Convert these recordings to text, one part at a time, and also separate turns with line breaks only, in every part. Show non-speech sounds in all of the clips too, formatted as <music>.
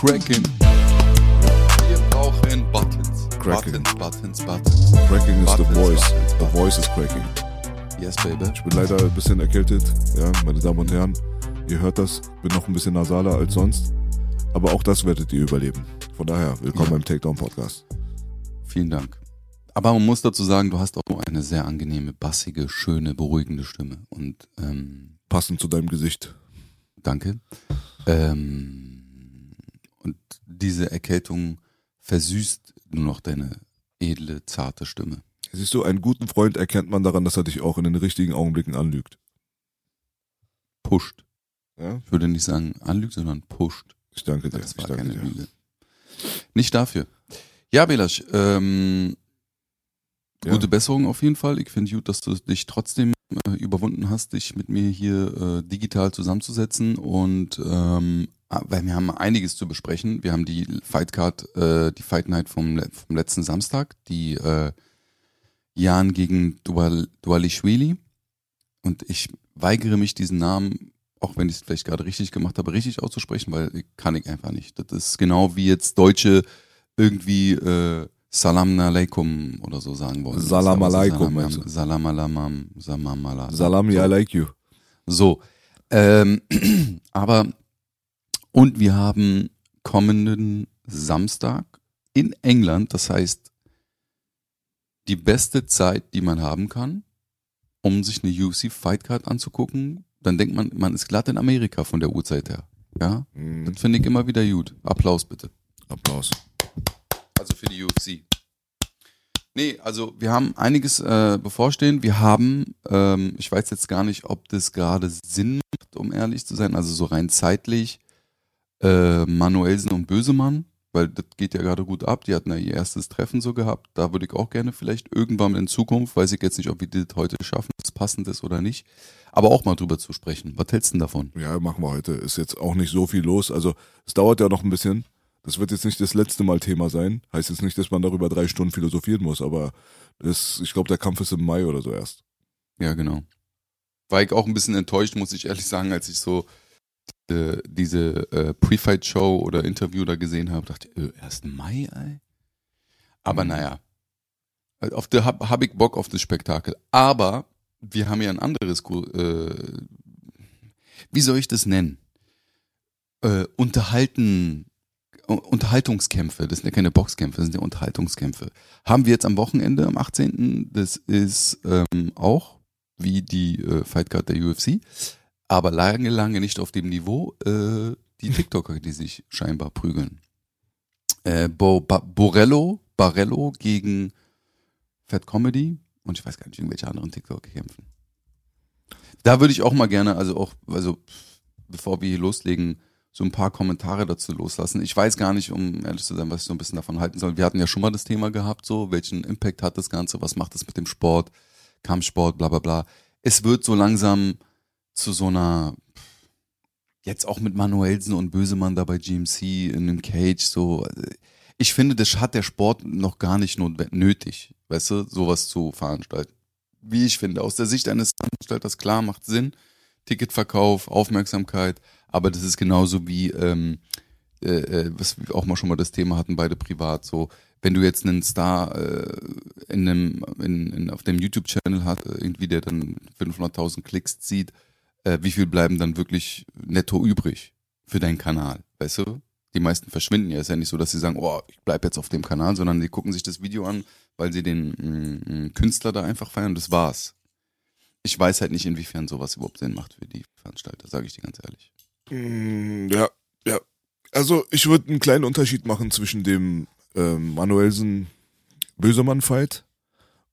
Cracking? Wir brauchen Buttons.
Cracking.
Buttons, Buttons, Buttons.
Cracking is the voice.
Buttons,
The voice is cracking.
Yes, baby.
Ich bin leider ein bisschen erkältet, ja, meine Damen und Herren. Ihr hört das, bin noch ein bisschen nasaler als sonst. Aber auch das werdet ihr überleben. Von daher, willkommen
Ja.
beim Takedown Podcast.
Vielen Dank. Aber man muss dazu sagen, du hast auch eine sehr angenehme, bassige, schöne, beruhigende Stimme. Und ähm,
Passend zu deinem Gesicht.
danke. Ähm, und diese Erkältung versüßt nur noch deine edle, zarte Stimme.
Siehst du, einen guten Freund erkennt man daran, dass er dich auch in den richtigen Augenblicken anlügt.
Pusht.
Ja?
Ich würde nicht sagen anlügt, sondern pusht.
Ich danke dir.
Das war keine
dir.
Lüge. Nicht dafür. Ja, Belasch, ähm,
Ja.
gute Besserung auf jeden Fall. Ich finde gut, dass du dich trotzdem äh, überwunden hast, dich mit mir hier äh, digital zusammenzusetzen und ähm, weil wir haben einiges zu besprechen. Wir haben die Fightcard, äh, die Fight Night vom, vom letzten Samstag, die äh, Jan gegen Dual, Dualischwili und ich weigere mich, diesen Namen, auch wenn ich es vielleicht gerade richtig gemacht habe, richtig auszusprechen, weil kann ich einfach nicht. Das ist genau wie jetzt Deutsche irgendwie äh, Salam alaikum oder so sagen wollen.
Salam alaikum,
Salam,
du?
Salam alamam, Salam ala.
Salami,
so.
I like you.
So. Ähm, <clears throat> aber, und wir haben kommenden Samstag in England, das heißt, die beste Zeit, die man haben kann, um sich eine UFC Fightcard anzugucken, dann denkt man, man ist glatt in Amerika von der Uhrzeit her. Ja,
Mhm.
das finde ich immer wieder gut. Applaus bitte.
Applaus.
Also für die UFC. Nee, also wir haben einiges äh, bevorstehen. Wir haben, ähm, ich weiß jetzt gar nicht, ob das gerade Sinn macht, um ehrlich zu sein, also so rein zeitlich, äh, Manuelsen und Bösemann, weil das geht ja gerade gut ab. Die hatten ja ihr erstes Treffen so gehabt. Da würde ich auch gerne vielleicht irgendwann in Zukunft, weiß ich jetzt nicht, ob wir das heute schaffen, ob es passend ist oder nicht, aber auch mal drüber zu sprechen. Was hältst du denn davon?
Ja, machen wir heute. Ist jetzt auch nicht so viel los. Also es dauert ja noch ein bisschen. Das wird jetzt nicht das letzte Mal Thema sein. Heißt jetzt nicht, dass man darüber drei Stunden philosophieren muss, aber das, ich glaube, der Kampf ist im Mai oder so erst.
Ja, genau. War ich auch ein bisschen enttäuscht, muss ich ehrlich sagen, als ich so äh, diese äh, Pre-Fight-Show oder Interview da gesehen habe, dachte ich, äh, erst Mai, ey. Aber
Mhm.
naja, Äh, auf der hab, hab ich Bock auf das Spektakel. Aber wir haben ja ein anderes, äh, wie soll ich das nennen? Äh, unterhalten, U- Unterhaltungskämpfe, das sind ja keine Boxkämpfe, das sind ja Unterhaltungskämpfe. Haben wir jetzt am Wochenende, am 18. Das ist ähm, auch wie die äh, Fightcard der UFC, aber lange, lange nicht auf dem Niveau äh, die TikToker, die sich scheinbar prügeln. Äh, Bo ba Borello, Barello gegen Fat Comedy und ich weiß gar nicht, irgendwelche anderen TikToker kämpfen. Da würde ich auch mal gerne, also auch, also bevor wir hier loslegen, so ein paar Kommentare dazu loslassen. Ich weiß gar nicht, um ehrlich zu sein, was ich so ein bisschen davon halten soll. Wir hatten ja schon mal das Thema gehabt, so, welchen Impact hat das Ganze, was macht es mit dem Sport, Kampfsport, bla bla bla. Es wird so langsam zu so einer, jetzt auch mit Manuelsen und Bösemann da bei GMC in dem Cage, so, ich finde, das hat der Sport noch gar nicht nötig, weißt du, sowas zu veranstalten. Wie ich finde, aus der Sicht eines Veranstalters, klar, macht Sinn, Ticketverkauf, Aufmerksamkeit, aber das ist genauso wie, ähm, äh, äh, was wir auch mal schon mal das Thema hatten, beide privat, so, wenn du jetzt einen Star äh, in einem, in, in, auf dem YouTube-Channel hat, äh, irgendwie der dann 500.000 Klicks zieht, äh, wie viel bleiben dann wirklich netto übrig für deinen Kanal, weißt du? Die meisten verschwinden ja. Ist ja nicht so, dass sie sagen, oh, ich bleib jetzt auf dem Kanal, sondern die gucken sich das Video an, weil sie den mm, mm, Künstler da einfach feiern. Das war's. Ich weiß halt nicht, inwiefern sowas überhaupt Sinn macht für die Veranstalter, sage ich dir ganz ehrlich.
Mm, Ja, ja. Also ich würde einen kleinen Unterschied machen zwischen dem ähm, Manuelsen Bösemann-Fight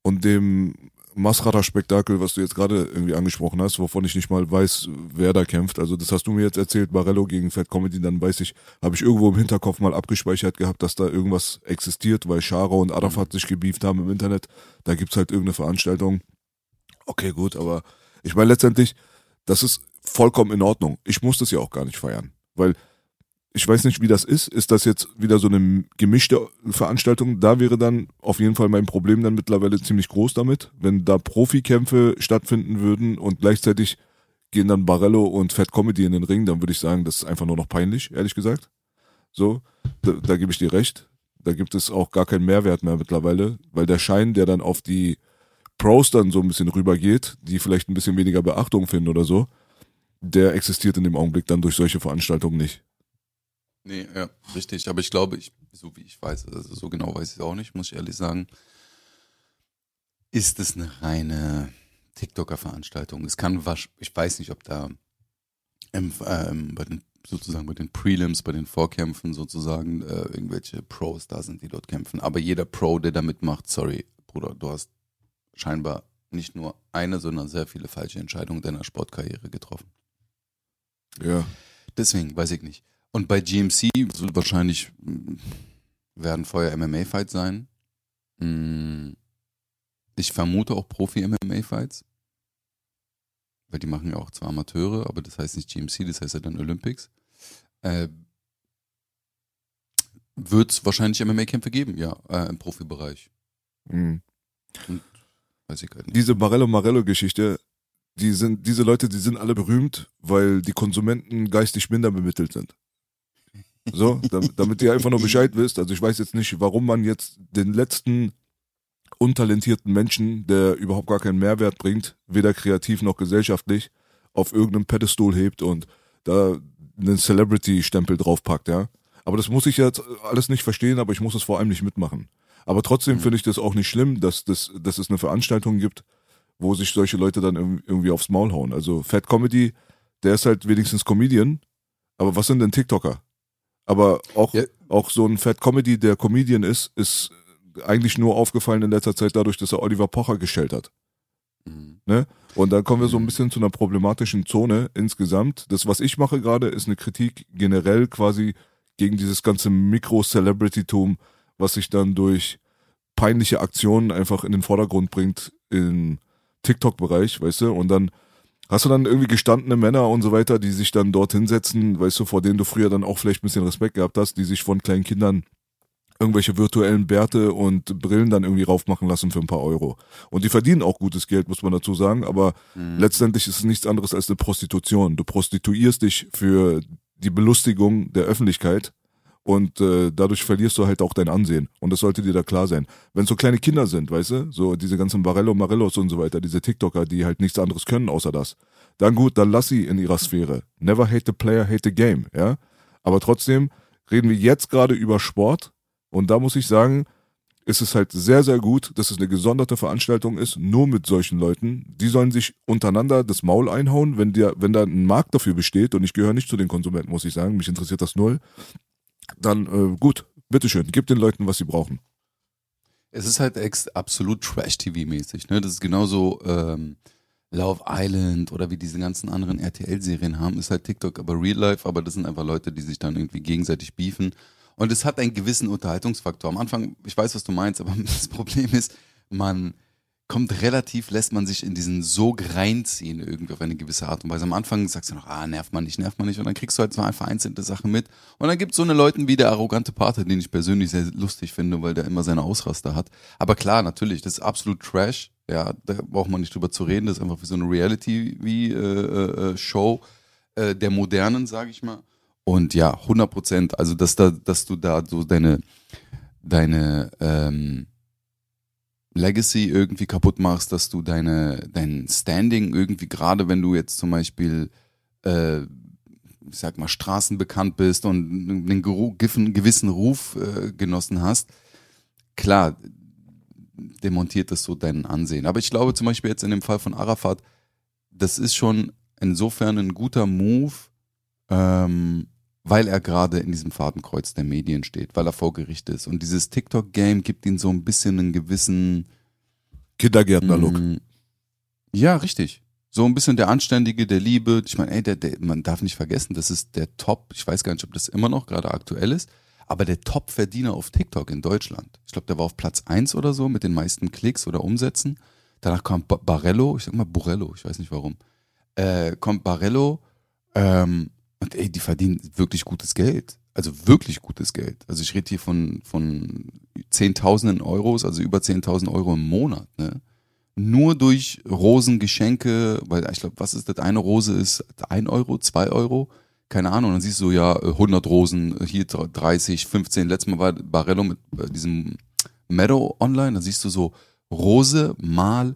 und dem Masrata-Spektakel, was du jetzt gerade irgendwie angesprochen hast, wovon ich nicht mal weiß, wer da kämpft. Also das hast du mir jetzt erzählt, Barello gegen Fat Comedy, dann weiß ich, habe ich irgendwo im Hinterkopf mal abgespeichert gehabt, dass da irgendwas existiert, weil Scharo und Arafat sich gebieft haben im Internet. Da gibt's halt irgendeine Veranstaltung. Okay, gut, aber ich meine letztendlich, das ist vollkommen in Ordnung. Ich muss das ja auch gar nicht feiern, weil ich weiß nicht, wie das ist. Ist das jetzt wieder so eine gemischte Veranstaltung? Da wäre dann auf jeden Fall mein Problem dann mittlerweile ziemlich groß damit, wenn da Profikämpfe stattfinden würden und gleichzeitig gehen dann Barello und Fat Comedy in den Ring, dann würde ich sagen, das ist einfach nur noch peinlich, ehrlich gesagt. So, da, da gebe ich dir recht. Da gibt es auch gar keinen Mehrwert mehr mittlerweile, weil der Schein, der dann auf die Pros dann so ein bisschen rübergeht, die vielleicht ein bisschen weniger Beachtung finden oder so, der existiert in dem Augenblick dann durch solche Veranstaltungen nicht.
Nee, ja, richtig. Aber ich glaube, ich, so wie ich weiß, also so genau weiß ich es auch nicht, muss ich ehrlich sagen, ist es eine reine TikToker-Veranstaltung. Es kann, ich weiß nicht, ob da ähm, ähm, bei den, sozusagen bei den Prelims, bei den Vorkämpfen sozusagen äh, irgendwelche Pros da sind, die dort kämpfen. Aber jeder Pro, der da mitmacht, sorry, Bruder, du hast scheinbar nicht nur eine, sondern sehr viele falsche Entscheidungen deiner Sportkarriere getroffen.
Ja.
Deswegen, weiß ich nicht. Und bei GMC wird wahrscheinlich mm, werden vorher MMA-Fights sein. Mm, ich vermute auch Profi-MMA-Fights. Weil die machen ja auch zwar Amateure, aber das heißt nicht GMC, das heißt ja dann Olympics. Äh, wird es wahrscheinlich MMA-Kämpfe geben, ja, äh, im Profibereich.
Mhm.
Und, weiß ich halt nicht.
Diese Barello-Marello-Geschichte, die sind, diese Leute, die sind alle berühmt, weil die Konsumenten geistig minder bemittelt sind. So, damit, damit ihr einfach nur Bescheid wisst. Also ich weiß jetzt nicht, warum man jetzt den letzten untalentierten Menschen, der überhaupt gar keinen Mehrwert bringt, weder kreativ noch gesellschaftlich, auf irgendeinem Pedestal hebt und da einen Celebrity-Stempel draufpackt, ja. Aber das muss ich jetzt alles nicht verstehen, aber ich muss es vor allem nicht mitmachen. Aber trotzdem mhm. finde ich das auch nicht schlimm, dass, das, dass es eine Veranstaltung gibt, wo sich solche Leute dann irgendwie aufs Maul hauen. Also Fat Comedy, der ist halt wenigstens Comedian, aber was sind denn TikToker? Aber auch, ja. auch so ein Fat Comedy, der Comedian ist, ist eigentlich nur aufgefallen in letzter Zeit dadurch, dass er Oliver Pocher gestellt hat. Mhm. Ne? Und dann kommen wir so ein bisschen zu einer problematischen Zone insgesamt. Das, was ich mache gerade, ist eine Kritik generell quasi gegen dieses ganze Mikro-Celebrity-Tum, was sich dann durch peinliche Aktionen einfach in den Vordergrund bringt im TikTok-Bereich, weißt du? Und dann Hast du dann irgendwie gestandene Männer und so weiter, die sich dann dort hinsetzen, weißt du, vor denen du früher dann auch vielleicht ein bisschen Respekt gehabt hast, die sich von kleinen Kindern irgendwelche virtuellen Bärte und Brillen dann irgendwie raufmachen lassen für ein paar Euro. Und die verdienen auch gutes Geld, muss man dazu sagen, aber mhm. letztendlich ist es nichts anderes als eine Prostitution. Du prostituierst dich für die Belustigung der Öffentlichkeit und äh, dadurch verlierst du halt auch dein Ansehen. Und das sollte dir da klar sein. Wenn so kleine Kinder sind, weißt du, so diese ganzen Barello, Marellos und so weiter, diese TikToker, die halt nichts anderes können außer das, dann gut, dann lass sie in ihrer Sphäre. Never hate the player, hate the game, ja. Aber trotzdem reden wir jetzt gerade über Sport und da muss ich sagen, ist es halt sehr, sehr gut, dass es eine gesonderte Veranstaltung ist, nur mit solchen Leuten. Die sollen sich untereinander das Maul einhauen, wenn, der, wenn da ein Markt dafür besteht. Und ich gehöre nicht zu den Konsumenten, muss ich sagen. Mich interessiert das null dann äh, gut, bitteschön, gib den Leuten, was sie brauchen.
Es ist halt ex absolut Trash-TV-mäßig, ne? Das ist genauso ähm, Love Island oder wie diese ganzen anderen RTL-Serien haben, ist halt TikTok, aber Real Life, aber das sind einfach Leute, die sich dann irgendwie gegenseitig beefen. Und es hat einen gewissen Unterhaltungsfaktor. Am Anfang, ich weiß, was du meinst, aber <laughs> das Problem ist, man kommt relativ, lässt man sich in diesen Sog reinziehen, irgendwie auf eine gewisse Art und Weise. Am Anfang sagst du noch, ah, nervt man nicht, nervt man nicht. Und dann kriegst du halt zwar vereinzelte Sachen mit. Und dann gibt es so eine Leute wie der arrogante Pate, den ich persönlich sehr lustig finde, weil der immer seine Ausraster hat. Aber klar, natürlich, das ist absolut Trash. Ja, da braucht man nicht drüber zu reden. Das ist einfach wie so eine Reality-Show äh, äh, der Modernen, sage ich mal. Und ja, 100 Prozent. Also, dass, da, dass du da so deine, deine, ähm, Legacy irgendwie kaputt machst, dass du deine, dein Standing irgendwie, gerade wenn du jetzt zum Beispiel, äh, ich sag mal, straßenbekannt bist und einen gewissen Ruf äh, genossen hast, klar, demontiert das so dein Ansehen. Aber ich glaube zum Beispiel jetzt in dem Fall von Arafat, das ist schon insofern ein guter Move, ähm, weil er gerade in diesem Fadenkreuz der Medien steht, weil er vor Gericht ist. Und dieses TikTok-Game gibt ihm so ein bisschen einen gewissen
Kindergärtner-Look.
Mm, Ja, richtig. So ein bisschen der Anständige, der Liebe. Ich meine, ey, der, der, man darf nicht vergessen, das ist der Top, ich weiß gar nicht, ob das immer noch gerade aktuell ist, aber der Top-Verdiener auf TikTok in Deutschland. Ich glaube, der war auf Platz 1 oder so mit den meisten Klicks oder Umsätzen. Danach kam Ba- Barello, ich sag mal Borello, ich weiß nicht warum. Äh, kommt Barello, ähm, und ey, die verdienen wirklich gutes Geld. Also wirklich gutes Geld. Also ich rede hier von, von Zehntausenden Euros, also über 10.000 Euro im Monat. Ne? Nur durch Rosengeschenke, weil ich glaube, was ist das? Eine Rose ist ein Euro, zwei Euro, keine Ahnung. Dann siehst du ja äh, 100 Rosen, hier 30, 15. Letztes Mal war Barello mit äh, diesem Meadow online, da siehst du so Rose mal,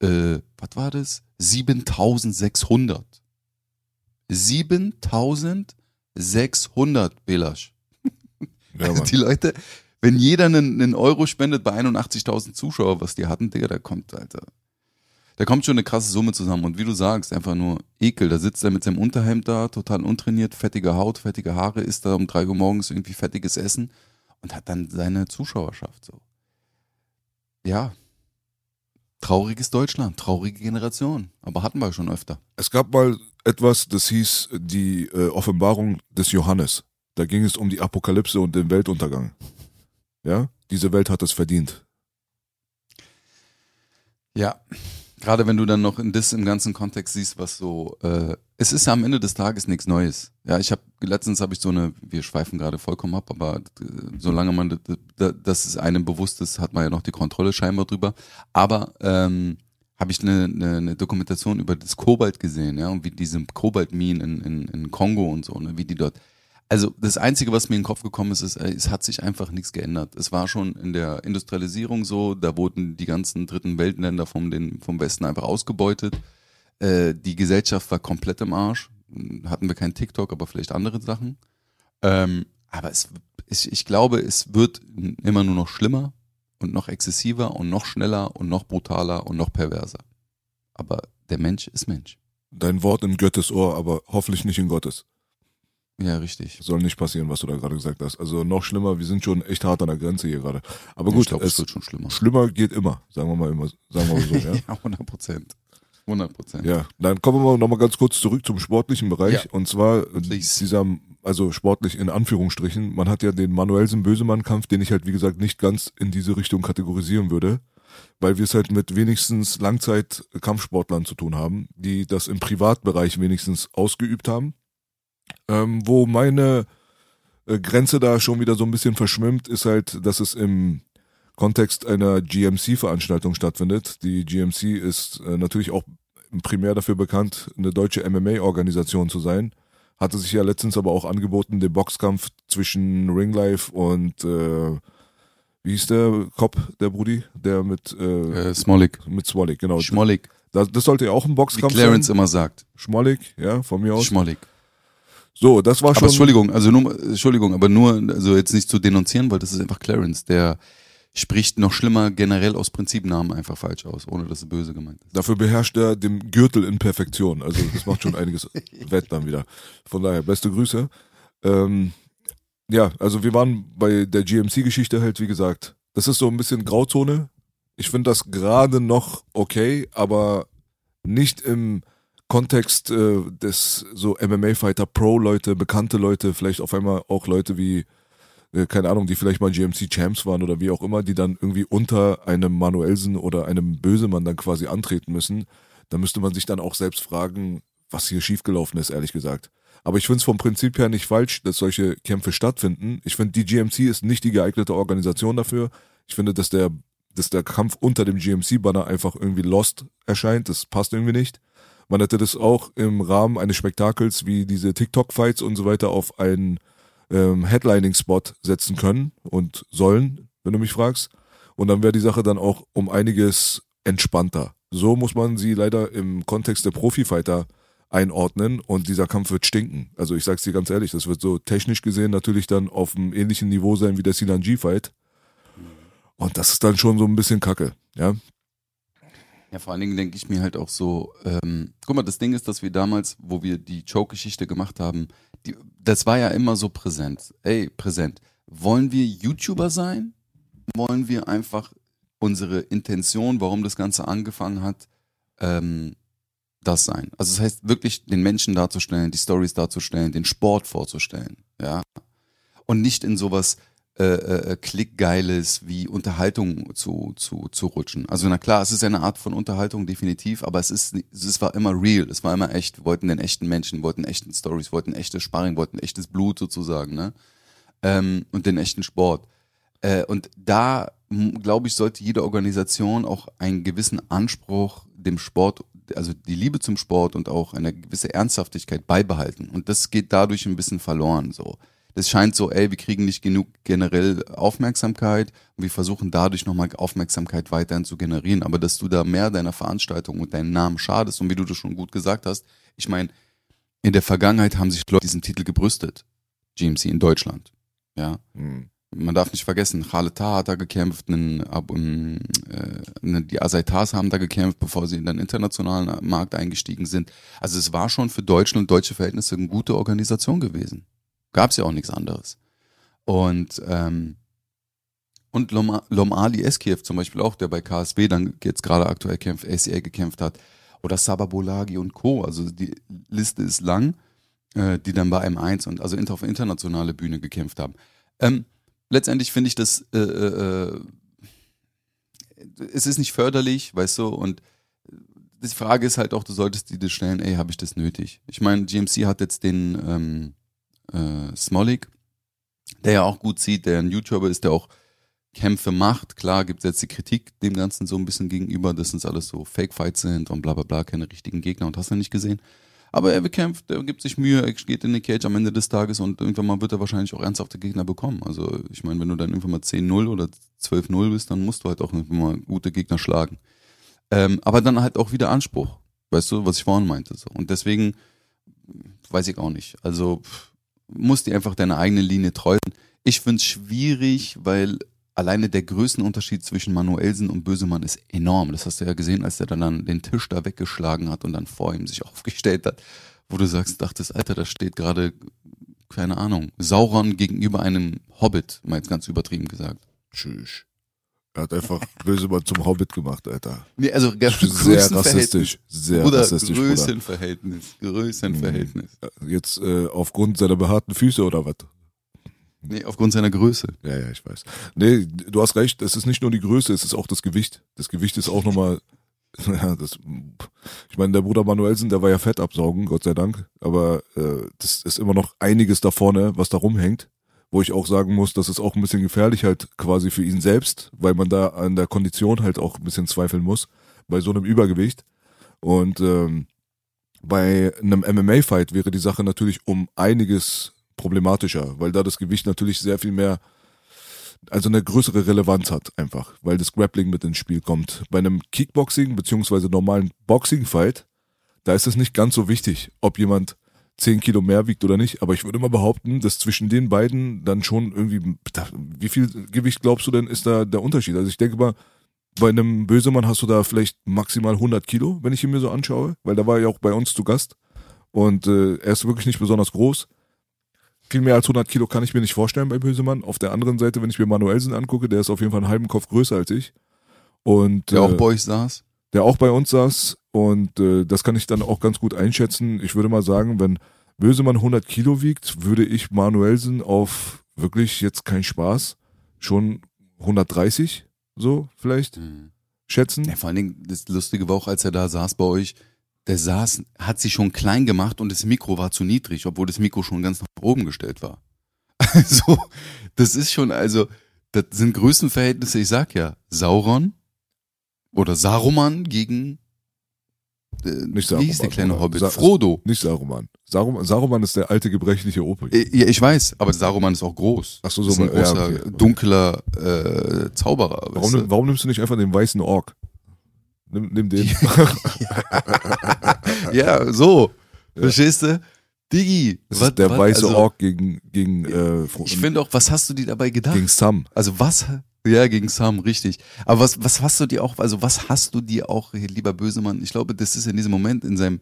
äh, was war das? 7600. 7600, Belasch.
Ja,
Also die Leute, wenn jeder einen, einen Euro spendet bei 81.000 Zuschauer, was die hatten, Digga, da kommt, Alter. Da kommt schon eine krasse Summe zusammen. Und wie du sagst, einfach nur Ekel. Da sitzt er mit seinem Unterhemd da, total untrainiert, fettige Haut, fettige Haare, isst da um drei Uhr morgens irgendwie fettiges Essen und hat dann seine Zuschauerschaft so. Ja. Trauriges Deutschland, traurige Generation. Aber hatten wir schon öfter.
Es gab mal etwas, das hieß die äh, Offenbarung des Johannes. Da ging es um die Apokalypse und den Weltuntergang. Ja, diese Welt hat es verdient.
Ja, gerade wenn du dann noch in das im ganzen Kontext siehst, was so, äh, es ist ja am Ende des Tages nichts Neues. Ja, ich habe letztens habe ich so eine, wir schweifen gerade vollkommen ab, aber äh, solange man das ist einem bewusst ist, hat man ja noch die Kontrolle scheinbar drüber. Aber ähm, habe ich eine, eine, eine Dokumentation über das Kobalt gesehen, ja, und wie diese Kobaltminen in, in, in Kongo und so, ne, wie die dort. Also das Einzige, was mir in den Kopf gekommen ist, ist, äh, es hat sich einfach nichts geändert. Es war schon in der Industrialisierung so, da wurden die ganzen dritten Weltländer vom, den, vom Westen einfach ausgebeutet. Äh, die Gesellschaft war komplett im Arsch. Hatten wir kein TikTok, aber vielleicht andere Sachen. Ähm, aber es, ich, ich glaube, es wird immer nur noch schlimmer und noch exzessiver und noch schneller und noch brutaler und noch perverser. Aber der Mensch ist Mensch.
Dein Wort in Gottes Ohr, aber hoffentlich nicht in Gottes.
Ja, richtig.
Soll nicht passieren, was du da gerade gesagt hast. Also noch schlimmer, wir sind schon echt hart an der Grenze hier gerade. Aber
ich
gut,
glaube, es wird schon schlimmer.
schlimmer geht immer, sagen wir mal immer, sagen wir mal so, <laughs> ja.
Ja, 100 Prozent. 100 Prozent.
Ja, dann kommen wir noch mal ganz kurz zurück zum sportlichen Bereich.
Ja.
Und zwar äh,
Please.
dieser, also sportlich in Anführungsstrichen, man hat ja den Manuelsen-Bösemann-Kampf, den ich halt wie gesagt nicht ganz in diese Richtung kategorisieren würde, weil wir es halt mit wenigstens Langzeit-Kampfsportlern zu tun haben, die das im Privatbereich wenigstens ausgeübt haben. Ähm, wo meine äh, Grenze da schon wieder so ein bisschen verschwimmt, ist halt, dass es im Kontext einer GMC-Veranstaltung stattfindet. Die GMC ist äh, natürlich auch primär dafür bekannt, eine deutsche MMA-Organisation zu sein. Hatte sich ja letztens aber auch angeboten, den Boxkampf zwischen Ringlife und äh, wie hieß der Cop, der Brudi, der mit äh,
Äh, Smolik.
mit Swallig, genau.
Schmollig.
Das, das sollte ja auch ein
Wie
Boxkampf
Clarence
sein.
immer sagt.
Schmollig, ja, von mir aus.
Schmollig.
So, das war
Aber
schon.
Entschuldigung, also nur, Entschuldigung, aber nur, also jetzt nicht zu denunzieren, weil das ist einfach Clarence, der spricht noch schlimmer generell aus Prinzipnamen einfach falsch aus, ohne dass es böse gemeint ist.
Dafür beherrscht er den Gürtel in Perfektion. Also das macht schon einiges <laughs> wett dann wieder. Von daher, beste Grüße. Ähm, ja, also wir waren bei der GMC-Geschichte halt, wie gesagt, das ist so ein bisschen Grauzone. Ich finde das gerade noch okay, aber nicht im Kontext äh, des so MMA-Fighter Pro-Leute, bekannte Leute, vielleicht auf einmal auch Leute wie, äh, keine Ahnung, die vielleicht mal GMC-Champs waren oder wie auch immer, die dann irgendwie unter einem Manuelsen oder einem Bösemann dann quasi antreten müssen. Da müsste man sich dann auch selbst fragen, was hier schiefgelaufen ist, ehrlich gesagt. Aber ich finde es vom Prinzip her nicht falsch, dass solche Kämpfe stattfinden. Ich finde, die GMC ist nicht die geeignete Organisation dafür. Ich finde, dass der, dass der Kampf unter dem GMC-Banner einfach irgendwie lost erscheint. Das passt irgendwie nicht. Man hätte das auch im Rahmen eines Spektakels wie diese TikTok-Fights und so weiter auf einen ähm, Headlining-Spot setzen können und sollen, wenn du mich fragst. Und dann wäre die Sache dann auch um einiges entspannter. So muss man sie leider im Kontext der Profi-Fighter einordnen und dieser Kampf wird stinken. Also ich sag's dir ganz ehrlich, das wird so technisch gesehen natürlich dann auf einem ähnlichen Niveau sein wie der Sinan G-Fight. Und das ist dann schon so ein bisschen kacke, ja.
Ja, vor allen Dingen denke ich mir halt auch so, ähm, guck mal, das Ding ist, dass wir damals, wo wir die Choke-Geschichte gemacht haben, die, das war ja immer so präsent. Ey, präsent. Wollen wir YouTuber sein? Wollen wir einfach unsere Intention, warum das Ganze angefangen hat, ähm, das sein? Also das heißt wirklich den Menschen darzustellen, die Stories darzustellen, den Sport vorzustellen, ja. Und nicht in sowas äh, äh, Klickgeiles wie Unterhaltung zu, zu, zu rutschen. Also na klar, es ist eine Art von Unterhaltung definitiv, aber es ist es war immer real, es war immer echt. Wir wollten den echten Menschen, wollten echten Stories, wollten echtes Sparring, wollten echtes Blut sozusagen, ne? Ähm, und den echten Sport. Äh, und da glaube ich, sollte jede Organisation auch einen gewissen Anspruch dem Sport, also die Liebe zum Sport und auch eine gewisse Ernsthaftigkeit beibehalten. Und das geht dadurch ein bisschen verloren. So, es scheint so, ey, wir kriegen nicht genug generell Aufmerksamkeit und wir versuchen dadurch nochmal Aufmerksamkeit weiterhin zu generieren. Aber dass du da mehr deiner Veranstaltung und deinen Namen schadest und wie du das schon gut gesagt hast, ich meine, in der Vergangenheit haben sich Leute diesen Titel gebrüstet. GMC in Deutschland. Ja.
Hm.
Man darf nicht vergessen, Khaled hat da gekämpft, einen, äh, die Asaitas haben da gekämpft, bevor sie in den internationalen Markt eingestiegen sind. Also es war schon für Deutschland und deutsche Verhältnisse eine gute Organisation gewesen. Gab es ja auch nichts anderes. Und, ähm, und Lom, Lom Ali Eskiev zum Beispiel auch, der bei KSW dann jetzt gerade aktuell kämpft, ACA gekämpft hat. Oder Sababolagi und Co. Also die Liste ist lang, äh, die dann bei M1 und also auf internationale Bühne gekämpft haben. Ähm, letztendlich finde ich das, äh, äh, äh, es ist nicht förderlich, weißt du, und die Frage ist halt auch, du solltest dir das stellen, ey, habe ich das nötig? Ich meine, GMC hat jetzt den, ähm, äh, Smolik, der ja auch gut sieht, der ein YouTuber ist, der auch Kämpfe macht. Klar gibt es jetzt die Kritik dem Ganzen so ein bisschen gegenüber, dass es alles so Fake-Fights sind und bla bla bla, keine richtigen Gegner und hast du nicht gesehen. Aber er bekämpft, er gibt sich Mühe, er geht in die Cage am Ende des Tages und irgendwann mal wird er wahrscheinlich auch ernsthafte Gegner bekommen. Also ich meine, wenn du dann irgendwann mal 10-0 oder 12-0 bist, dann musst du halt auch irgendwann mal gute Gegner schlagen. Ähm, aber dann halt auch wieder Anspruch. Weißt du, was ich vorhin meinte. So. Und deswegen weiß ich auch nicht. Also pff, musst dir einfach deine eigene Linie treu sein. Ich finde es schwierig, weil alleine der Größenunterschied zwischen Manuelsen und Bösemann ist enorm. Das hast du ja gesehen, als er dann den Tisch da weggeschlagen hat und dann vor ihm sich <laughs> aufgestellt hat, wo du sagst, dachtest, Alter, da steht gerade, keine Ahnung, Sauron gegenüber einem Hobbit, mal jetzt ganz übertrieben gesagt.
Tschüss. Er hat einfach <laughs> Bösemann zum Hobbit gemacht, Alter.
Nee, also
sehr rassistisch. Sehr
Bruder,
rassistisch, Bruder.
Größenverhältnis, Größenverhältnis.
Jetzt äh, aufgrund seiner behaarten Füße oder was?
Nee, aufgrund seiner Größe.
Ja, ja, ich weiß. Nee, du hast recht, es ist nicht nur die Größe, es ist auch das Gewicht. Das Gewicht ist auch nochmal, <laughs> ja, das, ich meine, der Bruder Manuelsen, der war ja Fett absaugen, Gott sei Dank, aber äh, das ist immer noch einiges da vorne, was da rumhängt, wo ich auch sagen muss, das ist auch ein bisschen gefährlich halt quasi für ihn selbst, weil man da an der Kondition halt auch ein bisschen zweifeln muss, bei so einem Übergewicht. Und ähm, bei einem MMA-Fight wäre die Sache natürlich um einiges problematischer, weil da das Gewicht natürlich sehr viel mehr, also eine größere Relevanz hat einfach, weil das Grappling mit ins Spiel kommt. Bei einem Kickboxing beziehungsweise normalen Boxing-Fight, da ist es nicht ganz so wichtig, ob jemand 10 Kilo mehr wiegt oder nicht, aber ich würde mal behaupten, dass zwischen den beiden dann schon irgendwie, wie viel Gewicht glaubst du denn ist da der Unterschied? Also ich denke mal, bei einem Bösemann hast du da vielleicht maximal 100 Kilo, wenn ich ihn mir so anschaue, weil da war er ja auch bei uns zu Gast und äh, er ist wirklich nicht besonders groß. Viel mehr als 100 Kilo kann ich mir nicht vorstellen bei Bösemann. Auf der anderen Seite, wenn ich mir Manuelsen angucke, der ist auf jeden Fall einen halben Kopf größer als ich. Und,
Der
äh,
auch bei euch saß.
Der auch bei uns saß und äh, das kann ich dann auch ganz gut einschätzen. Ich würde mal sagen, wenn Bösemann 100 Kilo wiegt, würde ich Manuelsen auf wirklich jetzt kein Spaß schon 130 so vielleicht schätzen.
Ja, vor allen Dingen, das Lustige war auch, als er da saß bei euch, der saß, hat sich schon klein gemacht und das Mikro war zu niedrig, obwohl das Mikro schon ganz nach oben gestellt war. <laughs> Also, das ist schon, also, das sind Größenverhältnisse, ich sag ja, Sauron oder Saruman gegen, äh,
Nicht
wie hieß der
Saruman,
kleine? Hobbit?
Sa-
Frodo.
Nicht Saruman. Saruman, Saruman ist der alte gebrechliche Opel.
Äh, Ja, ich weiß, aber Saruman ist auch groß.
Ach so,
das ist ein
so, ja,
großer,
okay,
dunkler äh, Zauberer.
Warum, nimm- warum nimmst du nicht einfach den weißen Ork? Nimm, nimm den. <laughs>
Ja, so. Verstehst du? Digi.
Das
was-
ist der
was-
weiße
also,
Ork gegen, gegen, äh,
Ich finde auch, was hast du dir dabei gedacht?
gegen Sam.
Also was, Ja, gegen Sam, richtig. Aber was, was hast du dir auch, also was hast du dir auch, lieber Bösemann, ich glaube, das ist in diesem Moment in seinem,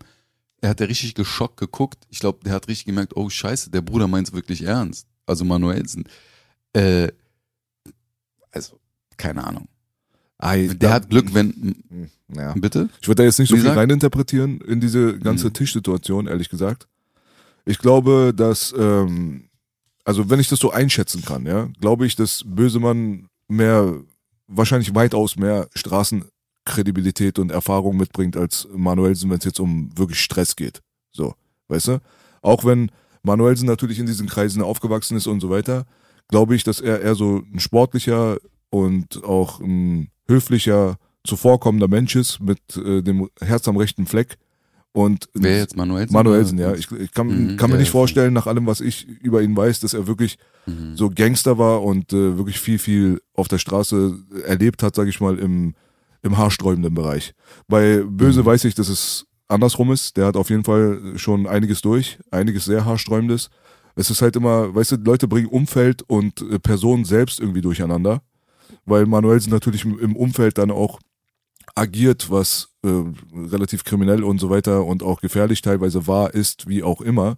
er hat ja richtig geschockt geguckt. Ich glaube, der hat richtig gemerkt, oh scheiße, der Bruder meint es wirklich ernst. Also Manuelsen. Äh, also, keine Ahnung.
Ei,
Der
da-
hat Glück, wenn,
Ja.
bitte?
Ich würde da jetzt nicht so
Wie
viel
gesagt?
reininterpretieren in diese ganze
Mhm.
Tischsituation, ehrlich gesagt. Ich glaube, dass, ähm, also wenn ich das so einschätzen kann, ja, glaube ich, dass Bösemann mehr, wahrscheinlich weitaus mehr Straßenkredibilität und Erfahrung mitbringt als Manuelsen, wenn es jetzt um wirklich Stress geht. So, weißt du? Auch wenn Manuelsen natürlich in diesen Kreisen aufgewachsen ist und so weiter, glaube ich, dass er eher so ein sportlicher und auch ein höflicher, zuvorkommender Mensch ist mit äh, dem Herz am rechten Fleck. Und
Wer jetzt Manuelsen?
Manuelsen, ja. Ich, ich kann,
Mhm,
kann mir
ja,
nicht vorstellen, nach allem, was ich über ihn weiß, dass er wirklich
Mhm.
so Gangster war und äh, wirklich viel, viel auf der Straße erlebt hat, sage ich mal, im, im haarsträubenden Bereich. Bei Böse
Mhm.
weiß ich, dass es andersrum ist. Der hat auf jeden Fall schon einiges durch, einiges sehr haarsträubendes. Es ist halt immer, weißt du, Leute bringen Umfeld und äh, Personen selbst irgendwie durcheinander, weil Manuelsen natürlich im Umfeld dann auch agiert, was äh, relativ kriminell und so weiter und auch gefährlich teilweise war, ist, wie auch immer,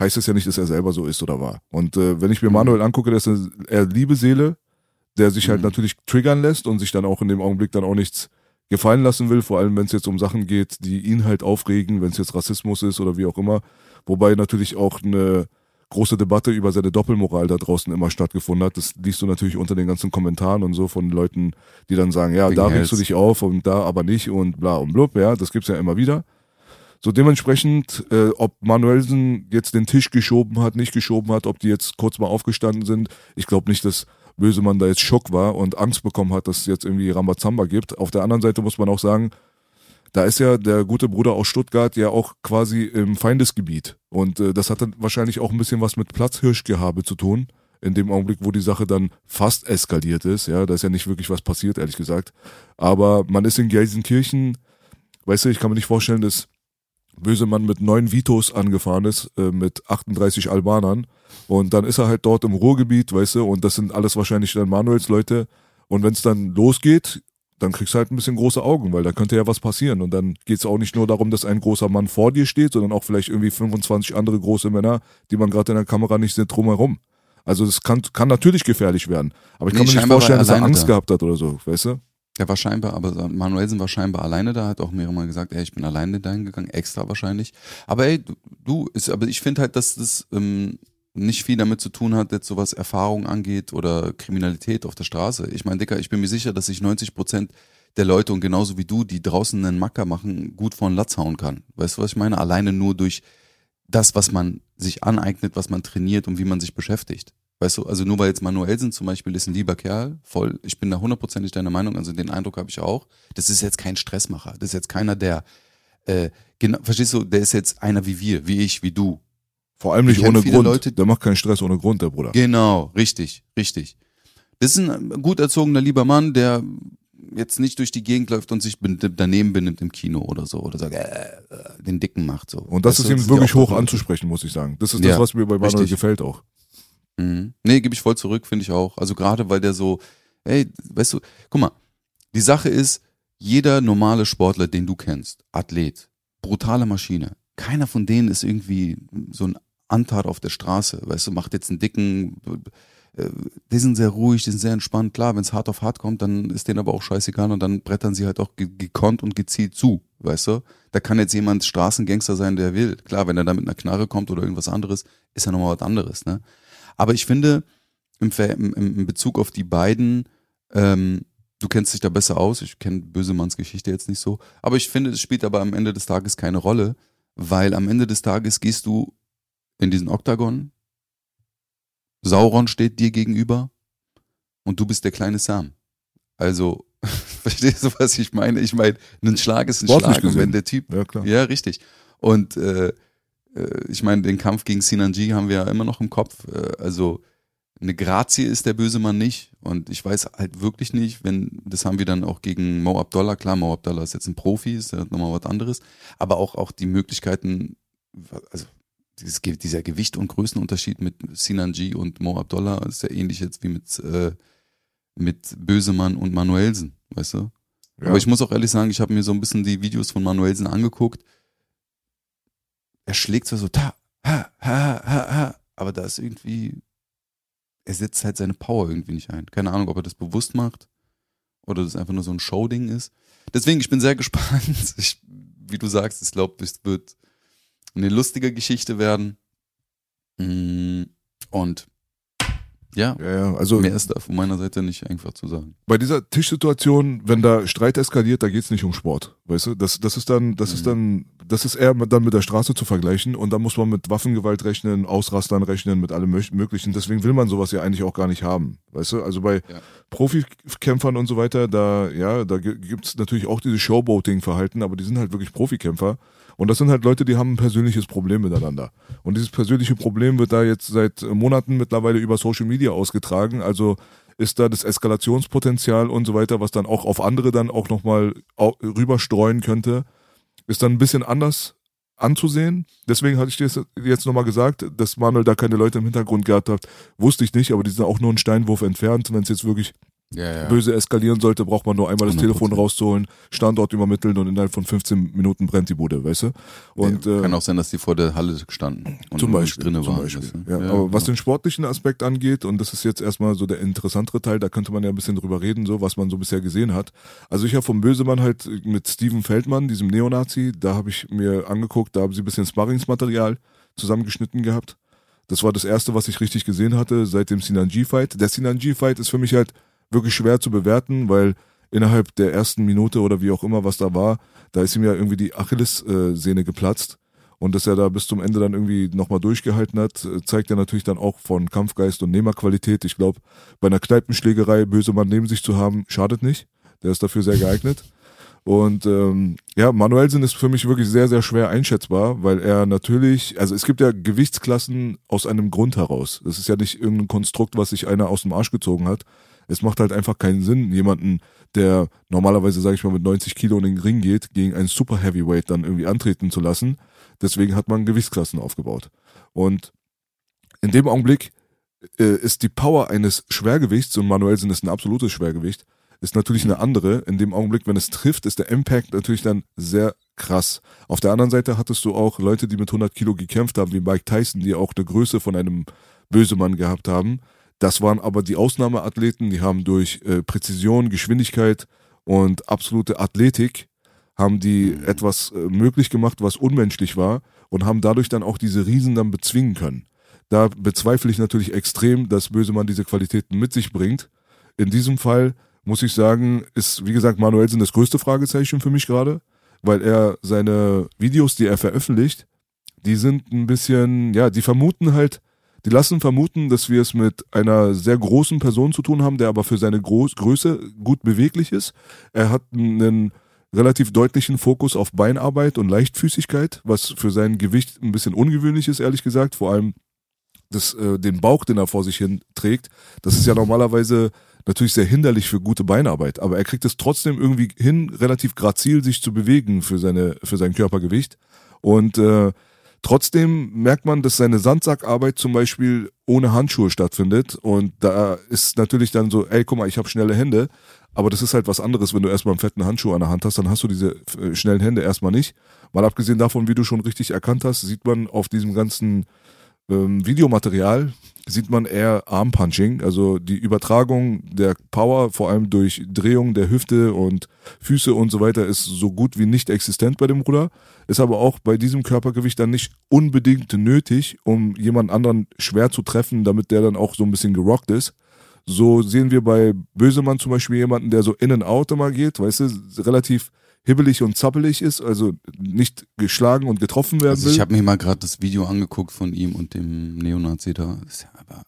heißt es ja nicht, dass er selber so ist oder war. Und äh, wenn ich mir Manuel angucke, dass er er liebe Seele, der sich halt
Mhm.
natürlich triggern lässt und sich dann auch in dem Augenblick dann auch nichts gefallen lassen will, vor allem wenn es jetzt um Sachen geht, die ihn halt aufregen, wenn es jetzt Rassismus ist oder wie auch immer. Wobei natürlich auch eine große Debatte über seine Doppelmoral da draußen immer stattgefunden hat. Das liest du natürlich unter den ganzen Kommentaren und so von Leuten, die dann sagen, ja,
Wegen
da regst du dich auf und da aber nicht und bla und blub, ja, das gibt's ja immer wieder. So dementsprechend, äh, ob Manuelsen jetzt den Tisch geschoben hat, nicht geschoben hat, ob die jetzt kurz mal aufgestanden sind, ich glaube nicht, dass Bösemann da jetzt Schock war und Angst bekommen hat, dass es jetzt irgendwie Rambazamba gibt. Auf der anderen Seite muss man auch sagen, da ist ja der gute Bruder aus Stuttgart ja auch quasi im Feindesgebiet. Und äh, das hat dann wahrscheinlich auch ein bisschen was mit Platzhirschgehabe zu tun. In dem Augenblick, wo die Sache dann fast eskaliert ist. Ja, da ist ja nicht wirklich was passiert, ehrlich gesagt. Aber man ist in Gelsenkirchen, weißt du, ich kann mir nicht vorstellen, dass Bösemann mit neun Vitos angefahren ist, äh, mit 38 Albanern. Und dann ist er halt dort im Ruhrgebiet, weißt du, und das sind alles wahrscheinlich dann Manuels Leute. Und wenn es dann losgeht, dann kriegst du halt ein bisschen große Augen, weil da könnte ja was passieren. Und dann geht es auch nicht nur darum, dass ein großer Mann vor dir steht, sondern auch vielleicht irgendwie 25 andere große Männer, die man gerade in der Kamera nicht sieht, drumherum. Also das kann, kann natürlich gefährlich werden. Aber ich
Nee,
kann mir nicht vorstellen, dass er Angst
da.
gehabt hat oder so, weißt du?
Der war scheinbar, aber Manuelsen war scheinbar alleine da, hat auch mehrere Mal gesagt, ey, ich bin alleine dahin gegangen, extra wahrscheinlich. Aber ey, du, du ist, aber ich finde halt, dass das ähm, nicht viel damit zu tun hat, jetzt so was Erfahrung angeht oder Kriminalität auf der Straße. Ich meine, Dicker, ich bin mir sicher, dass ich 90 Prozent der Leute und genauso wie du, die draußen einen Macker machen, gut vor den Latz hauen kann. Weißt du, was ich meine? Alleine nur durch das, was man sich aneignet, was man trainiert und wie man sich beschäftigt. Weißt du, also nur weil jetzt Manuelsen zum Beispiel ist ein lieber Kerl, voll, ich bin da hundertprozentig deiner Meinung, also den Eindruck habe ich auch. Das ist jetzt kein Stressmacher. Das ist jetzt keiner, der, äh, genau, verstehst du, der ist jetzt einer wie wir, wie ich, wie du.
Vor allem
Ich
nicht
kenn
ohne Grund.
Leute-
der macht keinen Stress ohne Grund, der Bruder.
Genau, richtig, richtig. Das ist ein gut erzogener lieber Mann, der jetzt nicht durch die Gegend läuft und sich ben- daneben benimmt im Kino oder so oder sagt, äh, äh, den Dicken macht so.
Und das
Weißt
ist ihm wirklich hoch anzusprechen, muss ich sagen. Das ist
Ja,
das, was mir bei Manuel gefällt auch.
Mhm. Nee, gebe ich voll zurück, finde ich auch. Also gerade weil der so, ey, weißt du, guck mal, die Sache ist, jeder normale Sportler, den du kennst, Athlet, brutale Maschine, keiner von denen ist irgendwie so ein Antat auf der Straße, weißt du, macht jetzt einen dicken, äh, die sind sehr ruhig, die sind sehr entspannt. Klar, wenn es hart auf hart kommt, dann ist denen aber auch scheißegal und dann brettern sie halt auch ge gekonnt und gezielt zu, weißt du. Da kann jetzt jemand Straßengangster sein, der will. Klar, wenn er da mit einer Knarre kommt oder irgendwas anderes, ist ja nochmal was anderes, ne. Aber ich finde, im, im im Bezug auf die beiden, ähm, du kennst dich da besser aus, ich kenne Bösemanns Geschichte jetzt nicht so, aber ich finde, es spielt aber am Ende des Tages keine Rolle, weil am Ende des Tages gehst du in diesen Oktagon, Sauron steht dir gegenüber und du bist der kleine Sam. Also, <laughs> verstehst du, was ich meine? Ich meine, ein Schlag ist ein
Sportlich
Schlag und wenn der Typ
Ja, klar.
ja, richtig. Und äh, äh, ich meine, den Kampf gegen Sinanji haben wir ja immer noch im Kopf. Äh, also eine Grazie ist der böse Mann nicht. Und ich weiß halt wirklich nicht, wenn, das haben wir dann auch gegen Mo Abdallah, klar, Mo Abdallah ist jetzt ein Profi, ist ja nochmal was anderes, aber auch, auch die Möglichkeiten, also dieses, dieser Gewicht- und Größenunterschied mit Sinanji und Mo Abdallah ist ja ähnlich jetzt wie mit, äh, mit Bösemann und Manuelsen, weißt du?
Ja.
Aber ich muss auch ehrlich sagen, ich habe mir so ein bisschen die Videos von Manuelsen angeguckt. Er schlägt zwar so, ta, ha, ha, ha, ha, aber da ist irgendwie, er setzt halt seine Power irgendwie nicht ein. Keine Ahnung, ob er das bewusst macht oder das einfach nur so ein Showding ist. Deswegen, ich bin sehr <laughs> gespannt. Ich, wie du sagst, ich glaube, es wird eine lustige Geschichte werden. Mm, Und ja,
ja, ja, also
mehr ist da von meiner Seite nicht einfach zu sagen.
bei dieser Tischsituation, wenn da Streit eskaliert, da geht's nicht um Sport, weißt du? Das, das ist dann, das ist dann, das ist eher mit- dann mit der Straße zu vergleichen und da muss man mit Waffengewalt rechnen, Ausrastern rechnen, mit allem mög- möglichen. Deswegen will man sowas ja eigentlich auch gar nicht haben, weißt du? Also bei
Ja.
Profikämpfern und so weiter, da, ja, da gi- gibt's natürlich auch dieses Showboating-Verhalten, aber die sind halt wirklich Profikämpfer. Und das sind halt Leute, die haben ein persönliches Problem miteinander. Und dieses persönliche Problem wird da jetzt seit Monaten mittlerweile über Social Media ausgetragen. Also ist da das Eskalationspotenzial und so weiter, was dann auch auf andere dann auch nochmal rüberstreuen könnte, ist dann ein bisschen anders anzusehen. Deswegen hatte ich dir jetzt nochmal gesagt, dass Manuel da keine Leute im Hintergrund gehabt hat, wusste ich nicht, aber die sind auch nur einen Steinwurf entfernt. Wenn es jetzt wirklich
Ja, ja.
böse eskalieren sollte, braucht man nur einmal das
100%.
Telefon rauszuholen, Standort übermitteln und innerhalb von 15 Minuten brennt die Bude, weißt du? Und
ja,
äh,
kann auch sein, dass die vor der Halle standen und
zum Beispiel,
drinne
zum
waren.
Beispiel.
du?
Ja, aber was den sportlichen Aspekt angeht, und das ist jetzt erstmal so der interessantere Teil, da könnte man ja ein bisschen drüber reden, so was man so bisher gesehen hat. Also ich habe vom Bösemann halt mit Steven Feldmann, diesem Neonazi, da habe ich mir angeguckt, da haben sie ein bisschen Sparringsmaterial zusammengeschnitten gehabt. Das war das erste, was ich richtig gesehen hatte seit dem Sinanji-Fight. Der Sinanji-Fight ist für mich halt wirklich schwer zu bewerten, weil innerhalb der ersten Minute oder wie auch immer was da war, da ist ihm ja irgendwie die Achillessehne geplatzt. Und dass er da bis zum Ende dann irgendwie nochmal durchgehalten hat, zeigt ja natürlich dann auch von Kampfgeist und Nehmerqualität. Ich glaube, bei einer Kneipenschlägerei böse Mann neben sich zu haben, schadet nicht. Der ist dafür sehr geeignet. Und ähm, ja, Manuelsen ist für mich wirklich sehr, sehr schwer einschätzbar, weil er natürlich, also es gibt ja Gewichtsklassen aus einem Grund heraus. Das ist ja nicht irgendein Konstrukt, was sich einer aus dem Arsch gezogen hat. Es macht halt einfach keinen Sinn, jemanden, der normalerweise, sage ich mal, mit 90 Kilo in den Ring geht, gegen einen Super Heavyweight dann irgendwie antreten zu lassen. Deswegen hat man Gewichtsklassen aufgebaut. Und in dem Augenblick äh, ist die Power eines Schwergewichts, und Manuelsen ist ein absolutes Schwergewicht, ist natürlich eine andere. In dem Augenblick, wenn es trifft, ist der Impact natürlich dann sehr krass. Auf der anderen Seite hattest du auch Leute, die mit 100 Kilo gekämpft haben, wie Mike Tyson, die auch eine Größe von einem Bösemann gehabt haben. Das waren aber die Ausnahmeathleten, die haben durch äh, Präzision, Geschwindigkeit und absolute Athletik haben die etwas äh, möglich gemacht, was unmenschlich war und haben dadurch dann auch diese Riesen dann bezwingen können. Da bezweifle ich natürlich extrem, dass Bösemann diese Qualitäten mit sich bringt. In diesem Fall muss ich sagen, ist wie gesagt Manuelsen das größte Fragezeichen für mich gerade, weil er seine Videos, die er veröffentlicht, die sind ein bisschen, ja, die vermuten halt, die lassen vermuten, dass wir es mit einer sehr großen Person zu tun haben, der aber für seine Groß Größe gut beweglich ist. Er hat einen relativ deutlichen Fokus auf Beinarbeit und Leichtfüßigkeit, was für sein Gewicht ein bisschen ungewöhnlich ist, ehrlich gesagt. Vor allem das, äh, den Bauch, den er vor sich hin trägt. Das ist ja normalerweise natürlich sehr hinderlich für gute Beinarbeit, aber er kriegt es trotzdem irgendwie hin, relativ grazil sich zu bewegen für seine für sein Körpergewicht. Und äh, trotzdem merkt man, dass seine Sandsackarbeit zum Beispiel ohne Handschuhe stattfindet. Und da ist natürlich dann so, ey, guck mal, ich habe schnelle Hände. Aber das ist halt was anderes, wenn du erstmal einen fetten Handschuh an der Hand hast, dann hast du diese äh, schnellen Hände erstmal nicht. Mal abgesehen davon, wie du schon richtig erkannt hast, sieht man auf diesem ganzen ähm, Videomaterial sieht man eher Armpunching, also die Übertragung der Power, vor allem durch Drehung der Hüfte und Füße und so weiter, ist so gut wie nicht existent bei dem Bruder. Ist aber auch bei diesem Körpergewicht dann nicht unbedingt nötig, um jemand anderen schwer zu treffen, damit der dann auch so ein bisschen gerockt ist. So sehen wir bei Bösemann zum Beispiel jemanden, der so in and out immer geht, weißt du, relativ hibbelig und zappelig ist, also nicht geschlagen und getroffen werden
Also
will.
ich habe mir mal gerade das Video angeguckt von ihm und dem Neonazi da. Ist ja aber,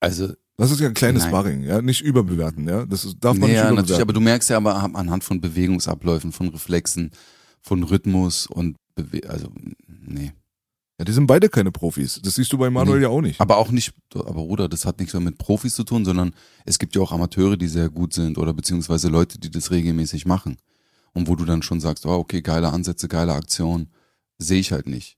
also,
Das ist ja ein kleines
Nein.
Sparring, ja, nicht überbewerten, ja. Das ist, darf man
nee,
nicht
ja,
überbewerten.
natürlich, aber du merkst ja aber anhand von Bewegungsabläufen, von Reflexen, von Rhythmus und Bewe also, nee.
ja, die sind beide keine Profis. Das siehst du bei Manuel
Nee.
ja auch nicht.
Aber auch nicht, aber Bruder, das hat nichts mehr mit Profis zu tun, sondern es gibt ja auch Amateure, die sehr gut sind oder beziehungsweise Leute, die das regelmäßig machen. Und wo du dann schon sagst, oh, okay, geile Ansätze, geile Aktion, sehe ich halt nicht.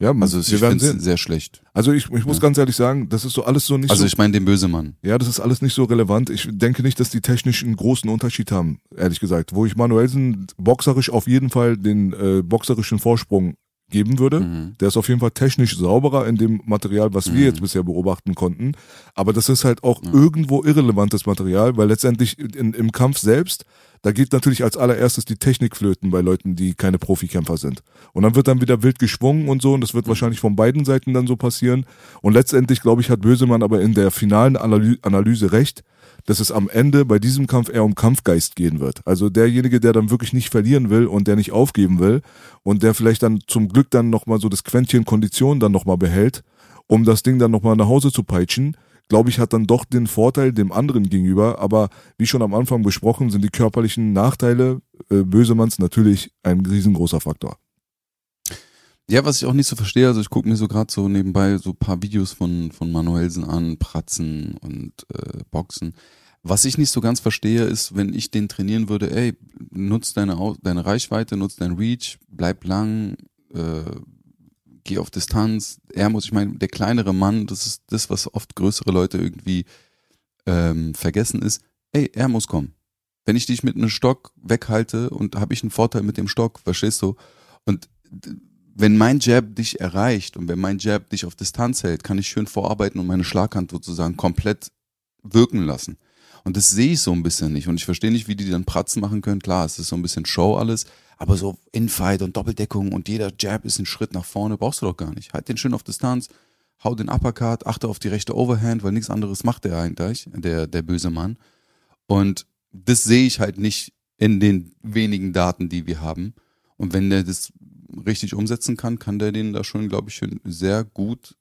Ja,
Also ich
wir werden
finde
sehen.
es sehr schlecht.
Also ich, ich muss
Ja.
ganz ehrlich sagen, das ist so alles so nicht
Also
so.
ich meine den Bösemann.
Ja, das ist alles nicht so relevant. Ich denke nicht, dass die technisch einen großen Unterschied haben, ehrlich gesagt. Wo ich Manuelsen boxerisch auf jeden Fall den äh, boxerischen Vorsprung geben würde.
Mhm.
Der ist auf jeden Fall technisch sauberer in dem Material, was wir
Mhm.
jetzt bisher beobachten konnten. Aber das ist halt auch
Ja.
irgendwo irrelevantes Material, weil letztendlich in, im Kampf selbst, da geht natürlich als allererstes die Technik flöten bei Leuten, die keine Profikämpfer sind. Und dann wird dann wieder wild geschwungen und so, und das wird wahrscheinlich von beiden Seiten dann so passieren. Und letztendlich, glaube ich, hat Bösemann aber in der finalen Analy Analyse recht, dass es am Ende bei diesem Kampf eher um Kampfgeist gehen wird. Also derjenige, der dann wirklich nicht verlieren will und der nicht aufgeben will und der vielleicht dann zum Glück dann nochmal so das Quäntchen Kondition dann nochmal behält, um das Ding dann nochmal nach Hause zu peitschen, glaube ich, hat dann doch den Vorteil dem anderen gegenüber. Aber wie schon am Anfang besprochen, sind die körperlichen Nachteile äh, Bösemanns natürlich ein riesengroßer Faktor.
Ja, was ich auch nicht so verstehe, also ich gucke mir so gerade so nebenbei so paar Videos von, von Manuelsen an, Pratzen und äh, Boxen. Was ich nicht so ganz verstehe, ist, wenn ich den trainieren würde, ey, nutz deine, deine Reichweite, nutz dein Reach, bleib lang, äh, geh auf Distanz. Er muss, ich meine, der kleinere Mann, das ist das, was oft größere Leute irgendwie ähm, vergessen ist, ey, er muss kommen. Wenn ich dich mit einem Stock weghalte und habe ich einen Vorteil mit dem Stock, verstehst du? Und wenn mein Jab dich erreicht und wenn mein Jab dich auf Distanz hält, kann ich schön vorarbeiten und meine Schlaghand sozusagen komplett wirken lassen. Und das sehe ich so ein bisschen nicht. Und ich verstehe nicht, wie die dann Pratzen machen können. Klar, es ist so ein bisschen Show alles, aber so Infight und Doppeldeckung und jeder Jab ist ein Schritt nach vorne, brauchst du doch gar nicht. Halt den schön auf Distanz, hau den Uppercut, achte auf die rechte Overhand, weil nichts anderes macht der eigentlich, der, der böse Mann. Und das sehe ich halt nicht in den wenigen Daten, die wir haben. Und wenn der das richtig umsetzen kann, kann der den da schon, glaube ich, sehr gut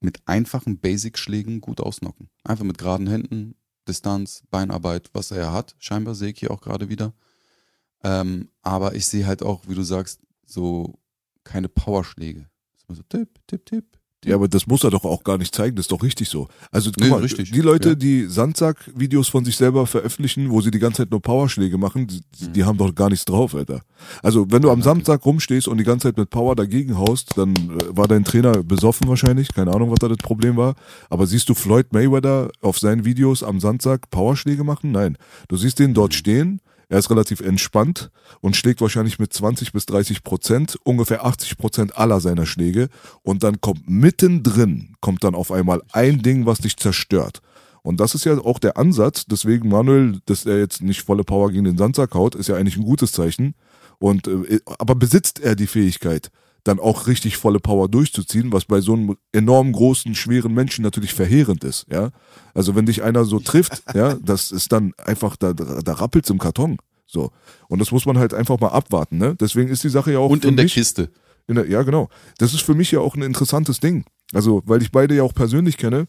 mit einfachen Basic-Schlägen gut ausnocken. Einfach mit geraden Händen, Distanz, Beinarbeit, was er ja hat. Scheinbar sehe ich hier auch gerade wieder. Ähm, aber ich sehe halt auch, wie du sagst, so keine Powerschläge. So tipp, tipp, tipp.
Ja, aber das muss er doch auch gar nicht zeigen, das ist doch richtig so. Also guck
Nee,
mal,
richtig.
die Leute,
Ja.
die Sandsack-Videos von sich selber veröffentlichen, wo sie die ganze Zeit nur Powerschläge machen, die, die haben doch gar nichts drauf, Alter. Also wenn du am
Mhm.
Samstag rumstehst und die ganze Zeit mit Power dagegen haust, dann äh, war dein Trainer besoffen wahrscheinlich, keine Ahnung, was da das Problem war. Aber siehst du Floyd Mayweather auf seinen Videos am Samstag Powerschläge machen? Nein. Du siehst den
Mhm.
dort stehen, er ist relativ entspannt und schlägt wahrscheinlich mit 20 bis 30 Prozent, ungefähr 80 Prozent aller seiner Schläge. Und dann kommt mittendrin, kommt dann auf einmal ein Ding, was dich zerstört. Und das ist ja auch der Ansatz, deswegen Manuel, dass er jetzt nicht volle Power gegen den Sandsack haut, ist ja eigentlich ein gutes Zeichen. Und, äh, aber besitzt er die Fähigkeit, dann auch richtig volle Power durchzuziehen, was bei so einem enorm großen, schweren Menschen natürlich verheerend ist, ja. Also wenn dich einer so trifft, <laughs> ja, das ist dann einfach, da, da, da rappelt's im Karton. So. Und das muss man halt einfach mal abwarten, ne? Deswegen ist die Sache ja auch
Und in der
mich,
Kiste.
in der, ja, genau. Das ist für mich ja auch ein interessantes Ding. Also, weil ich beide ja auch persönlich kenne,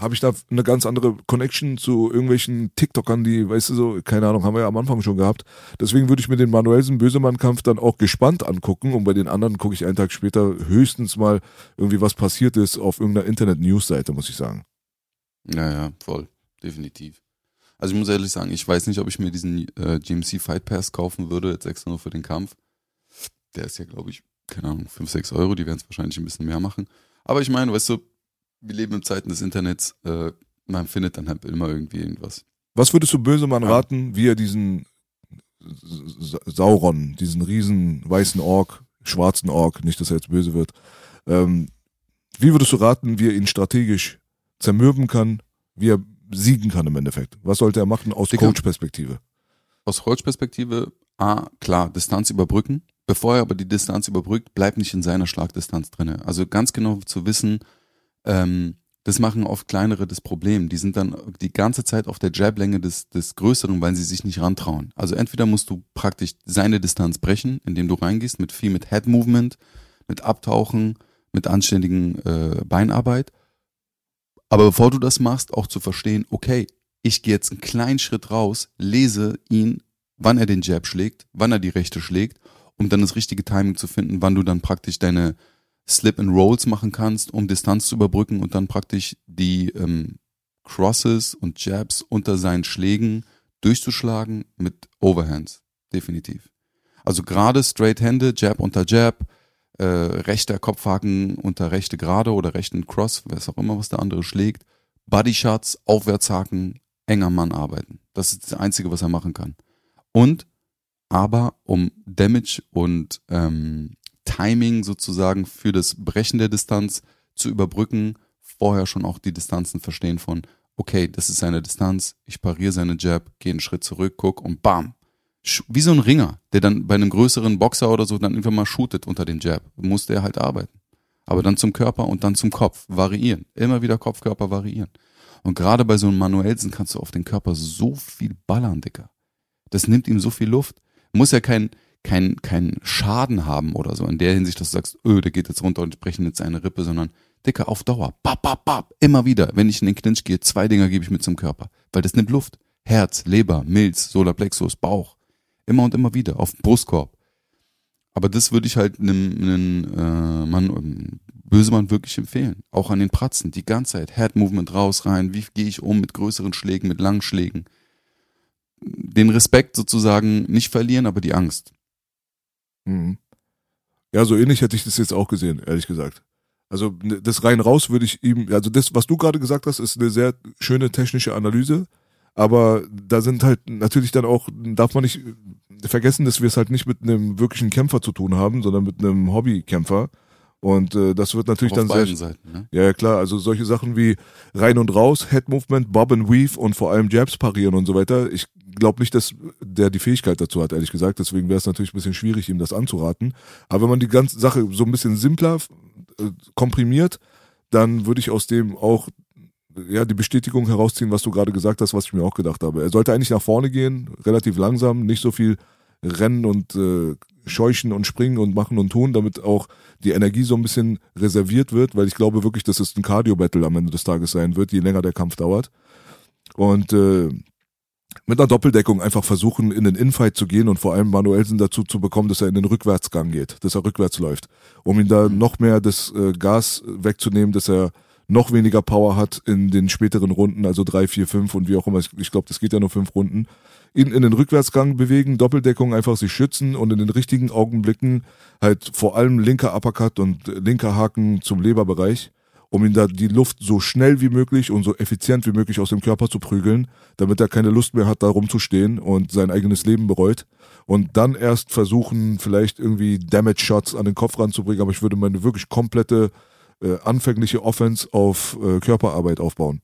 habe ich da eine ganz andere Connection zu irgendwelchen TikTokern, die, weißt du, so, keine Ahnung, haben wir ja am Anfang schon gehabt. Deswegen würde ich mir den Manuelsen-Bösemann-Kampf dann auch gespannt angucken und bei den anderen gucke ich einen Tag später höchstens mal irgendwie was passiert ist auf irgendeiner Internet-News-Seite, muss ich sagen.
Ja, voll. Definitiv. Also ich muss ehrlich sagen, ich weiß nicht, ob ich mir diesen äh, GMC Fight Pass kaufen würde, jetzt extra nur für den Kampf. Der ist ja, glaube ich, keine Ahnung, 5, 6 Euro, die werden es wahrscheinlich ein bisschen mehr machen. Aber ich meine, weißt du, wir leben in Zeiten des Internets, äh, man findet dann halt immer irgendwie irgendwas.
Was würdest du Bösemann
Ja.
raten, wie er diesen Sa- Sauron, diesen riesen weißen Ork, schwarzen Ork, nicht, dass er jetzt böse wird, ähm, wie würdest du raten, wie er ihn strategisch zermürben kann, wie er siegen kann im Endeffekt? Was sollte er machen aus. Coach-Perspektive?
Aus Coach-Perspektive, A, klar, Distanz überbrücken. Bevor er aber die Distanz überbrückt, bleibt nicht in seiner Schlagdistanz drinne. Also ganz genau zu wissen, ähm, das machen oft kleinere das Problem. Die sind dann die ganze Zeit auf der Jablänge des, des Größeren, weil sie sich nicht rantrauen. Also entweder musst du praktisch seine Distanz brechen, indem du reingehst, mit viel mit Head Movement, mit Abtauchen, mit anständigen äh, Beinarbeit. Aber bevor du das machst, auch zu verstehen, okay, ich gehe jetzt einen kleinen Schritt raus, lese ihn, wann er den Jab schlägt, wann er die rechte schlägt, um dann das richtige Timing zu finden, wann du dann praktisch deine Slip and Rolls machen kannst, um Distanz zu überbrücken und dann praktisch die ähm, Crosses und Jabs unter seinen Schlägen durchzuschlagen mit Overhands. Definitiv. Also gerade Straight Hände, Jab unter Jab, äh, rechter Kopfhaken unter rechte Gerade oder rechten Cross, was auch immer, was der andere schlägt. Body Shots, Aufwärtshaken, enger Mann arbeiten. Das ist das Einzige, was er machen kann. Und aber um Damage und ähm, Timing sozusagen für das Brechen der Distanz zu überbrücken, vorher schon auch die Distanzen verstehen von, okay, das ist seine Distanz, ich pariere seine Jab, gehe einen Schritt zurück, guck und bam. Wie so ein Ringer, der dann bei einem größeren Boxer oder so dann irgendwann mal shootet unter den Jab. Musste er halt arbeiten. Aber dann zum Körper und dann zum Kopf variieren. Immer wieder Kopf-Körper variieren. Und gerade bei so einem Manuelsen kannst du auf den Körper so viel ballern, Dicker. Das nimmt ihm so viel Luft. Muss ja kein, kein, kein Schaden haben oder so. In der Hinsicht, dass du sagst, öh, der geht jetzt runter und brechen jetzt eine Rippe, sondern Dicker, auf Dauer. Bap, bap, bap. Immer wieder. Wenn ich in den Clinch gehe, zwei Dinger gebe ich mit zum Körper. Weil das nimmt Luft. Herz, Leber, Milz, Solarplexus, Bauch. Immer und immer wieder. Auf Brustkorb. Aber das würde ich halt einem, einem äh, Mann, ähm, Bösemann wirklich empfehlen. Auch an den Pratzen. Die ganze Zeit. Head Movement raus, rein. Wie gehe ich um mit größeren Schlägen, mit langen Schlägen? Den Respekt sozusagen nicht verlieren, aber die Angst.
Mhm. Ja, so ähnlich hätte ich das jetzt auch gesehen, ehrlich gesagt. Also ne, das rein raus würde ich ihm, also das, was du gerade gesagt hast, ist eine sehr schöne technische Analyse, aber da sind halt natürlich dann auch, darf man nicht vergessen, dass wir es halt nicht mit einem wirklichen Kämpfer zu tun haben, sondern mit einem Hobbykämpfer. Und äh, das wird natürlich
Auf
dann
beiden
sehr,
Seiten, ne?
ja, ja, klar, also solche Sachen wie rein und raus, Head Movement, Bob and Weave und vor allem Jabs parieren und so weiter. Ich glaube nicht, dass der die Fähigkeit dazu hat, ehrlich gesagt. Deswegen wäre es natürlich ein bisschen schwierig, ihm das anzuraten. Aber wenn man die ganze Sache so ein bisschen simpler äh, komprimiert, dann würde ich aus dem auch ja, die Bestätigung herausziehen, was du gerade gesagt hast, was ich mir auch gedacht habe. Er sollte eigentlich nach vorne gehen, relativ langsam, nicht so viel rennen und äh, scheuchen und springen und machen und tun, damit auch die Energie so ein bisschen reserviert wird, weil ich glaube wirklich, dass es ein Cardio-Battle am Ende des Tages sein wird, je länger der Kampf dauert. Und äh, mit einer Doppeldeckung einfach versuchen, in den Infight zu gehen und vor allem Manuelsen dazu zu bekommen, dass er in den Rückwärtsgang geht, dass er rückwärts läuft, um ihm da noch mehr das äh, Gas wegzunehmen, dass er noch weniger Power hat in den späteren Runden, also drei, vier, fünf und wie auch immer. Ich, ich glaube, das geht ja nur fünf Runden. Ihn in den Rückwärtsgang bewegen, Doppeldeckung einfach sich schützen und in den richtigen Augenblicken halt vor allem linker Uppercut und linker Haken zum Leberbereich, um ihn da die Luft so schnell wie möglich und so effizient wie möglich aus dem Körper zu prügeln, damit er keine Lust mehr hat, da rumzustehen und sein eigenes Leben bereut. Und dann erst versuchen, vielleicht irgendwie Damage-Shots an den Kopf ranzubringen, aber ich würde meine wirklich komplette äh, anfängliche Offense auf äh, Körperarbeit aufbauen.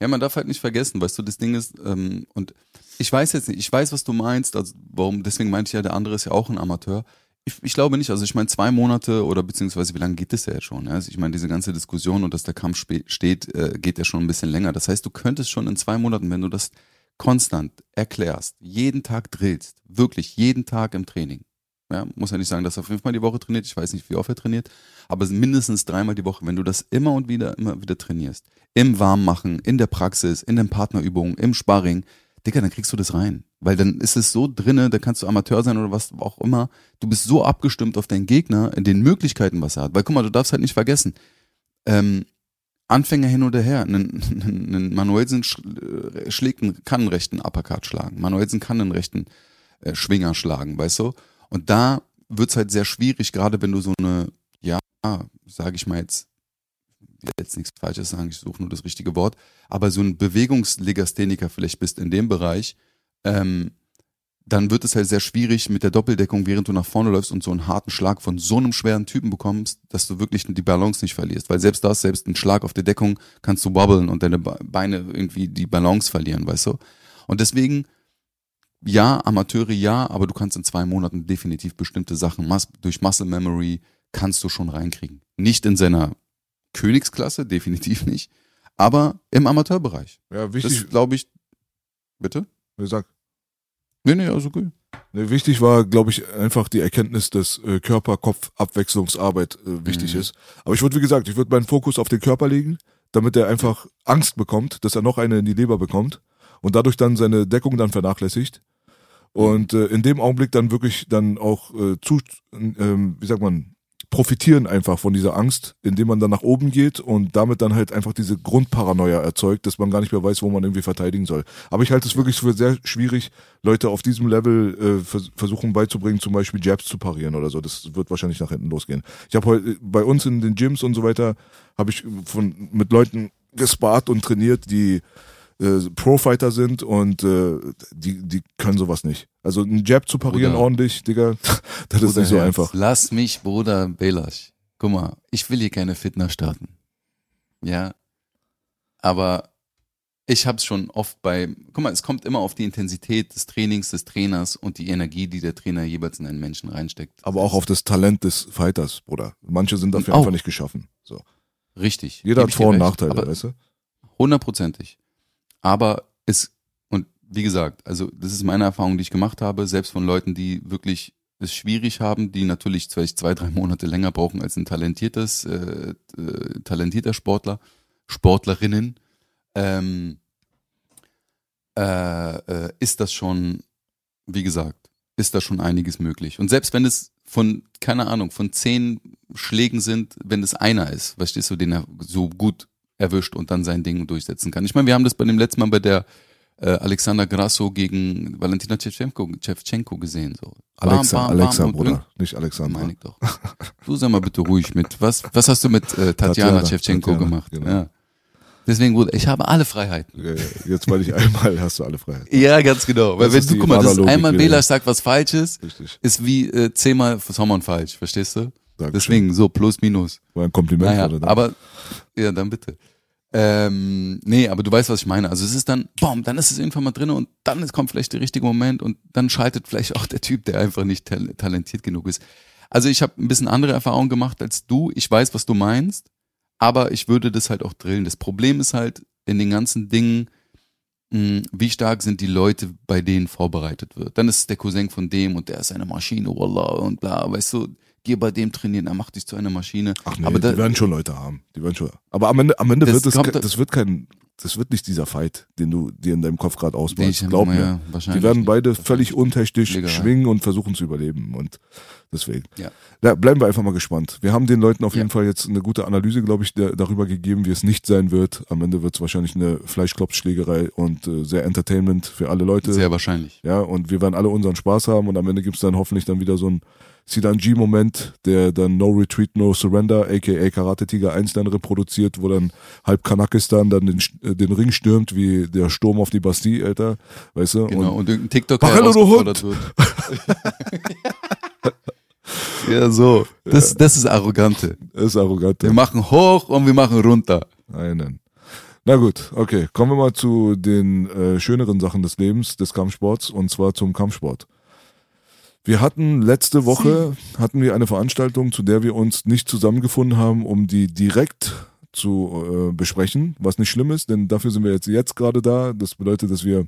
Ja, man darf halt nicht vergessen, weißt du, das Ding ist, ähm, und ich weiß jetzt nicht, ich weiß, was du meinst, also warum, deswegen meinte ich ja, der andere ist ja auch ein Amateur. Ich, ich glaube nicht, also ich meine, zwei Monate oder beziehungsweise wie lange geht das ja jetzt schon? Ja? Also ich meine, diese ganze Diskussion und dass der Kampf steht, äh, geht ja schon ein bisschen länger. Das heißt, du könntest schon in zwei Monaten, wenn du das konstant erklärst, jeden Tag drillst, wirklich jeden Tag im Training. Ja, muss ja nicht sagen, dass er fünfmal die Woche trainiert, ich weiß nicht, wie oft er trainiert, aber mindestens dreimal die Woche, wenn du das immer und wieder, immer wieder trainierst, im Warmmachen, in der Praxis, in den Partnerübungen, im Sparring, Digga, dann kriegst du das rein. Weil dann ist es so drinne, da kannst du Amateur sein oder was auch immer. Du bist so abgestimmt auf deinen Gegner, in den Möglichkeiten, was er hat. Weil guck mal, du darfst halt nicht vergessen, ähm, Anfänger hin oder her. Ein, ein, ein Manuelsen sch- äh, schlägt einen, kann einen rechten Uppercut schlagen. Manuelsen kann einen rechten äh, Schwinger schlagen, weißt du? Und da wird's halt sehr schwierig, gerade wenn du so eine, ja, sage ich mal jetzt, jetzt nichts Falsches sagen, ich suche nur das richtige Wort, aber so ein Bewegungslegastheniker vielleicht bist in dem Bereich, ähm, dann wird es halt sehr schwierig mit der Doppeldeckung, während du nach vorne läufst und so einen harten Schlag von so einem schweren Typen bekommst, dass du wirklich die Balance nicht verlierst. Weil selbst das, selbst ein Schlag auf der Deckung, kannst du wobbeln und deine Be- Beine irgendwie die Balance verlieren, weißt du? Und deswegen, ja, Amateure ja, aber du kannst in zwei Monaten definitiv bestimmte Sachen durch Muscle Memory kannst du schon reinkriegen. Nicht in seiner Königsklasse, definitiv nicht, aber im Amateurbereich.
Ja, wichtig,
glaube ich. Bitte?
wie gesagt,
Nee, nee, also gut.
Ne, wichtig war, glaube ich, einfach die Erkenntnis, dass äh, Körper-Kopf-Abwechslungsarbeit äh, wichtig
Mhm.
ist. Aber ich würde, wie gesagt, ich würde meinen Fokus auf den Körper legen, damit er einfach Angst bekommt, dass er noch eine in die Leber bekommt und dadurch dann seine Deckung dann vernachlässigt. Und äh, in dem Augenblick dann wirklich dann auch äh, zu, ähm, wie sagt man, profitieren einfach von dieser Angst, indem man dann nach oben geht und damit dann halt einfach diese Grundparanoia erzeugt, dass man gar nicht mehr weiß, wo man irgendwie verteidigen soll. Aber ich halte es wirklich für sehr schwierig, Leute auf diesem Level äh, vers versuchen beizubringen, zum Beispiel Jabs zu parieren oder so. Das wird wahrscheinlich nach hinten losgehen. Ich habe heute bei uns in den Gyms und so weiter, habe ich von mit Leuten gespart und trainiert, die äh, Pro-Fighter sind und äh, die, die können sowas nicht. Also ein Jab zu parieren
Bruder.
ordentlich, Digga, <laughs> das ist
Bruder
nicht so
Herz,
einfach.
Lass mich, Bruder Belasch. Guck mal, ich will hier keine Fitness starten. Ja. Aber ich hab's schon oft bei, guck mal, es kommt immer auf die Intensität des Trainings des Trainers und die Energie, die der Trainer jeweils in einen Menschen reinsteckt.
Aber auch auf das Talent des Fighters, Bruder. Manche sind dafür einfach nicht geschaffen. So.
Richtig.
Jeder hat Vor- und. Nachteile, weißt du?
Hundertprozentig. Aber es, und wie gesagt, also das ist meine Erfahrung, die ich gemacht habe, selbst von Leuten, die wirklich es schwierig haben, die natürlich vielleicht zwei, drei Monate länger brauchen als ein talentiertes, äh, äh, talentierter Sportler, Sportlerinnen, ähm, äh, äh, ist das schon, wie gesagt, ist da schon einiges möglich. Und selbst wenn es von, keine Ahnung, von zehn Schlägen sind, wenn es einer ist, verstehst du, den er so gut erwischt und dann sein Ding durchsetzen kann. Ich meine, wir haben das bei dem letzten Mal bei der äh, Alexander Grasso gegen Valentina Shevchenko, Shevchenko gesehen. So. Bam,
Alexa,
bam, bam
Alexa,
und
Bruder, nicht Alexandra.
meine ich doch. Du sei mal bitte ruhig mit. Was, was hast du mit äh, Tatjana,
Tatjana,
Shevchenko gemacht?
genau.
Ja. Deswegen, Bruder, ich habe alle Freiheiten.
Ja, Jetzt, weil ich einmal hast du alle Freiheit. <laughs>
Ja, ganz genau. Weil wenn du, guck mal, das ist einmal
wieder.
Bela sagt was Falsches,
Richtig.
ist wie äh, zehnmal Sommern falsch, verstehst du?
Dankeschön.
Deswegen, so plus minus.
War ein Kompliment
Naja,
gerade.
aber, ja, dann bitte. Ähm, nee, aber du weißt, was ich meine. Also es ist dann, boom, dann ist es irgendwann mal drin und dann ist- kommt vielleicht der richtige Moment und dann schaltet vielleicht auch der Typ, der einfach nicht tal talentiert genug ist. Also ich habe ein bisschen andere Erfahrungen gemacht als du. Ich weiß, was du meinst, aber ich würde das halt auch drillen. Das Problem ist halt in den ganzen Dingen, mh, wie stark sind die Leute, bei denen vorbereitet wird. Dann ist es der Cousin von dem und der ist eine Maschine, wallah und bla, weißt du, geh bei dem trainieren, er macht dich zu einer Maschine.
Ach nee,
aber da,
die werden schon Leute haben. Die werden schon. Aber am Ende, am Ende
Das
wird es, ke- das wird kein, das wird nicht dieser Fight, den du dir in deinem Kopf gerade ausmalst. Glaub
ja,
mir.
wahrscheinlich
Die werden beide völlig untechnisch
Schlägerei.
schwingen und versuchen zu überleben. Und deswegen.
Ja.
Ja, bleiben wir einfach mal gespannt. Wir haben den Leuten auf
Ja.
jeden Fall jetzt eine gute Analyse, glaube ich, der, darüber gegeben, wie es nicht sein wird. Am Ende wird es wahrscheinlich eine Fleischklopfschlägerei und äh, sehr Entertainment für alle Leute.
Sehr wahrscheinlich.
Ja, und wir werden alle unseren Spaß haben und am Ende gibt's dann hoffentlich dann wieder so ein Sidan-G-Moment, der dann No Retreat, No Surrender, aka Karate Tiger 1 dann reproduziert, wo dann halb Kanakistan dann den, äh, den Ring stürmt, wie der Sturm auf die Bastille, Alter. Weißt du?
Genau.
Und
Und, irgendein TikTok, herausgefordert wird. <laughs> ja, so. Das, das ist Arrogante.
das ist arrogant.
Wir machen hoch und wir machen runter.
Einen. Na gut, okay. Kommen wir mal zu den äh, schöneren Sachen des Lebens, des Kampfsports, und zwar zum Kampfsport. Wir hatten letzte Woche hatten wir eine Veranstaltung, zu der wir uns nicht zusammengefunden haben, um die direkt zu äh, besprechen, was nicht schlimm ist, denn dafür sind wir jetzt jetzt gerade da. Das bedeutet, dass wir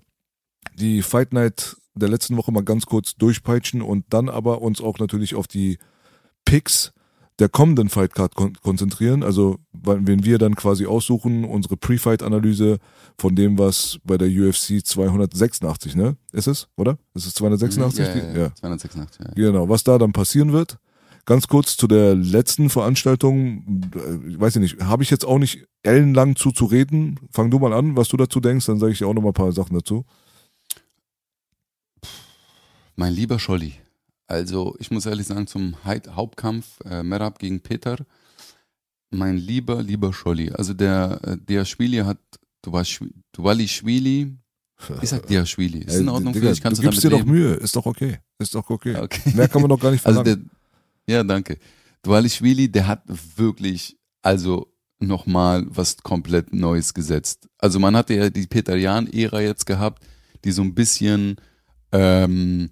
die Fight Night der letzten Woche mal ganz kurz durchpeitschen und dann aber uns auch natürlich auf die Picks der kommenden Fightcard kon konzentrieren. Also wenn wir dann quasi aussuchen, unsere Pre-Fight-Analyse von dem, was bei der UFC 286, ne? Ist es, oder? Ist es 286?
Ja, ja, ja. 286, ja.
Genau, was da dann passieren wird. Ganz kurz zu der letzten Veranstaltung, ich weiß ich nicht, habe ich jetzt auch nicht ellenlang zu zu reden. Fang du mal an, was du dazu denkst, dann sage ich dir auch noch mal ein paar Sachen dazu.
Mein lieber Scholli. Also, ich muss ehrlich sagen, zum Hauptkampf äh, Merab gegen Peter. Mein lieber, lieber Scholli. Also, der, äh, der Schwili hat, du warst, du Wali Schwili. Ich sag der Schwili. Ist in
Ey,
Ordnung für
Digga,
dich? Kannst
du
du
gibst dir
damit
doch
leben?
Mühe, ist doch okay. Ist doch okay.
Okay.
Mehr kann man doch gar nicht <laughs>
Also
verlangen.
der, ja, danke. Dualischwili, der hat wirklich, also nochmal was komplett Neues gesetzt. Also man hatte ja die Peter Jan-Ära jetzt gehabt, die so ein bisschen, ähm,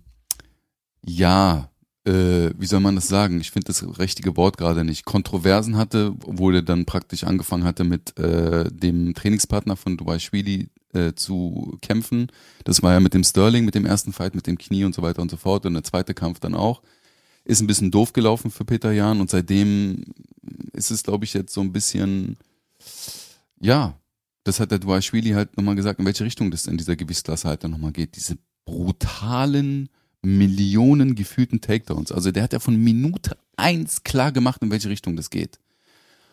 ja, äh, wie soll man das sagen? Ich finde das richtige Wort gerade nicht. Kontroversen hatte, obwohl er dann praktisch angefangen hatte mit äh, dem Trainingspartner von Dubai-Schwili äh, zu kämpfen. Das war ja mit dem Sterling, mit dem ersten Fight, mit dem Knie und so weiter und so fort. Und der zweite Kampf dann auch. Ist ein bisschen doof gelaufen für Peter Jan und seitdem ist es, glaube ich, jetzt so ein bisschen, ja, das hat der Duashvili halt nochmal gesagt, in welche Richtung das in dieser Gewichtsklasse halt dann nochmal geht. Diese brutalen Millionen gefühlten Takedowns. Also der hat ja von Minute eins klar gemacht, in welche Richtung das geht.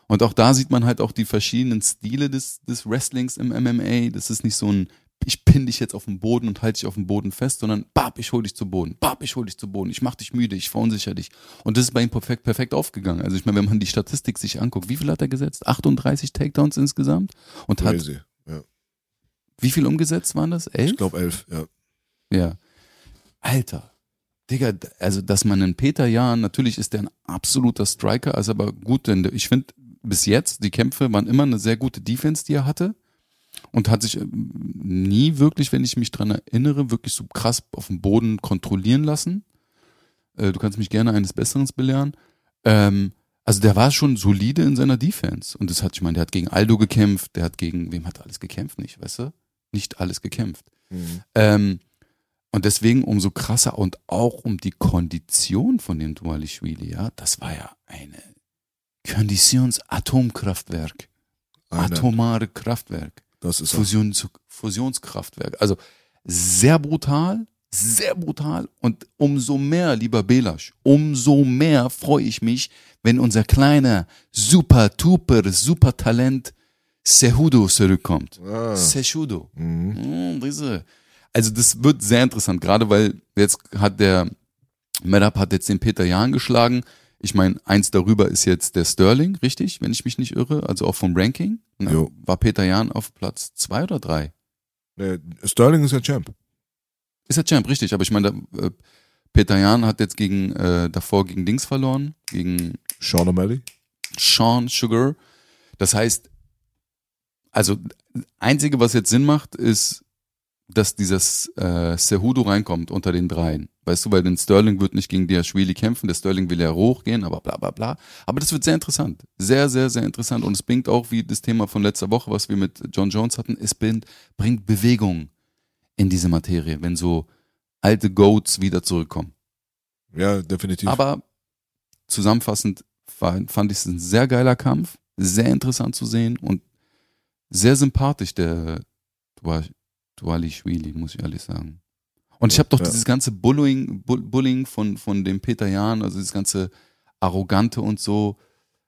Und auch da sieht man halt auch die verschiedenen Stile des, des Wrestlings im MMA. Das ist nicht so ein, ich pin dich jetzt auf den Boden und halte dich auf dem Boden fest, sondern bab, ich hol dich zu Boden, bab, ich hol dich zu Boden, ich mach dich müde, ich verunsichere dich. Und das ist bei ihm perfekt, perfekt aufgegangen. Also ich meine, wenn man die Statistik sich anguckt, wie viel hat er gesetzt? 38 Takedowns insgesamt? Und hat,
Crazy. Ja.
wie viel umgesetzt waren das? Elf?
Ich glaube elf, ja.
Ja. Alter. Digga, also dass man einen Peter Jahn, natürlich ist der ein absoluter Striker, also aber gut, denn ich finde bis jetzt, die Kämpfe waren immer eine sehr gute Defense, die er hatte. Und hat sich ähm, nie wirklich, wenn ich mich dran erinnere, wirklich so krass auf dem Boden kontrollieren lassen. Äh, du kannst mich gerne eines Besseren belehren. Ähm, also der war schon solide in seiner Defense. Und das hat, ich meine, der hat gegen Aldo gekämpft, der hat gegen, wem hat er alles gekämpft? Nicht, weißt du? Nicht alles gekämpft.
Mhm.
Ähm, und deswegen umso krasser und auch um die Kondition von dem Dualischwili, ja, das war ja eine Konditions-Atomkraftwerk. Atomare Kraftwerk.
Das ist.
Fusions Fusionskraftwerk. Also sehr brutal, sehr brutal. Und umso mehr, lieber Belasch, umso mehr freue ich mich, wenn unser kleiner, super, tuper, super Talent Sehudo zurückkommt.
Ah.
Sehudo.
Mhm.
Mm, diese. Also das wird sehr interessant, gerade weil jetzt hat der Medap hat jetzt den Peter Jahn geschlagen. Ich meine, eins darüber ist jetzt der Sterling, richtig, wenn ich mich nicht irre, also auch vom Ranking. Ne? War Peter Jahn auf Platz zwei oder drei?
Nee, Sterling ist ja Champ.
Ist der Champ, richtig, aber ich meine, äh, Peter Jahn hat jetzt gegen äh, davor gegen Dings verloren, gegen
Sean O'Malley.
Sean Sugar. Das heißt, also einzige, was jetzt Sinn macht, ist, dass dieses äh, Sehudo reinkommt unter den dreien. Weißt du, weil den Sterling wird nicht gegen Diashvili kämpfen, der Sterling will ja hochgehen, aber bla bla bla. Aber das wird sehr interessant. Sehr, sehr, sehr interessant. Und es bringt auch, wie das Thema von letzter Woche, was wir mit John Jones hatten, es bringt, bringt Bewegung in diese Materie, wenn so alte Goats wieder zurückkommen.
Ja, definitiv.
Aber zusammenfassend fand, fand ich es ein sehr geiler Kampf, sehr interessant zu sehen und sehr sympathisch, der Dualischwili, muss ich ehrlich sagen. Und ich habe doch
Ja.
dieses ganze Bullying, Bull- Bullying von, von dem Peter Jahn, also dieses ganze Arrogante und so,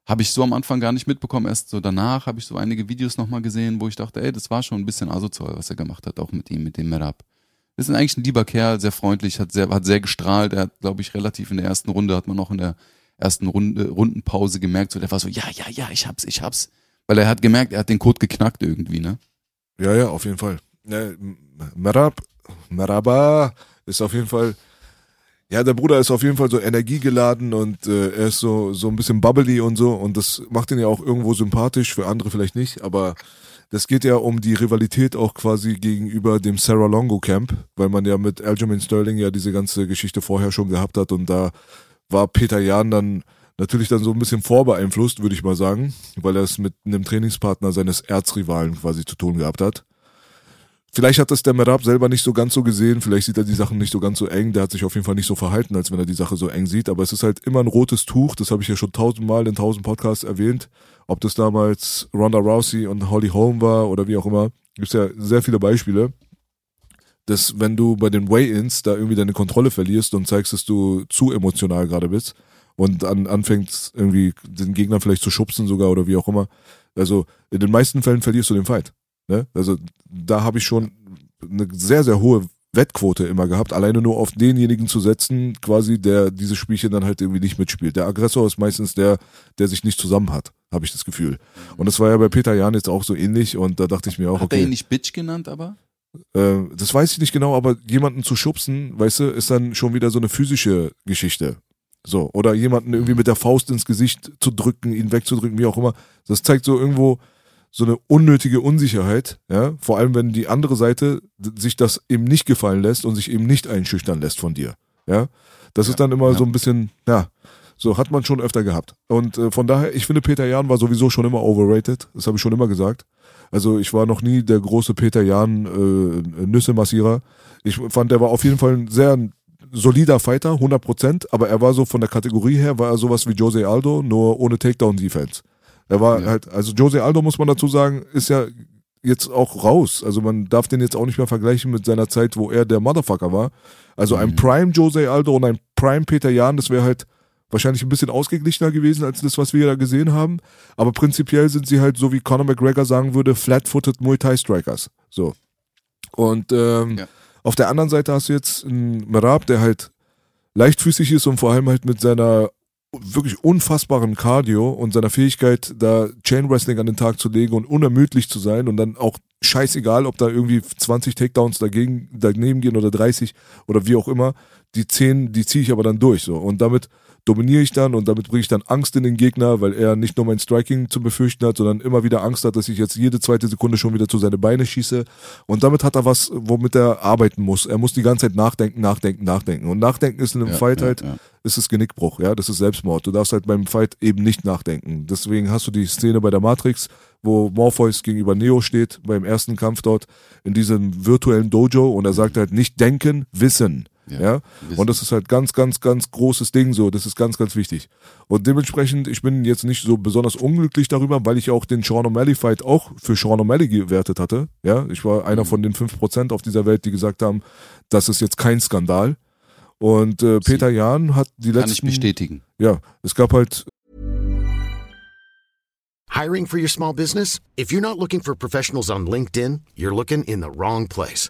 habe ich so am Anfang gar nicht mitbekommen. Erst so danach habe ich so einige Videos nochmal gesehen, wo ich dachte, ey, das war schon ein bisschen asozial, was er gemacht hat, auch mit ihm, mit dem Merab. Das ist eigentlich ein lieber Kerl, sehr freundlich, hat sehr, hat sehr gestrahlt. Er hat, glaube ich, relativ in der ersten Runde, hat man auch in der ersten Runde, Rundenpause gemerkt, so der war so, ja, ja, ja, ich hab's, ich hab's. Weil er hat gemerkt, er hat den Code geknackt irgendwie, ne?
Ja, ja, auf jeden Fall. Ne, Merab, Meraba ist auf jeden Fall, ja, der Bruder ist auf jeden Fall so energiegeladen und äh, er ist so, so ein bisschen bubbly und so und das macht ihn ja auch irgendwo sympathisch, für andere vielleicht nicht, aber das geht ja um die Rivalität auch quasi gegenüber dem Sarah Longo Camp, weil man ja mit Aljamain Sterling ja diese ganze Geschichte vorher schon gehabt hat und da war Peter Jan dann natürlich dann so ein bisschen vorbeeinflusst, würde ich mal sagen, weil er es mit einem Trainingspartner seines Erzrivalen quasi zu tun gehabt hat. Vielleicht hat das der Merab selber nicht so ganz so gesehen, vielleicht sieht er die Sachen nicht so ganz so eng, der hat sich auf jeden Fall nicht so verhalten, als wenn er die Sache so eng sieht, aber es ist halt immer ein rotes Tuch, das habe ich ja schon tausendmal in tausend Podcasts erwähnt, ob das damals Ronda Rousey und Holly Holm war oder wie auch immer, gibt's ja sehr viele Beispiele, dass wenn du bei den Weigh-Ins da irgendwie deine Kontrolle verlierst und zeigst, dass du zu emotional gerade bist und an, anfängst irgendwie den Gegner vielleicht zu schubsen sogar oder wie auch immer, also in den meisten Fällen verlierst du den Fight. Ne? Also da habe ich schon eine sehr, sehr hohe Wettquote immer gehabt, alleine nur auf denjenigen zu setzen, quasi, der dieses Spielchen dann halt irgendwie nicht mitspielt. Der Aggressor ist meistens der, der sich nicht zusammen hat, habe ich das Gefühl. Und das war ja bei Peter Jan jetzt auch so ähnlich und da dachte ich mir auch,
Hat er ihn
okay,
nicht Bitch genannt, aber?
äh, das weiß ich nicht genau, aber jemanden zu schubsen, weißt du, ist dann schon wieder so eine physische Geschichte. So, oder jemanden irgendwie mit der Faust ins Gesicht zu drücken, ihn wegzudrücken, wie auch immer. Das zeigt so irgendwo so eine unnötige Unsicherheit, ja, vor allem wenn die andere Seite sich das eben nicht gefallen lässt und sich eben nicht einschüchtern lässt von dir, ja. Das ist dann immer
ja.
so ein bisschen, ja, so hat man schon öfter gehabt. Und äh, von daher, ich finde Peter Jan war sowieso schon immer overrated, das habe ich schon immer gesagt. Also ich war noch nie der große Peter Jan äh, Nüssemassierer. Ich fand, der war auf jeden Fall ein sehr solider Fighter, 100 Prozent, aber er war so von der Kategorie her, war er sowas wie Jose Aldo, nur ohne Takedown-Defense. Er war
Ja.
halt, also Jose Aldo muss man dazu sagen, ist ja jetzt auch raus. Also man darf den jetzt auch nicht mehr vergleichen mit seiner Zeit, wo er der Motherfucker war. Also ein Prime Jose Aldo und ein Prime Peter Jan, das wäre halt wahrscheinlich ein bisschen ausgeglichener gewesen als das, was wir da gesehen haben. Aber prinzipiell sind sie halt so, wie Conor McGregor sagen würde, flat-footed Muay Thai Strikers. So. Und ähm,
Ja.
auf der anderen Seite hast du jetzt einen Merab, der halt leichtfüßig ist und vor allem halt mit seiner wirklich unfassbaren Cardio und seiner Fähigkeit, da Chain Wrestling an den Tag zu legen und unermüdlich zu sein und dann auch scheißegal, ob da irgendwie 20 Takedowns dagegen, daneben gehen oder 30 oder wie auch immer, die 10, die ziehe ich aber dann durch so. Und damit dominiere ich dann und damit bringe ich dann Angst in den Gegner, weil er nicht nur mein Striking zu befürchten hat, sondern immer wieder Angst hat, dass ich jetzt jede zweite Sekunde schon wieder zu seine Beine schieße. Und damit hat er was, womit er arbeiten muss. Er muss die ganze Zeit nachdenken, nachdenken, nachdenken. Und nachdenken ist in einem
Ja,
Fight
ja,
halt,
ja.
ist es Genickbruch, ja, das ist Selbstmord. Du darfst halt beim Fight eben nicht nachdenken. Deswegen hast du die Szene bei der Matrix, wo Morpheus gegenüber Neo steht, beim ersten Kampf dort in diesem virtuellen Dojo und er sagt halt nicht denken, wissen. Ja,
Ja,
und das ist halt ganz, ganz, ganz großes Ding so. Das ist ganz, ganz wichtig. Und dementsprechend, ich bin jetzt nicht so besonders unglücklich darüber, weil ich auch den Sean O'Malley Fight auch für Sean O'Malley gewertet hatte. Ja, ich war einer von den 5% auf dieser Welt, die gesagt haben, das ist jetzt kein Skandal. Und äh, Peter Jahn hat die
Kann ich
letzten,
bestätigen.
ja, es gab halt
Hiring for your small business? If you're not looking for professionals on LinkedIn, you're looking in the wrong place.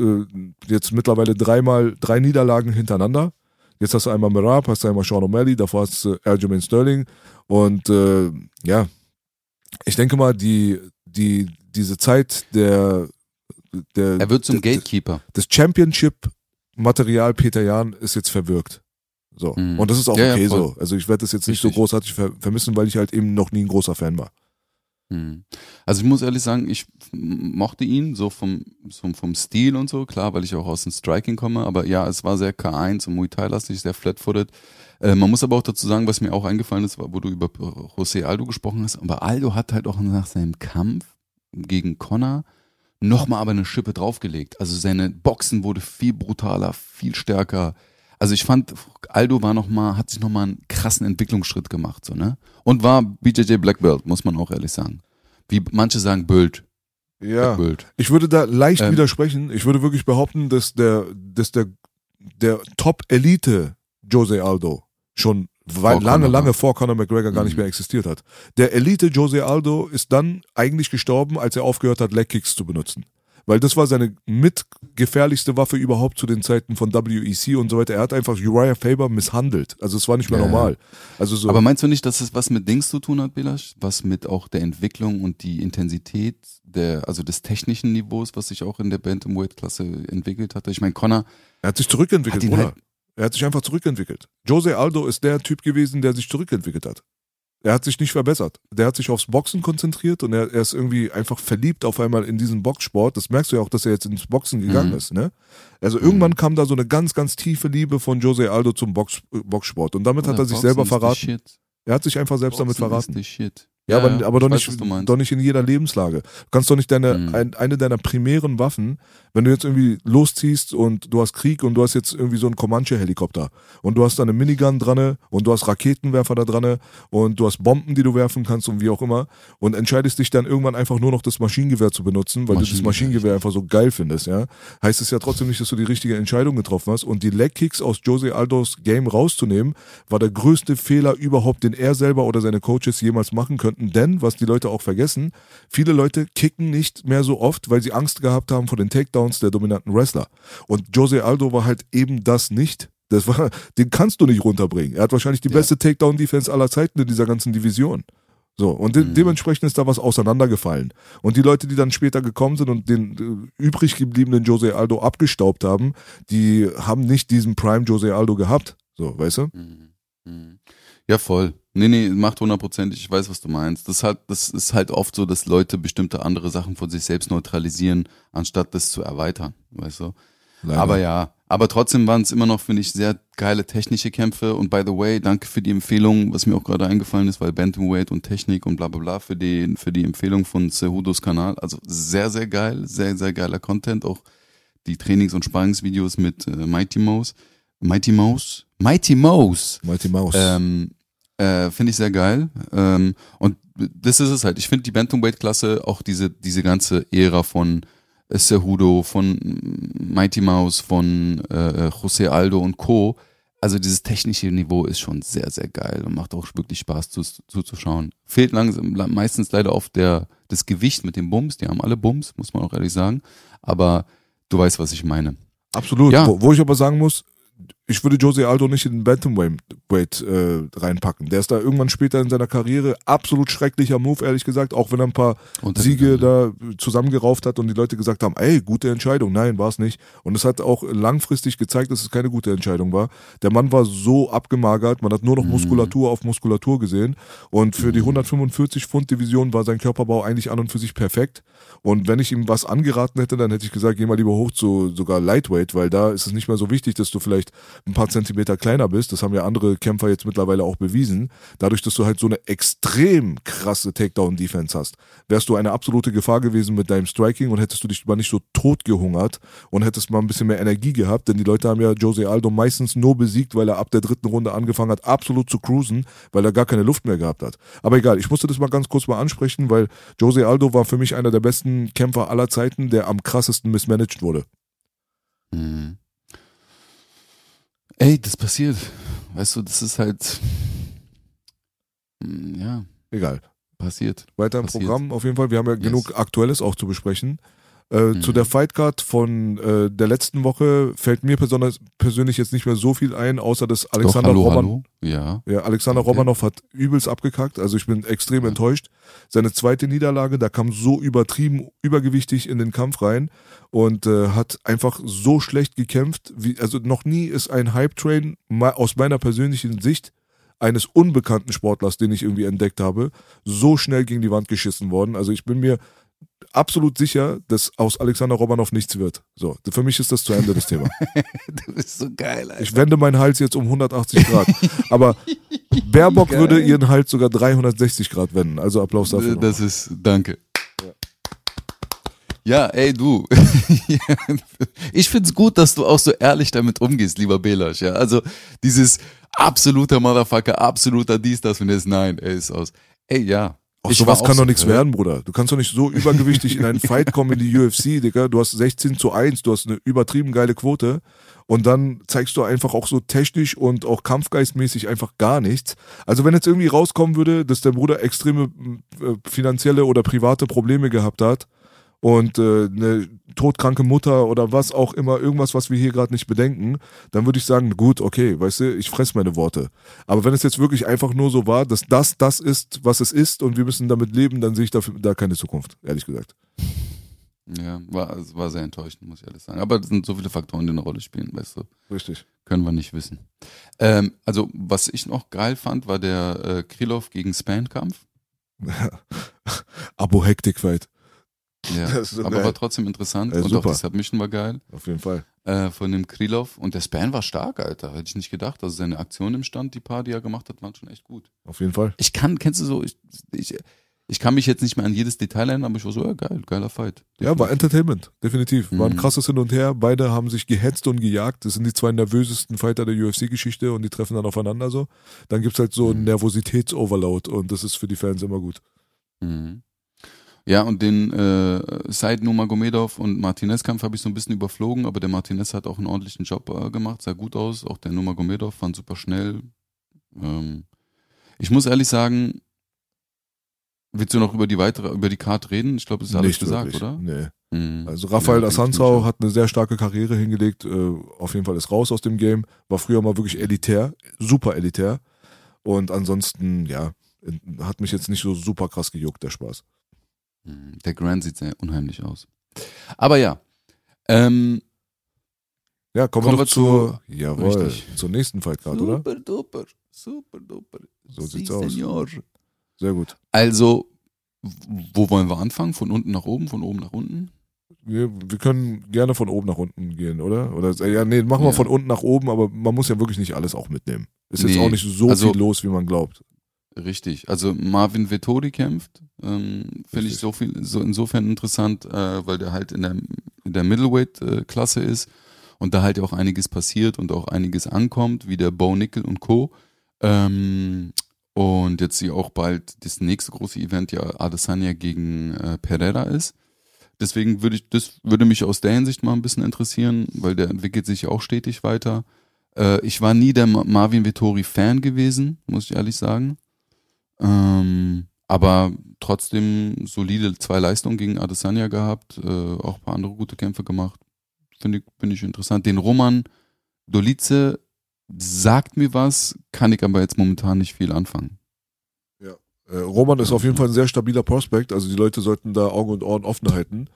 Äh, jetzt mittlerweile dreimal drei Niederlagen hintereinander. Jetzt hast du einmal Merab, hast du einmal Sean O'Malley, davor hast du Aljamain Sterling. Und äh, ja, ich denke mal, die, die, diese Zeit der, der
Er wird zum Gatekeeper.
Das Championship-Material Peter Jan ist jetzt verwirkt. So.
Mhm.
Und das ist auch
Ja, ja,
okay
voll.
so. Also ich werde das jetzt nicht
Richtig.
so großartig ver vermissen, weil ich halt eben noch nie ein großer Fan war.
Hm. Also ich muss ehrlich sagen, ich mochte ihn so vom, vom, vom Stil und so, klar, weil ich auch aus dem Striking komme, aber ja, es war sehr K1 und Muay Thai-lastig, sehr flat-footed. Äh, man muss aber auch dazu sagen, was mir auch eingefallen ist, wo du über José Aldo gesprochen hast, aber Aldo hat halt auch nach seinem Kampf gegen Connor nochmal aber eine Schippe draufgelegt. Also seine Boxen wurde viel brutaler, viel stärker. Also ich fand, Aldo war noch mal, hat sich nochmal einen krassen Entwicklungsschritt gemacht, so, ne? Und war BJJ Black Belt, muss man auch ehrlich sagen. Wie manche sagen, Böld.
Ja.
Belt.
Ich würde da leicht
Ähm.
widersprechen. Ich würde wirklich behaupten, dass der, dass der, der Top-Elite Jose Aldo schon weil lange,
Conor
lange vor Conor McGregor gar nicht
Mhm.
mehr existiert hat. Der Elite Jose Aldo ist dann eigentlich gestorben, als er aufgehört hat, Leg Kicks zu benutzen. Weil das war seine mitgefährlichste Waffe überhaupt zu den Zeiten von WEC und so weiter. Er hat einfach Uriah Faber misshandelt. Also es war nicht mehr
Ja,
normal. Also so.
Aber meinst du nicht, dass es was mit Dings zu tun hat, Belasch? Was mit auch der Entwicklung und die Intensität der, also des technischen Niveaus, was sich auch in der Bantamweight-Klasse entwickelt hatte? Ich meine, Connor,
Er hat sich zurückentwickelt,
Hat
Bruder.
halt-
Er hat sich einfach zurückentwickelt. Jose Aldo ist der Typ gewesen, der sich zurückentwickelt hat. Er hat sich nicht verbessert. Der hat sich aufs Boxen konzentriert und er, er ist irgendwie einfach verliebt auf einmal in diesen Boxsport. Das merkst du ja auch, dass er jetzt ins Boxen gegangen
Mhm.
ist. Ne? Also irgendwann kam da so eine ganz, ganz tiefe Liebe von Jose Aldo zum Box, äh, Boxsport. Und damit hat
Bruder,
er sich
Boxen
selber verraten. Er hat sich einfach selbst damit
Boxen
verraten.
Ist the shit.
Ja, aber, aber doch,
weiß,
nicht, doch nicht in jeder Lebenslage. Du kannst doch nicht deine,
Mhm.
ein, eine deiner primären Waffen, wenn du jetzt irgendwie losziehst und du hast Krieg und du hast jetzt irgendwie so einen Comanche-Helikopter und du hast da eine Minigun dran und du hast Raketenwerfer da dran und du hast Bomben, die du werfen kannst und wie auch immer und entscheidest dich dann irgendwann einfach nur noch das Maschinengewehr zu benutzen, weil du das
Maschinengewehr,
einfach so geil findest, ja, heißt es ja trotzdem nicht, dass du die richtige Entscheidung getroffen hast und die Leg-Kicks aus Jose Aldos Game rauszunehmen, war der größte Fehler überhaupt, den er selber oder seine Coaches jemals machen könnten, denn, was die Leute auch vergessen, viele Leute kicken nicht mehr so oft, weil sie Angst gehabt haben vor den Takedowns der dominanten Wrestler und Jose Aldo war halt eben das nicht. Das war, <laughs> den kannst du nicht runterbringen. Er hat wahrscheinlich die
Ja.
beste Takedown-Defense aller Zeiten in dieser ganzen Division. So, und de
Mhm.
dementsprechend ist da was auseinandergefallen. Und die Leute, die dann später gekommen sind und den äh, übrig gebliebenen Jose Aldo abgestaubt haben, die haben nicht diesen Prime Jose Aldo gehabt. So, weißt du?
Mhm. Mhm. Ja, voll. Nee, nee, macht hundertprozentig. Ich weiß, was du meinst. Das, hat, das ist halt oft so, dass Leute bestimmte andere Sachen von sich selbst neutralisieren, anstatt das zu erweitern. Weißt du?
Leider.
Aber ja, aber trotzdem waren es immer noch, finde ich, sehr geile technische Kämpfe. Und by the way, danke für die Empfehlung, was mir auch gerade eingefallen ist, weil Bantamweight und Technik und bla bla bla für die, für die Empfehlung von Cejudos Kanal. Also sehr, sehr geil, sehr, sehr geiler Content. Auch die Trainings- und Sparringsvideos mit äh, Mighty Mouse. Mighty Mouse? Mighty Mouse!
Mighty Mouse.
Ähm, äh, finde ich sehr geil. Ähm, und das ist es halt. Ich finde die Bantamweight-Klasse, auch diese, diese ganze Ära von äh, Cejudo, von Mighty Mouse, von äh, José Aldo und Co. Also dieses technische Niveau ist schon sehr, sehr geil und macht auch wirklich Spaß zu- zuzuschauen. Fehlt langsam, meistens leider oft der, das Gewicht mit dem Bums. Die haben alle Bums, muss man auch ehrlich sagen. Aber du weißt, was ich meine.
Absolut.
Ja.
Wo, wo ich aber sagen muss, ich würde Jose Aldo nicht in den Bantamweight äh, reinpacken. Der ist da irgendwann später in seiner Karriere absolut schrecklicher Move, ehrlich gesagt, auch wenn er ein paar Siege da zusammengerauft hat und die Leute gesagt haben, ey, gute Entscheidung. Nein, war es nicht. Und es hat auch langfristig gezeigt, dass es keine gute Entscheidung war. Der Mann war so abgemagert, man hat nur noch Muskulatur auf Muskulatur gesehen. Und für die 145 Pfund Division war sein Körperbau eigentlich an und für sich perfekt. Und wenn ich ihm was angeraten hätte, dann hätte ich gesagt, geh mal lieber hoch zu sogar Lightweight, weil da ist es nicht mehr so wichtig, dass du vielleicht ein paar Zentimeter kleiner bist. Das haben ja andere Kämpfer jetzt mittlerweile auch bewiesen. Dadurch, dass du halt so eine extrem krasse Takedown-Defense hast, wärst du eine absolute Gefahr gewesen mit deinem Striking und hättest du dich mal nicht so tot gehungert und hättest mal ein bisschen mehr Energie gehabt, denn die Leute haben ja Jose Aldo meistens nur besiegt, weil er ab der dritten Runde angefangen hat, absolut zu cruisen, weil er gar keine Luft mehr gehabt hat. Aber egal, ich musste das mal ganz kurz mal ansprechen, weil Jose Aldo war für mich einer der besten Kämpfer aller Zeiten, der am krassesten mismanaged wurde.
Mhm. Ey, das passiert. Weißt du, das ist halt. Mm, Ja,
Egal.
passiert.
Weiter im
Passiert.
Programm auf jeden Fall. Wir haben ja
Yes.
genug Aktuelles auch zu besprechen. Äh,
Mhm.
Zu der Fightcard von äh, der letzten Woche fällt mir besonders persönlich jetzt nicht mehr so viel ein, außer dass Alexander
Doch, hallo,
Roman
hallo. Ja.
Ja, Alexander
Okay.
Romanov hat übelst abgekackt. Also ich bin extrem
Ja.
enttäuscht. Seine zweite Niederlage, da kam so übertrieben, übergewichtig in den Kampf rein und äh, hat einfach so schlecht gekämpft. Wie, also noch nie ist ein Hype-Train aus meiner persönlichen Sicht eines unbekannten Sportlers, den ich irgendwie entdeckt habe, so schnell gegen die Wand geschissen worden. Also ich bin mir absolut sicher, dass aus Alexander Romanov nichts wird. So, für mich ist das zu Ende das Thema. <laughs>
Du bist so geil, Alter.
Ich wende meinen Hals jetzt um 180 Grad. Aber Baerbock
Geil.
würde ihren Hals sogar 360 Grad wenden. Also Applaus dafür. noch.
Das ist, danke. Ja, ey, du. <laughs> ich find's gut, dass du auch so ehrlich damit umgehst, lieber Belasch. Ja, also dieses absoluter Motherfucker, absoluter dies, das und das. Nein, er ist aus. Ey, ja.
Auch
Ich
sowas kann doch nichts werden, Bruder. Du kannst doch nicht so übergewichtig in einen Fight kommen in die UFC, Digga. Du hast 16 zu 1, du hast eine übertrieben geile Quote. Und dann zeigst du einfach auch so technisch und auch kampfgeistmäßig einfach gar nichts. Also wenn jetzt irgendwie rauskommen würde, dass der Bruder extreme äh, finanzielle oder private Probleme gehabt hat und äh, eine todkranke Mutter oder was auch immer, irgendwas, was wir hier gerade nicht bedenken, dann würde ich sagen, gut, okay, weißt du, ich fress meine Worte. Aber wenn es jetzt wirklich einfach nur so war, dass das das ist, was es ist und wir müssen damit leben, dann sehe ich dafür da keine Zukunft, ehrlich gesagt.
Ja, war, es war sehr enttäuschend, muss ich ehrlich sagen. Aber es sind so viele Faktoren, die eine Rolle spielen, weißt du.
Richtig.
Können wir nicht wissen. Ähm, also, was ich noch geil fand, war der äh, Krylov gegen Span-Kampf. <laughs>
Abo Hektik Fight.
Ja, <laughs>
so
aber
geil.
war trotzdem interessant.
Ja,
und
super.
auch die Submission war geil.
Auf jeden Fall.
äh, von dem Krylov. Und der Span war stark, Alter. Hätte ich nicht gedacht. Also seine Aktionen im Stand, die paar, die er gemacht hat, waren schon echt gut.
Auf jeden Fall.
Ich kann, kennst du so, ich, ich, ich kann mich jetzt nicht mehr an jedes Detail erinnern, aber ich war so, ja geil, geiler Fight.
Ja, war Entertainment, definitiv. War ein
Mhm.
krasses Hin und Her. Beide haben sich gehetzt und gejagt. Das sind die zwei nervösesten Fighter der UFC-Geschichte und die treffen dann aufeinander so. Dann gibt's halt so einen
Mhm.
Nervositätsoverload und das ist für die Fans immer gut.
Mhm. Ja, und den äh, Said Nurmagomedov und Martinez-Kampf habe ich so ein bisschen überflogen, aber der Martinez hat auch einen ordentlichen Job äh, gemacht, sah gut aus. Auch der Nurmagomedov fand super schnell. Ähm, ich muss ehrlich sagen, willst du noch über die weitere, über die Card reden? Ich glaube, das ist alles
Nicht
gesagt,
wirklich.
oder?
Nee.
Mhm.
Also Rafael
Ja, ich
hat eine sehr starke Karriere hingelegt. Äh, auf jeden Fall ist raus aus dem Game. War früher mal wirklich elitär, super elitär. Und ansonsten, ja, hat mich jetzt nicht so super krass gejuckt, der Spaß.
Mhm. Der Grand sieht sehr unheimlich aus. Aber ja, ähm,
Ja, kommen,
Kommen
wir
wir
doch zur, jawohl,
Richtig.
zur nächsten Fightcard, oder?
super duper, super duper.
So
Si,
sieht's aus.
Senor.
Sehr gut.
Also, wo wollen wir anfangen? Von unten nach oben, von oben nach unten?
wir, wir können gerne von oben nach unten gehen, oder? Oder äh, ja, nee, machen wir
Ja.
von unten nach oben, aber man muss ja wirklich nicht alles auch mitnehmen. Ist jetzt
Nee,
auch nicht so
also-
viel los, wie man glaubt.
Richtig. Also Marvin Vettori kämpft, ähm, finde ich so viel, so insofern interessant, äh, weil der halt in der, in der Middleweight-Klasse ist und da halt ja auch einiges passiert und auch einiges ankommt, wie der Bo Nickel und Co. Ähm, und jetzt hier auch bald das nächste große Event ja Adesanya gegen äh, Pereira ist. Deswegen würde ich, das würde mich aus der Hinsicht mal ein bisschen interessieren, weil der entwickelt sich auch stetig weiter. Äh, ich war nie der Ma- Marvin Vettori Fan gewesen, muss ich ehrlich sagen. Ähm, aber trotzdem solide zwei Leistungen gegen Adesanya gehabt, äh, auch ein paar andere gute Kämpfe gemacht. Finde ich, finde ich interessant. Den Roman Dolice sagt mir was, kann ich aber jetzt momentan nicht viel anfangen.
Äh, Roman ist auf jeden Fall ein sehr stabiler Prospekt, also die Leute sollten da Augen und Ohren offen halten.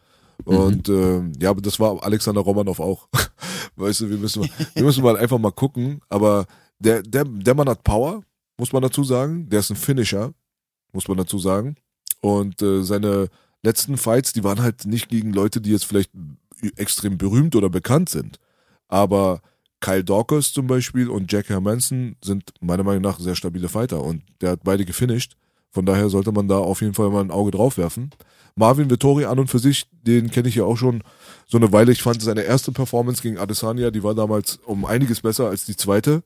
Und ähm, ja, aber das war Alexander Romanov auch. <laughs> weißt du, wir müssen, mal, wir müssen mal einfach mal gucken. Aber der, der, der Mann hat Power, muss man dazu sagen. Der ist ein Finisher, muss man dazu sagen. Und äh, seine letzten Fights, die waren halt nicht gegen Leute, die jetzt vielleicht extrem berühmt oder bekannt sind. Aber Kyle Dawkins zum Beispiel und Jack Hermanson sind meiner Meinung nach sehr stabile Fighter und der hat beide gefinisht. Von daher sollte man da auf jeden Fall mal ein Auge drauf werfen. Marvin Vittori an und für sich, den kenne ich ja auch schon so eine Weile. Ich fand seine erste Performance gegen Adesanya, die war damals um einiges besser als die zweite.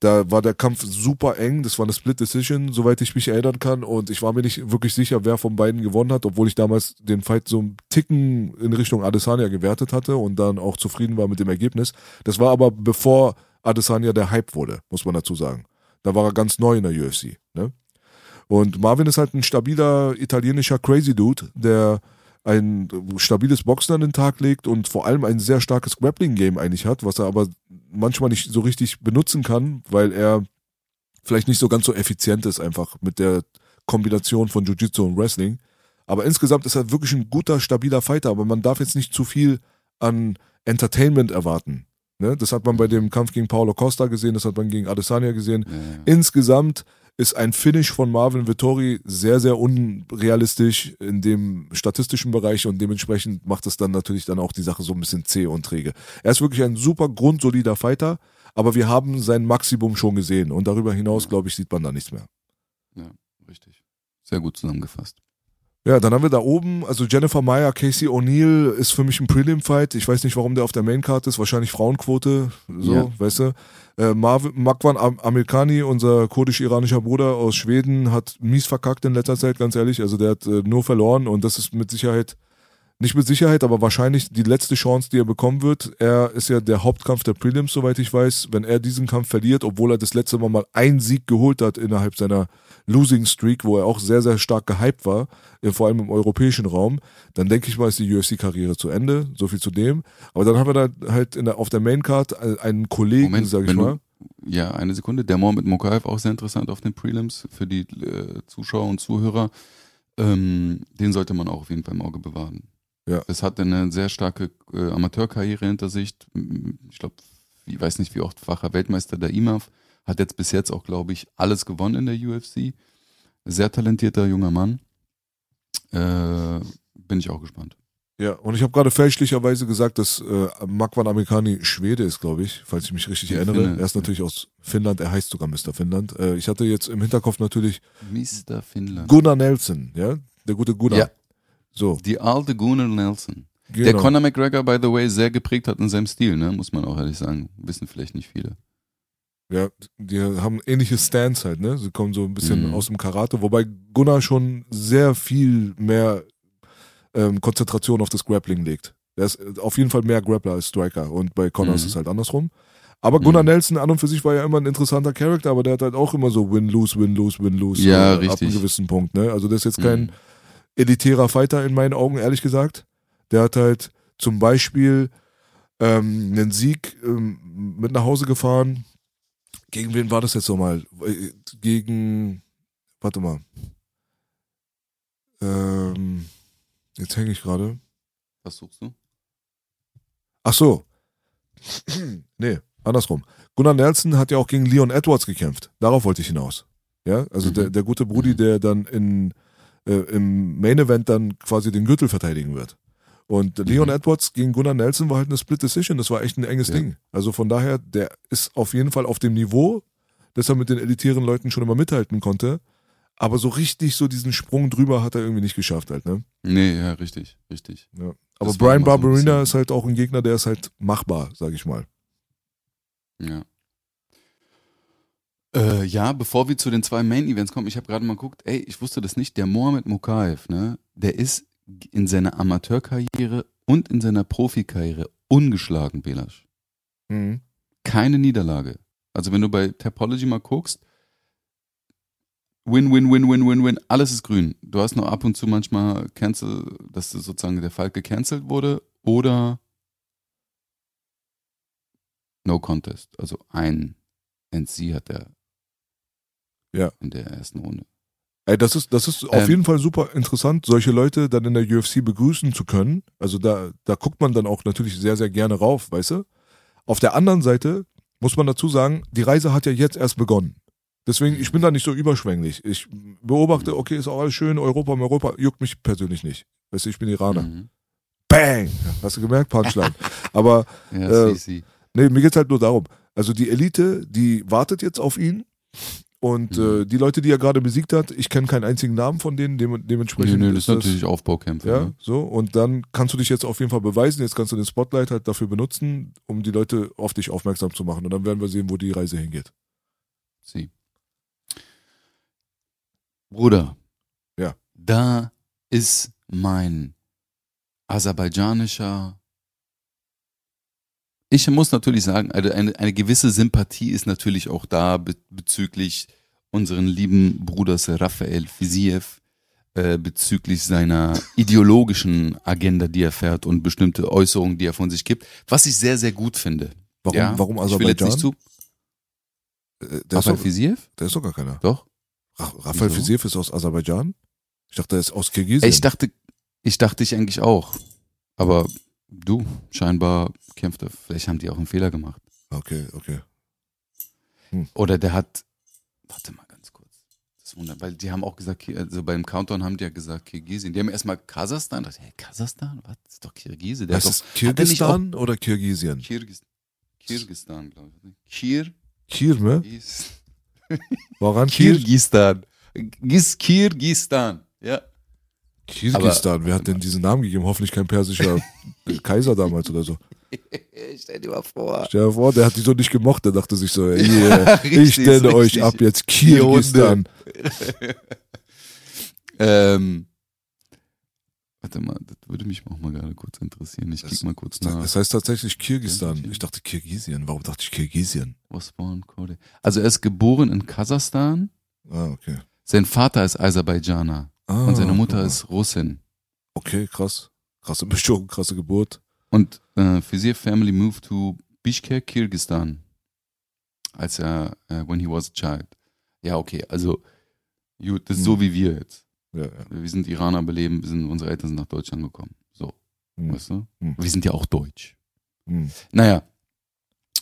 Da war der Kampf super eng, das war eine Split Decision, soweit ich mich erinnern kann. Und ich war mir nicht wirklich sicher, wer von beiden gewonnen hat, obwohl ich damals den Fight so einen Ticken in Richtung Adesanya gewertet hatte und dann auch zufrieden war mit dem Ergebnis. Das war aber bevor Adesanya der Hype wurde, muss man dazu sagen. Da war er ganz neu in der UFC. Ne? Und Marvin ist halt ein stabiler italienischer Crazy Dude, der ein stabiles Boxen an den Tag legt und vor allem ein sehr starkes Grappling-Game eigentlich hat, was er aber manchmal nicht so richtig benutzen kann, weil er vielleicht nicht so ganz so effizient ist einfach mit der Kombination von Jiu-Jitsu und Wrestling. Aber insgesamt ist er wirklich ein guter, stabiler Fighter, aber man darf jetzt nicht zu viel an Entertainment erwarten. Ne? Das hat man bei dem Kampf gegen Paulo Costa gesehen, das hat man gegen Adesanya gesehen.
Ja, ja.
Insgesamt ist ein Finish von Marvin Vittori sehr, sehr unrealistisch in dem statistischen Bereich und dementsprechend macht es dann natürlich dann auch die Sache so ein bisschen zäh und träge. Er ist wirklich ein super grundsolider Fighter, aber wir haben sein Maximum schon gesehen und darüber hinaus, glaube ich, sieht man da nichts mehr.
Ja, richtig. Sehr gut zusammengefasst.
Ja, dann haben wir da oben, also Jennifer Meyer, Casey O'Neill ist für mich ein Prelim-Fight. Ich weiß nicht, warum der auf der Maincard ist. Wahrscheinlich Frauenquote, so,
Ja.
weißt du. Äh, Marv Makwan Am Amerikani, unser kurdisch-iranischer Bruder aus Schweden, hat mies verkackt in letzter Zeit, ganz ehrlich. Also der hat äh, nur verloren und das ist mit Sicherheit, nicht mit Sicherheit, aber wahrscheinlich die letzte Chance, die er bekommen wird. Er ist ja der Hauptkampf der Prelims, soweit ich weiß. Wenn er diesen Kampf verliert, obwohl er das letzte Mal mal einen Sieg geholt hat innerhalb seiner Losing Streak, wo er auch sehr, sehr stark gehypt war, äh, vor allem im europäischen Raum, dann denke ich mal, ist die UFC-Karriere zu Ende. So viel zu dem. Aber dann haben wir da halt der, auf der Maincard äh, einen Kollegen,
Moment,
sag ich mal.
Ja, eine Sekunde. Der Mohamed Mokaev auch sehr interessant auf den Prelims für die äh, Zuschauer und Zuhörer. Ähm, den sollte man auch auf jeden Fall im Auge bewahren.
Ja.
Das hat eine sehr starke äh, Amateurkarriere hinter sich. Ich glaube, ich weiß nicht, wie ochtfacher Weltmeister der IMAF. Hat jetzt bis jetzt auch, glaube ich, alles gewonnen in der UFC. Sehr talentierter junger Mann. Äh, bin ich auch gespannt.
Ja, und ich habe gerade fälschlicherweise gesagt, dass äh, Makwan Amerikani Schwede ist, glaube ich, falls ich mich richtig
Ja,
erinnere.
Finne.
Er ist natürlich aus Finnland, er heißt sogar Mr. Finnland. Äh, ich hatte jetzt im Hinterkopf natürlich
Mr. Finnland.
Gunnar Nelson, ja, der gute Gunnar.
Ja.
So,
Die alte Gunnar Nelson.
genau.
Der Conor McGregor, by the way, sehr geprägt hat in seinem Stil, ne? muss man auch ehrlich sagen. Wissen vielleicht nicht viele.
Ja, die haben ähnliche Stance halt, ne? Sie kommen so ein bisschen
Mhm.
aus dem Karate, wobei Gunnar schon sehr viel mehr ähm, Konzentration auf das Grappling legt. Der ist auf jeden Fall mehr Grappler als Striker und bei Connor ist
Mhm.
es halt andersrum. Aber Gunnar
Mhm.
Nelson an und für sich war ja immer ein interessanter Charakter, aber der hat halt auch immer so Win-Lose, Win-Lose, Win-Lose
Ja,
äh, ab
richtig.
einem gewissen Punkt, ne? Also das ist jetzt kein
Mhm.
Elitärer Fighter in meinen Augen, ehrlich gesagt. Der hat halt zum Beispiel ähm, einen Sieg ähm, mit nach Hause gefahren. Gegen wen war das jetzt nochmal? Äh, Gegen, warte mal. Ähm, jetzt hänge ich gerade.
Was suchst du?
Ach so. <clears throat> nee, andersrum. Gunnar Nelson hat ja auch gegen Leon Edwards gekämpft. Darauf wollte ich hinaus. Ja, also
Mhm.
der, der gute Brudi,
Mhm.
der dann in, äh, im Main Event dann quasi den Gürtel verteidigen wird. Und Leon Edwards gegen Gunnar Nelson war halt eine Split Decision. Das war echt ein enges
Ja.
Ding. Also von daher, der ist auf jeden Fall auf dem Niveau, dass er mit den elitären Leuten schon immer mithalten konnte. Aber so richtig so diesen Sprung drüber hat er irgendwie nicht geschafft halt, ne?
Nee, ja, richtig, richtig.
Ja. Aber
Das
Brian
so
Barberina
bisschen-
ist halt auch ein Gegner, der ist halt machbar, sag ich mal.
Ja. Äh, ja, bevor wir zu den zwei Main-Events kommen, ich habe gerade mal geguckt, ey, ich wusste das nicht, der Mohamed Mukaev, ne, der ist in seiner Amateurkarriere und in seiner Profikarriere ungeschlagen, Belasch.
Mhm.
Keine Niederlage. Also wenn du bei Tapology mal guckst, Win, win, win, win, win, win, alles ist grün. Du hast nur ab und zu manchmal Cancel, dass sozusagen der Fall gecancelt wurde oder No Contest. Also ein NC hat er
Ja.
in der ersten Runde.
Ey, das ist, das ist auf
Ähm.
jeden Fall super interessant, solche Leute dann in der UFC begrüßen zu können. Also da, da guckt man dann auch natürlich sehr, sehr gerne rauf, weißt du? Auf der anderen Seite muss man dazu sagen, die Reise hat ja jetzt erst begonnen. Deswegen, ich bin da nicht so überschwänglich. Ich beobachte, okay, ist auch alles schön, Europa, Europa, juckt mich persönlich nicht. Weißt du, ich bin Iraner.
Mhm.
Bang! Hast du gemerkt? Punchline. <laughs> Aber
Ja,
Äh. Nee, mir geht's halt nur darum. Also die Elite, die wartet jetzt auf ihn. Und
Mhm.
äh, die Leute, die er gerade besiegt hat, ich kenne keinen einzigen Namen von denen, dem,
Nee,
dementsprechend.
nee, das ist natürlich Aufbaukämpfe.
ja,
Ne?
so. Und dann kannst du dich jetzt auf jeden Fall beweisen. Jetzt kannst du den Spotlight halt dafür benutzen, um die Leute auf dich aufmerksam zu machen. Und dann werden wir sehen, wo die Reise hingeht.
Sie. Bruder.
Ja.
Da ist mein aserbaidschanischer. Ich muss natürlich sagen, eine, eine, eine gewisse Sympathie ist natürlich auch da be bezüglich unseren lieben Bruders Raphael Fiziev, äh, bezüglich seiner ideologischen Agenda, die er fährt und bestimmte Äußerungen, die er von sich gibt, was ich sehr, sehr gut finde.
Warum,
ja?
warum
Ich will jetzt
Aserbaidschan?
nicht zu.
Äh, der,
Raphael Fiziev?
der ist doch gar keiner.
Doch.
Ra Raphael
Wieso?
Fiziev ist aus Aserbaidschan? Ich dachte, er ist aus Kirgisien.
Ich dachte, ich dachte ich eigentlich auch. Aber du, scheinbar kämpft er. Vielleicht haben die auch einen Fehler gemacht.
Okay, okay.
Oder der hat. Warte mal ganz kurz. Das wundert, weil die haben auch gesagt, also beim Countdown haben die ja gesagt Kirgisien. Die haben erstmal Kasachstan. Da dachte ich, hey, Kasachstan? Was? Das ist doch Kirgise. Der hat
es
doch,
Kirgistan oder Kirgisien?
Kirgis, Kirgistan, glaube ich. Kir,
Kirme?
Gis,
Woran? <laughs> Kir
Kirgistan. Gis, Kirgistan. Ja.
Kirgistan. Wer hat denn diesen Namen gegeben? Hoffentlich kein persischer <laughs> Kaiser damals oder so. <laughs>
Stell dir mal vor.
Stell dir vor, der hat die so nicht gemocht. Der dachte sich so, <laughs> ey,
Ja,
ich
richtig,
stelle euch ab jetzt. Kirgistan.
Ähm, warte mal, das würde mich auch mal gerade kurz interessieren. Ich
Das-
mal kurz nach.
Das heißt tatsächlich Kirgistan.
Ja,
Ich dachte Kirgisien. Warum dachte ich Kirgisien?
Was born Code? Also er ist geboren in Kasachstan.
Ah, okay.
Sein Vater ist Aserbaidschaner
Ah,
und seine Mutter
guck mal.
ist Russin.
Okay, krass. Krasse Mischung, krasse Geburt.
Und äh, Fiziev family moved to Bishkek, Kirgistan, als er, äh, when he was a child. Ja, okay, also gut, das ist so
Hm.
wie wir jetzt.
Ja, ja.
Wir sind Iraner beleben, wir sind, unsere Eltern sind nach Deutschland gekommen. So,
Hm.
weißt du?
Hm.
Wir sind ja auch deutsch.
Hm.
Naja,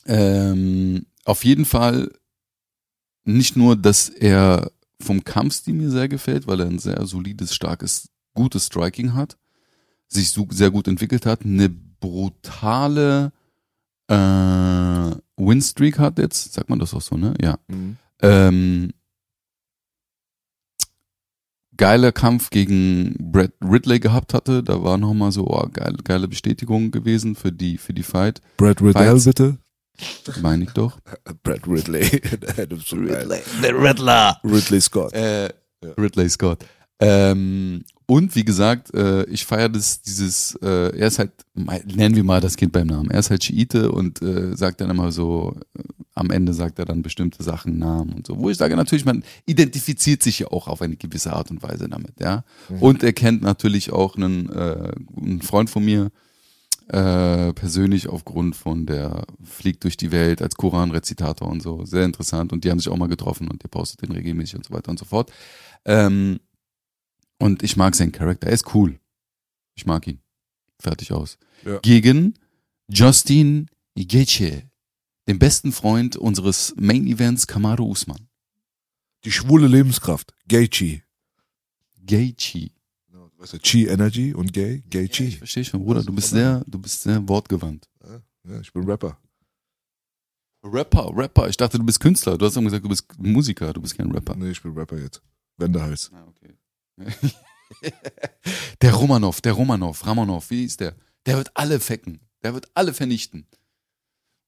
ähm, auf jeden Fall nicht nur, dass er vom Kampfstil mir sehr gefällt, weil er ein sehr solides, starkes, gutes Striking hat, sich so, sehr gut entwickelt hat, eine brutale äh, Winstreak hat jetzt, sagt man das auch so, ne? Ja.
Hm.
Ähm, geiler Kampf gegen Brad Ridley gehabt hatte. Da war nochmal so oh, geile, geile Bestätigung gewesen für die, für die Fight.
Brad Riddell,
Fights.
bitte.
Meine ich doch.
Brad Ridley. Geil.
The Riddler.
Ridley Scott.
Äh, Ridley Scott. Ähm, und wie gesagt, äh, ich feiere das, dieses, äh, er ist halt, nennen wir mal das Kind beim Namen. Er ist halt Schiite und äh, sagt dann immer so, äh, am Ende sagt er dann bestimmte Sachen, Namen und so. Wo ich sage natürlich, man identifiziert sich ja auch auf eine gewisse Art und Weise damit, ja. Und er kennt natürlich auch einen, äh, einen Freund von mir, äh, persönlich aufgrund von der Fliegt durch die Welt als Koran-Rezitator und so. Sehr interessant. Und die haben sich auch mal getroffen und der postet den regelmäßig und so weiter und so fort. Ähm, und ich mag seinen Charakter. Er ist cool. Ich mag ihn. Fertig aus.
Ja.
Gegen Justin Gaethje, den besten Freund unseres Main Events Kamaru Usman.
Die schwule Lebenskraft. Gaethje.
Gaethje.
Das? Chi Energy und Gay? Gay
Ich
Chi.
verstehe schon, Bruder. Du bist sehr, du bist sehr wortgewandt.
Ja, ich bin Rapper.
Rapper, Rapper. Ich dachte, du bist Künstler. Du hast immer gesagt, du bist Musiker. Du bist kein Rapper.
Nee, ich bin Rapper jetzt. Wendehals.
Ah, okay. <laughs> der Romanov, der Romanov, Ramonov, wie ist der? Der wird alle fecken. Der wird alle vernichten.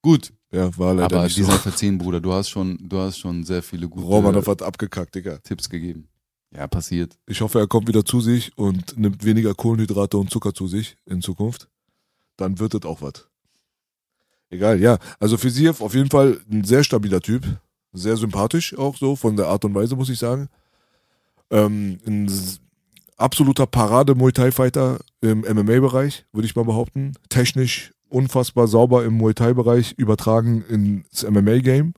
Gut,
Ja, war leider
aber
nicht
die
so.
verziehen, Bruder. Du hast schon, du hast schon sehr viele gute
Romanov hat abgekackt, Digga.
Tipps gegeben. Ja, passiert.
Ich hoffe, er kommt wieder zu sich und nimmt weniger Kohlenhydrate und Zucker zu sich in Zukunft. Dann wird es auch was. Egal, ja. Also Fisiev auf jeden Fall ein sehr stabiler Typ. Sehr sympathisch auch so, von der Art und Weise, muss ich sagen. Ähm, ein absoluter Parade-Muay Thai-Fighter im MMA-Bereich, würde ich mal behaupten. Technisch unfassbar sauber im Muay Thai-Bereich, übertragen ins MMA-Game.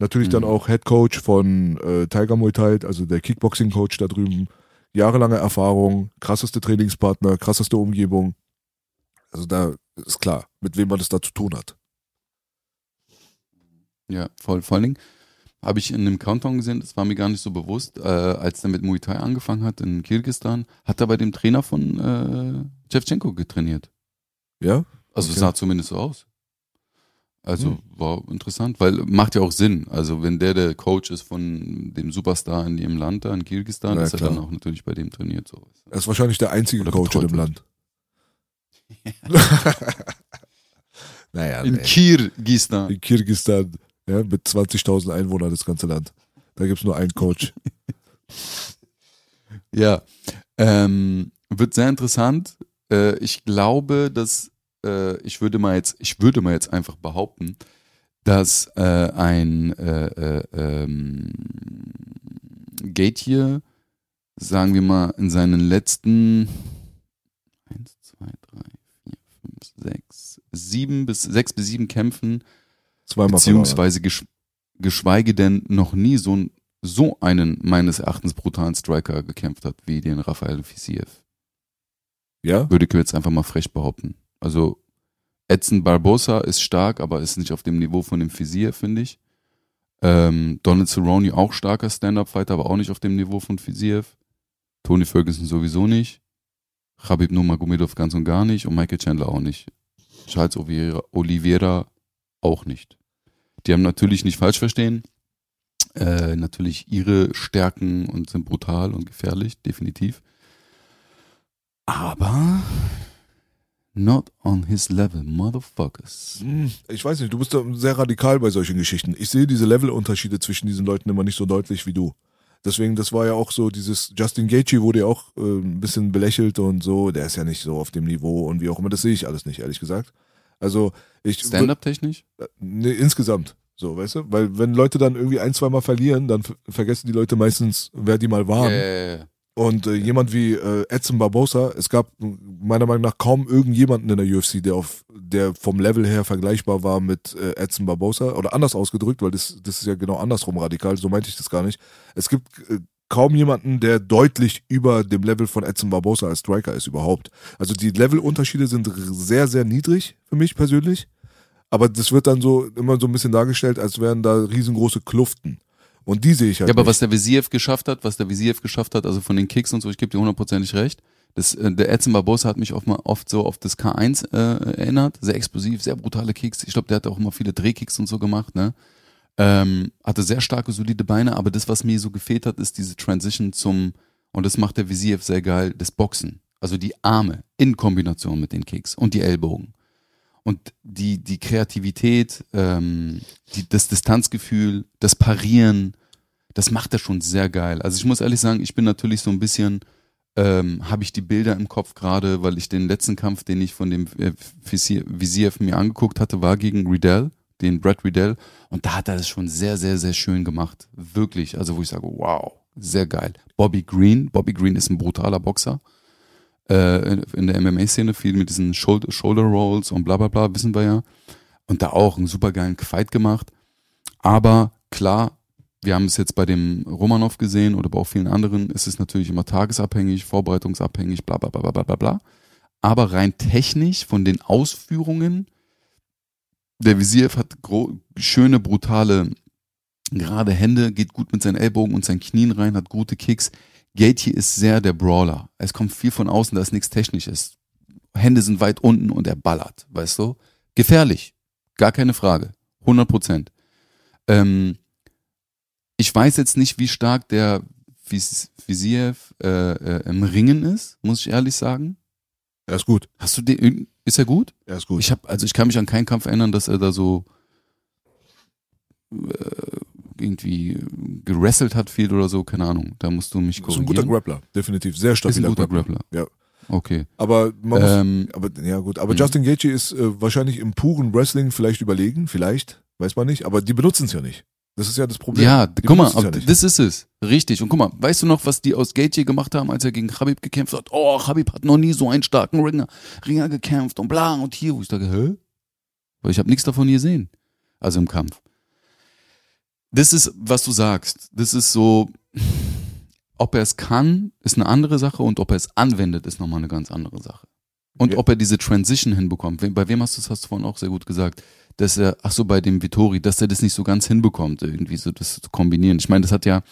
Natürlich dann
Mhm.
auch Head Coach von äh, Tiger Muay Thai, also der Kickboxing-Coach da drüben. Jahrelange Erfahrung, krasseste Trainingspartner, krasseste Umgebung. Also da ist klar, mit wem man es da zu tun hat.
Ja, voll. Vor allen Dingen habe ich in einem Countdown gesehen, das war mir gar nicht so bewusst, äh, als er mit Muay Thai angefangen hat in Kirgisistan, hat er bei dem Trainer von äh, Shevchenko getrainiert.
Ja?
Also
Okay.
sah zumindest so aus. Also
Hm.
war interessant, weil macht ja auch Sinn. Also wenn der der Coach ist von dem Superstar in ihrem Land da in Kirgisistan,
ja,
ist er
klar.
dann auch natürlich bei dem trainiert. So.
Er ist wahrscheinlich der einzige
Oder
Coach in dem. Land. <laughs> naja,
In
nee.
Kirgisistan.
in Kirgisistan, ja, mit 20.000 Einwohnern das ganze Land. Da gibt's nur einen Coach. <laughs>
Ja, ähm, wird sehr interessant. Äh, ich glaube, dass äh, ich würde mal jetzt, ich würde mal jetzt einfach behaupten, dass äh, ein äh, äh, ähm, Gate hier, sagen wir mal, in seinen letzten eins, zwei, drei, vier, fünf, sechs, sieben bis sechs bis sieben Kämpfen
Zweimal
beziehungsweise gesch geschweige denn noch nie so, so einen meines Erachtens brutalen Striker gekämpft hat wie den Rafael Fisiev.
Ja?
Würde ich jetzt einfach mal frech behaupten. Also Edson Barbosa ist stark, aber ist nicht auf dem Niveau von dem Fisiev, finde ich. Ähm, Donald Cerrone auch starker Stand-Up-Fighter, aber auch nicht auf dem Niveau von Fisiev. Tony Ferguson sowieso nicht. Khabib Nurmagomedov ganz und gar nicht und Michael Chandler auch nicht. Charles Oliveira, Oliveira auch nicht. Die haben natürlich nicht falsch verstehen, äh, natürlich ihre Stärken und sind brutal und gefährlich, definitiv. Aber not on his level, motherfuckers.
Hm, Ich weiß nicht, du bist da sehr radikal bei solchen Geschichten. Ich sehe diese Levelunterschiede zwischen diesen Leuten immer nicht so deutlich wie du. Deswegen, das war ja auch so, dieses Justin Gaethje wurde ja auch äh, ein bisschen belächelt und so, der ist ja nicht so auf dem Niveau und wie auch immer, das sehe ich alles nicht, ehrlich gesagt. Also, ich.
Stand-up-technisch?
Nee, insgesamt. So, weißt du? Weil wenn Leute dann irgendwie ein, zwei Mal verlieren, dann ver- vergessen die Leute meistens, wer die mal waren.
Yeah.
Und äh, jemand wie äh, Edson Barbosa, es gab meiner Meinung nach kaum irgendjemanden in der UFC, der auf der vom Level her vergleichbar war mit äh, Edson Barbosa. Oder anders ausgedrückt, weil das, das ist ja genau andersrum radikal, so meinte ich das gar nicht. Es gibt äh, kaum jemanden, der deutlich über dem Level von Edson Barbosa als Striker ist überhaupt. Also die Levelunterschiede sind sehr, sehr niedrig für mich persönlich. Aber das wird dann so immer so ein bisschen dargestellt, als wären da riesengroße Kluften. Und die sehe ich halt
Ja, aber
nicht.
was der Visiev geschafft hat, was der Visiev geschafft hat, also von den Kicks und so, ich gebe dir hundertprozentig recht. Das, äh, der Edson Barbosa hat mich oft, mal, oft so auf das K1 äh, erinnert. Sehr explosiv, sehr brutale Kicks. Ich glaube, der hat auch immer viele Drehkicks und so gemacht, ne? Ähm, hatte sehr starke, solide Beine, aber das, was mir so gefehlt hat, ist diese Transition zum, und das macht der Visiev sehr geil, das Boxen. Also die Arme in Kombination mit den Kicks und die Ellbogen. Und die, die Kreativität, ähm, die, das Distanzgefühl, das Parieren, das macht er schon sehr geil. Also ich muss ehrlich sagen, ich bin natürlich so ein bisschen, ähm, habe ich die Bilder im Kopf gerade, weil ich den letzten Kampf, den ich von dem äh, Visier- Visiev mir angeguckt hatte, war gegen Riddell, den Brad Riddell. Und da hat er das schon sehr, sehr, sehr schön gemacht. Wirklich. Also wo ich sage, wow, sehr geil. Bobby Green, Bobby Green ist ein brutaler Boxer äh, in- der MMA-Szene, viel mit diesen Shoulder, Shoulder Rolls und bla bla bla, wissen wir ja. Und da auch einen super geilen Fight gemacht. Aber klar, wir haben es jetzt bei dem Romanov gesehen oder bei auch vielen anderen, ist es natürlich immer tagesabhängig, vorbereitungsabhängig, bla bla bla bla bla bla. Aber rein technisch von den Ausführungen, der Visiev hat schöne, brutale, gerade Hände, geht gut mit seinen Ellbogen und seinen Knien rein, hat gute Kicks, Gaethje ist sehr der Brawler. Es kommt viel von außen, da ist nichts Technisches. Hände sind weit unten und er ballert, weißt du? Gefährlich, gar keine Frage, 100 Prozent. Ähm, ich weiß jetzt nicht, wie stark der Vis- Visiev äh, äh, im Ringen ist, muss ich ehrlich sagen.
Er ist gut.
Hast du den, ist er gut?
Er ist gut.
Ich habe, also ich kann mich an keinen Kampf erinnern, dass er da so äh, irgendwie gerasselt hat viel oder so, keine Ahnung. Da musst du mich
ist ein guter
korrigieren.
Grappler, definitiv. Sehr
Ist ein
stabiler
guter
Grappler.
Grappler.
Ja.
Okay.
Aber man muss,
Ähm,
aber ja gut, aber
Mhm.
Justin Gaethje ist äh, wahrscheinlich im puren Wrestling vielleicht überlegen, vielleicht, weiß man nicht, aber die benutzen es ja nicht. Das ist ja das Problem.
ja,
Die
guck mal,
ja
das ist es. Richtig. Und guck mal, weißt du noch, was die aus Gaethje gemacht haben, als er gegen Khabib gekämpft hat? Oh, Khabib hat noch nie so einen starken Ringer, Ringer gekämpft und bla und hier, wo ich dachte, hä? Weil ich habe nichts davon gesehen. Also im Kampf. Das ist, was du sagst. Das ist so, ob er es kann, ist eine andere Sache und ob er es anwendet, ist nochmal eine ganz andere Sache. Und
Ja.
ob er diese Transition hinbekommt. Bei wem hast du das, hast du vorhin auch sehr gut gesagt, dass er, ach so, bei dem Vittori, dass er das nicht so ganz hinbekommt, irgendwie so das zu kombinieren. Ich meine, das hat ja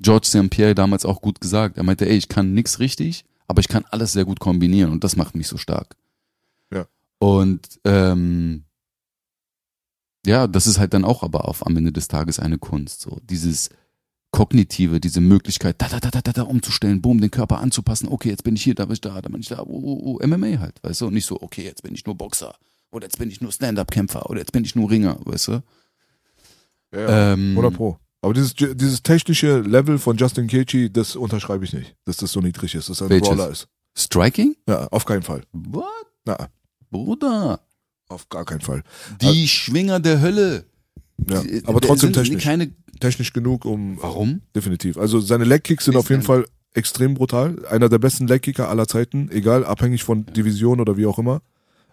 George St. Pierre damals auch gut gesagt. Er meinte, ey, ich kann nix richtig, aber ich kann alles sehr gut kombinieren und das macht mich so stark.
Ja.
Und ähm, ja, das ist halt dann auch aber auf am Ende des Tages eine Kunst. So dieses kognitive, diese Möglichkeit, da, da, da, da, da, da umzustellen, boom, den Körper anzupassen. Okay, jetzt bin ich hier, da bin ich da, da bin ich da. Uh, uh, uh, MMA halt, weißt du? Und nicht so, okay, jetzt bin ich nur Boxer oder jetzt bin ich nur Stand-up-Kämpfer oder jetzt bin ich nur Ringer, weißt du?
Ja.
Ähm,
100 Pro. Aber dieses, dieses technische Level von Justin Gaethje, das unterschreibe ich nicht, dass das so niedrig ist, dass er ein? Brawler ist.
Striking?
Ja, auf keinen Fall.
What?
Na,
Bruder.
Auf gar keinen Fall.
Die Schwinger der Hölle.
Ja,
Die-
aber trotzdem technisch.
Keine,
Technisch genug, um
warum?
definitiv. Also seine Legkicks sind
Ist
auf jeden Fall extrem brutal. Einer der besten Legkicker aller Zeiten, egal, abhängig von Division oder wie auch immer.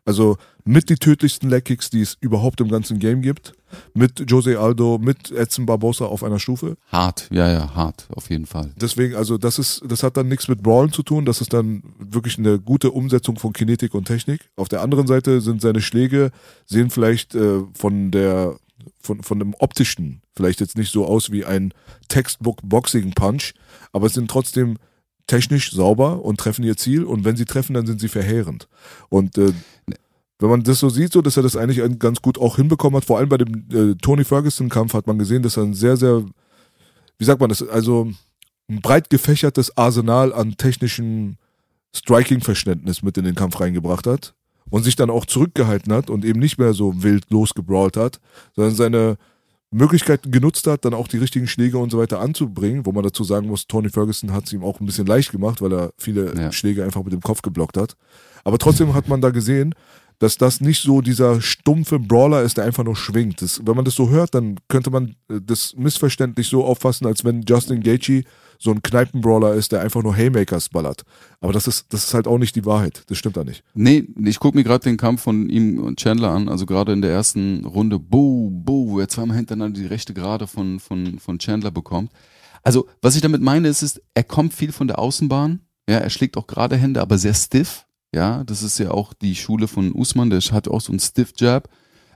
Also mit die tödlichsten Legkicks, die es überhaupt im ganzen Game gibt. Mit Jose Aldo, mit Edson Barbosa auf einer Stufe.
Hart, ja, ja, hart, auf jeden Fall.
Deswegen, also das ist, das hat dann nichts mit Brawlen zu tun, das ist dann wirklich eine gute Umsetzung von Kinetik und Technik. Auf der anderen Seite sind seine Schläge, sehen vielleicht äh, von der, von, von dem optischen vielleicht jetzt nicht so aus wie ein Textbook Boxing Punch, aber es sind trotzdem technisch sauber und treffen ihr Ziel und wenn sie treffen, dann sind sie verheerend. Und äh, wenn man das so sieht, so dass er das eigentlich ganz gut auch hinbekommen hat, vor allem bei dem äh, Tony Ferguson Kampf hat man gesehen, dass er ein sehr, sehr, wie sagt man das, also ein breit gefächertes Arsenal an technischem Striking-Verständnis mit in den Kampf reingebracht hat und sich dann auch zurückgehalten hat und eben nicht mehr so wild losgebrawlt hat, sondern seine Möglichkeiten genutzt hat, dann auch die richtigen Schläge und so weiter anzubringen, wo man dazu sagen muss, Tony Ferguson hat es ihm auch ein bisschen leicht gemacht, weil er viele
Ja.
Schläge einfach mit dem Kopf geblockt hat. Aber trotzdem hat man da gesehen, dass das nicht so dieser stumpfe Brawler ist, der einfach nur schwingt. Das, wenn man das so hört, dann könnte man äh, das missverständlich so auffassen, als wenn Justin Gaethje so ein Kneipenbrawler ist, der einfach nur Haymakers ballert. Aber das ist, das ist halt auch nicht die Wahrheit. Das stimmt da nicht.
Nee, ich gucke mir gerade den Kampf von ihm und Chandler an, also gerade in der ersten Runde, buh, buh, wo er zweimal hintereinander die rechte Gerade von, von, von Chandler bekommt. Also, was ich damit meine, ist, ist, er kommt viel von der Außenbahn, ja, er schlägt auch gerade Hände, aber sehr stiff, ja, das ist ja auch die Schule von Usman, der hat auch so einen Stiff Jab,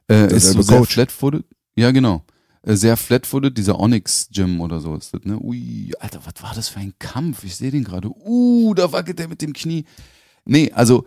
äh, ist so
Derselbe
sehr
Coach.
flat-footed, ja, genau, sehr flat-footed, dieser Onyx Gym oder so ist das, ne, ui, Alter, was war das für ein Kampf, ich sehe den gerade, uh, da wackelt er mit dem Knie, nee, also,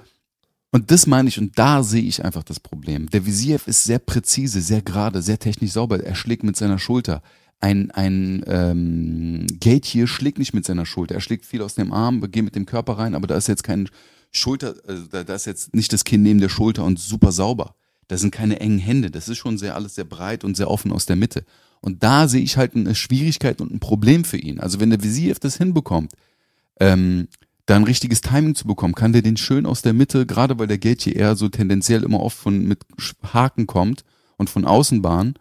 und das meine ich, und da sehe ich einfach das Problem. Der Visiev ist sehr präzise, sehr gerade, sehr technisch sauber. Er schlägt mit seiner Schulter. Ein, ein ähm, Gate hier schlägt nicht mit seiner Schulter. Er schlägt viel aus dem Arm, geht mit dem Körper rein, aber da ist jetzt kein Schulter, also da, da ist jetzt nicht das Kinn neben der Schulter und super sauber. Da sind keine engen Hände. Das ist schon sehr alles sehr breit und sehr offen aus der Mitte. Und da sehe ich halt eine Schwierigkeit und ein Problem für ihn. Also wenn der Visiev das hinbekommt, ähm, da ein richtiges Timing zu bekommen, kann der den schön aus der Mitte, gerade weil der Gaethje eher so tendenziell immer oft von mit Haken kommt und von Außenbahn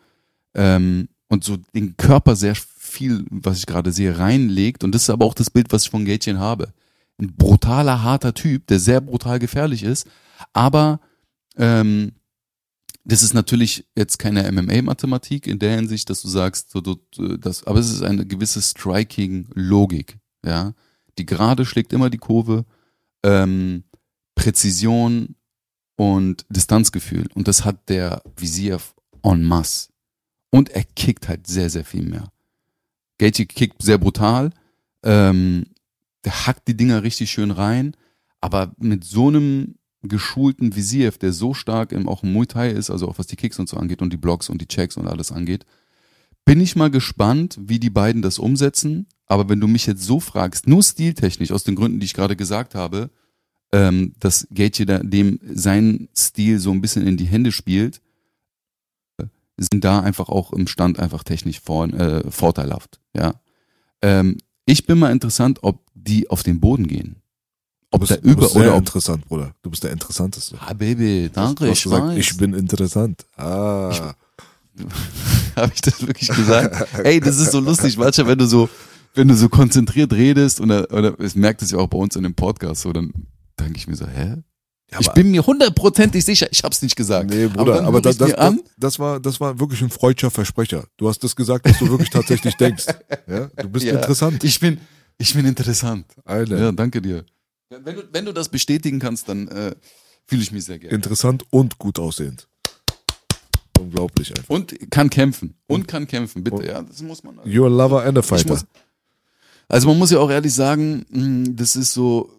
ähm, und so den Körper sehr viel, was ich gerade sehe, reinlegt. Und das ist aber auch das Bild, was ich von Gaethje habe. Ein brutaler, harter Typ, der sehr brutal gefährlich ist, aber ähm, das ist natürlich jetzt keine MMA-Mathematik in der Hinsicht, dass du sagst, so, du, das, aber es ist eine gewisse Striking-Logik, ja. Die Gerade schlägt immer die Kurve, ähm, Präzision und Distanzgefühl. Und das hat der Visier en masse. Und er kickt halt sehr, sehr viel mehr. Gaethje kickt sehr brutal. Ähm, der hackt die Dinger richtig schön rein, aber mit so einem geschulten Visiev, der so stark im, auch im Muay Thai ist, also auch was die Kicks und so angeht und die Blocks und die Checks und alles angeht, bin ich mal gespannt, wie die beiden das umsetzen. Aber wenn du mich jetzt so fragst, nur stiltechnisch, aus den Gründen, die ich gerade gesagt habe, ähm, dass Gaethje da, dem sein Stil so ein bisschen in die Hände spielt, äh, sind da einfach auch im Stand einfach technisch vor, äh, vorteilhaft. Ja, ähm, ich bin mal interessant, ob die auf den Boden gehen.
Du
Ob
bist,
da
du
über
bist sehr
oder ob.
interessant, Bruder. Du bist der Interessanteste.
Ah, Baby, danke,
Du hast
ich
gesagt,
weiß.
ich bin interessant. Ah. <laughs>
Habe ich das wirklich gesagt? Ey, das ist so lustig, manchmal, wenn du so, wenn du so konzentriert redest oder, oder es merkt es ja auch bei uns in dem Podcast, so dann denke ich mir so, hä?
Ja,
ich
aber-
bin mir hundertprozentig sicher, ich hab's nicht gesagt.
Nee, Bruder, aber,
hör
das, das, das, das, war, das war wirklich ein freudscher Versprecher. Du hast das gesagt, was du wirklich tatsächlich denkst. <laughs> Ja? Du bist
Ja.
interessant.
Ich bin, ich bin interessant.
Alter.
Ja, danke dir. Wenn du, wenn du das bestätigen kannst, dann äh, fühle ich mich sehr gerne.
Interessant und gut aussehend. Unglaublich einfach.
Und kann kämpfen. Und kann kämpfen, bitte. Ja, das muss man.
You're a lover and a fighter.
muss, also man muss ja auch ehrlich sagen, mh, das ist so,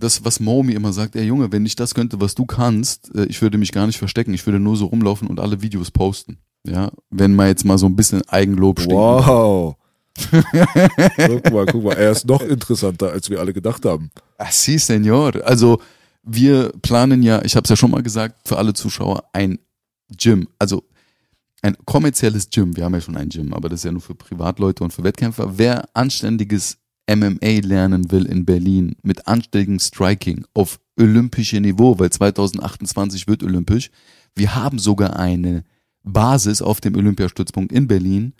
das, was Momi immer sagt, ey Junge, wenn ich das könnte, was du kannst, äh, ich würde mich gar nicht verstecken, ich würde nur so rumlaufen und alle Videos posten. Ja, wenn man jetzt mal so ein bisschen Eigenlob stinkt.
Wow. <laughs> guck mal, guck mal. Er ist noch interessanter, als wir alle gedacht haben.
Ah, sí, Senor. Also wir planen ja, ich habe es ja schon mal gesagt, für alle Zuschauer ein Gym. Also ein kommerzielles Gym. Wir haben ja schon ein Gym, aber das ist ja nur für Privatleute und für Wettkämpfer. Wer anständiges MMA lernen will in Berlin mit anständigem Striking auf olympischem Niveau, weil 2028 wird olympisch. Wir haben sogar eine Basis auf dem Olympiastützpunkt in Berlin.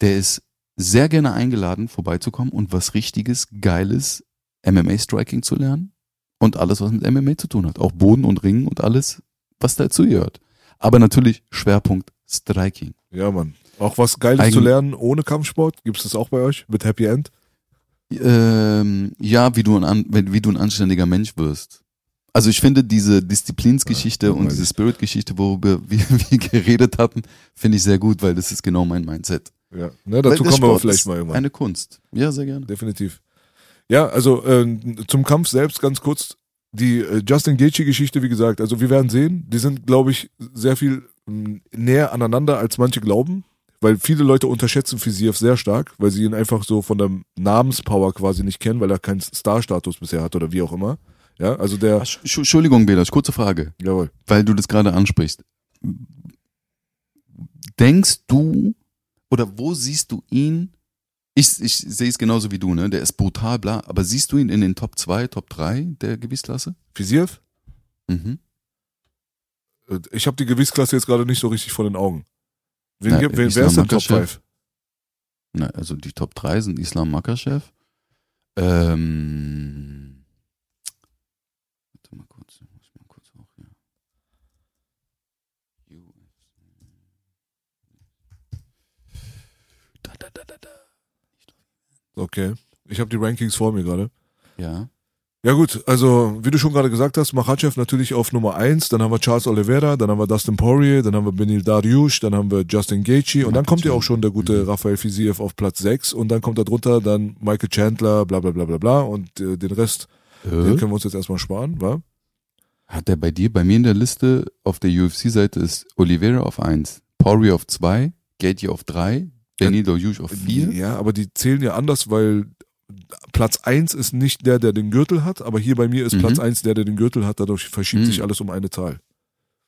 Der ist sehr gerne eingeladen, vorbeizukommen und was richtiges, geiles MMA-Striking zu lernen und alles, was mit MMA zu tun hat. Auch Boden und Ringen und alles, was dazu gehört. Aber natürlich Schwerpunkt Striking.
Ja, Mann. Auch was Geiles
Eigen-
zu lernen ohne Kampfsport? Gibt es das auch bei euch mit Happy End?
Ähm, ja, wie du, ein, wie du ein anständiger Mensch wirst. Also ich finde diese Disziplinsgeschichte
Ja,
und diese
ich.
Spirit-Geschichte, worüber <laughs> wir, wir geredet hatten, finde ich sehr gut, weil das ist genau mein Mindset.
Ja. Ne, dazu kommen wir aber
Sport
vielleicht
ist
mal irgendwann.
Eine Kunst. Ja, sehr gerne.
Definitiv. Ja, also äh, zum Kampf selbst ganz kurz. Die äh, Justin Gaethje-Geschichte, wie gesagt, also wir werden sehen, die sind, glaube ich, sehr viel mh, näher aneinander, als manche glauben, weil viele Leute unterschätzen Fisiev sehr stark, weil sie ihn einfach so von der Namenspower quasi nicht kennen, weil er keinen Star-Status bisher hat oder wie auch immer. Ja, also der,
Ach, Sch- Entschuldigung, Belas, kurze Frage,
jawohl.
weil du das gerade ansprichst. Denkst du oder wo siehst du ihn? Ich, ich sehe es genauso wie du, ne? Der ist brutal, bla. Aber siehst du ihn in den Top 2, Top 3 der Gewichtsklasse?
Fisiev?
Mhm.
Äh, Ich habe die Gewichtsklasse jetzt gerade nicht so richtig vor den Augen. Wen,
Na,
gibt- wen, wer ist denn Top
Makhachev.
5?
Na, also die Top 3 sind Islam Makachev. Ähm, warte mal kurz, ich muss mal kurz auch hier. Da, da, da, da, da.
Okay. Ich habe die Rankings vor mir gerade.
Ja.
Ja gut, also wie du schon gerade gesagt hast, Makhachev natürlich auf Nummer 1, dann haben wir Charles Oliveira, dann haben wir Dustin Poirier, dann haben wir Benil Dariush, dann haben wir Justin Gaethje und dann kommt ja auch schon der gute. Rafael Fiziev auf Platz 6 und dann kommt da drunter dann Michael Chandler, bla bla bla bla bla und äh, den Rest, den
Äh?
können wir uns jetzt erstmal sparen, wa?
Hat der bei dir, bei mir in der Liste auf der UFC-Seite ist Oliveira auf 1, Poirier auf 2, Gaethje auf 3, Benil Dariush auf 4.
Ja, aber die zählen ja anders, weil Platz 1 ist nicht der, der den Gürtel hat, aber hier bei mir ist
Mhm.
Platz 1 der, der den Gürtel hat, dadurch verschiebt
Mhm.
sich alles um eine Zahl.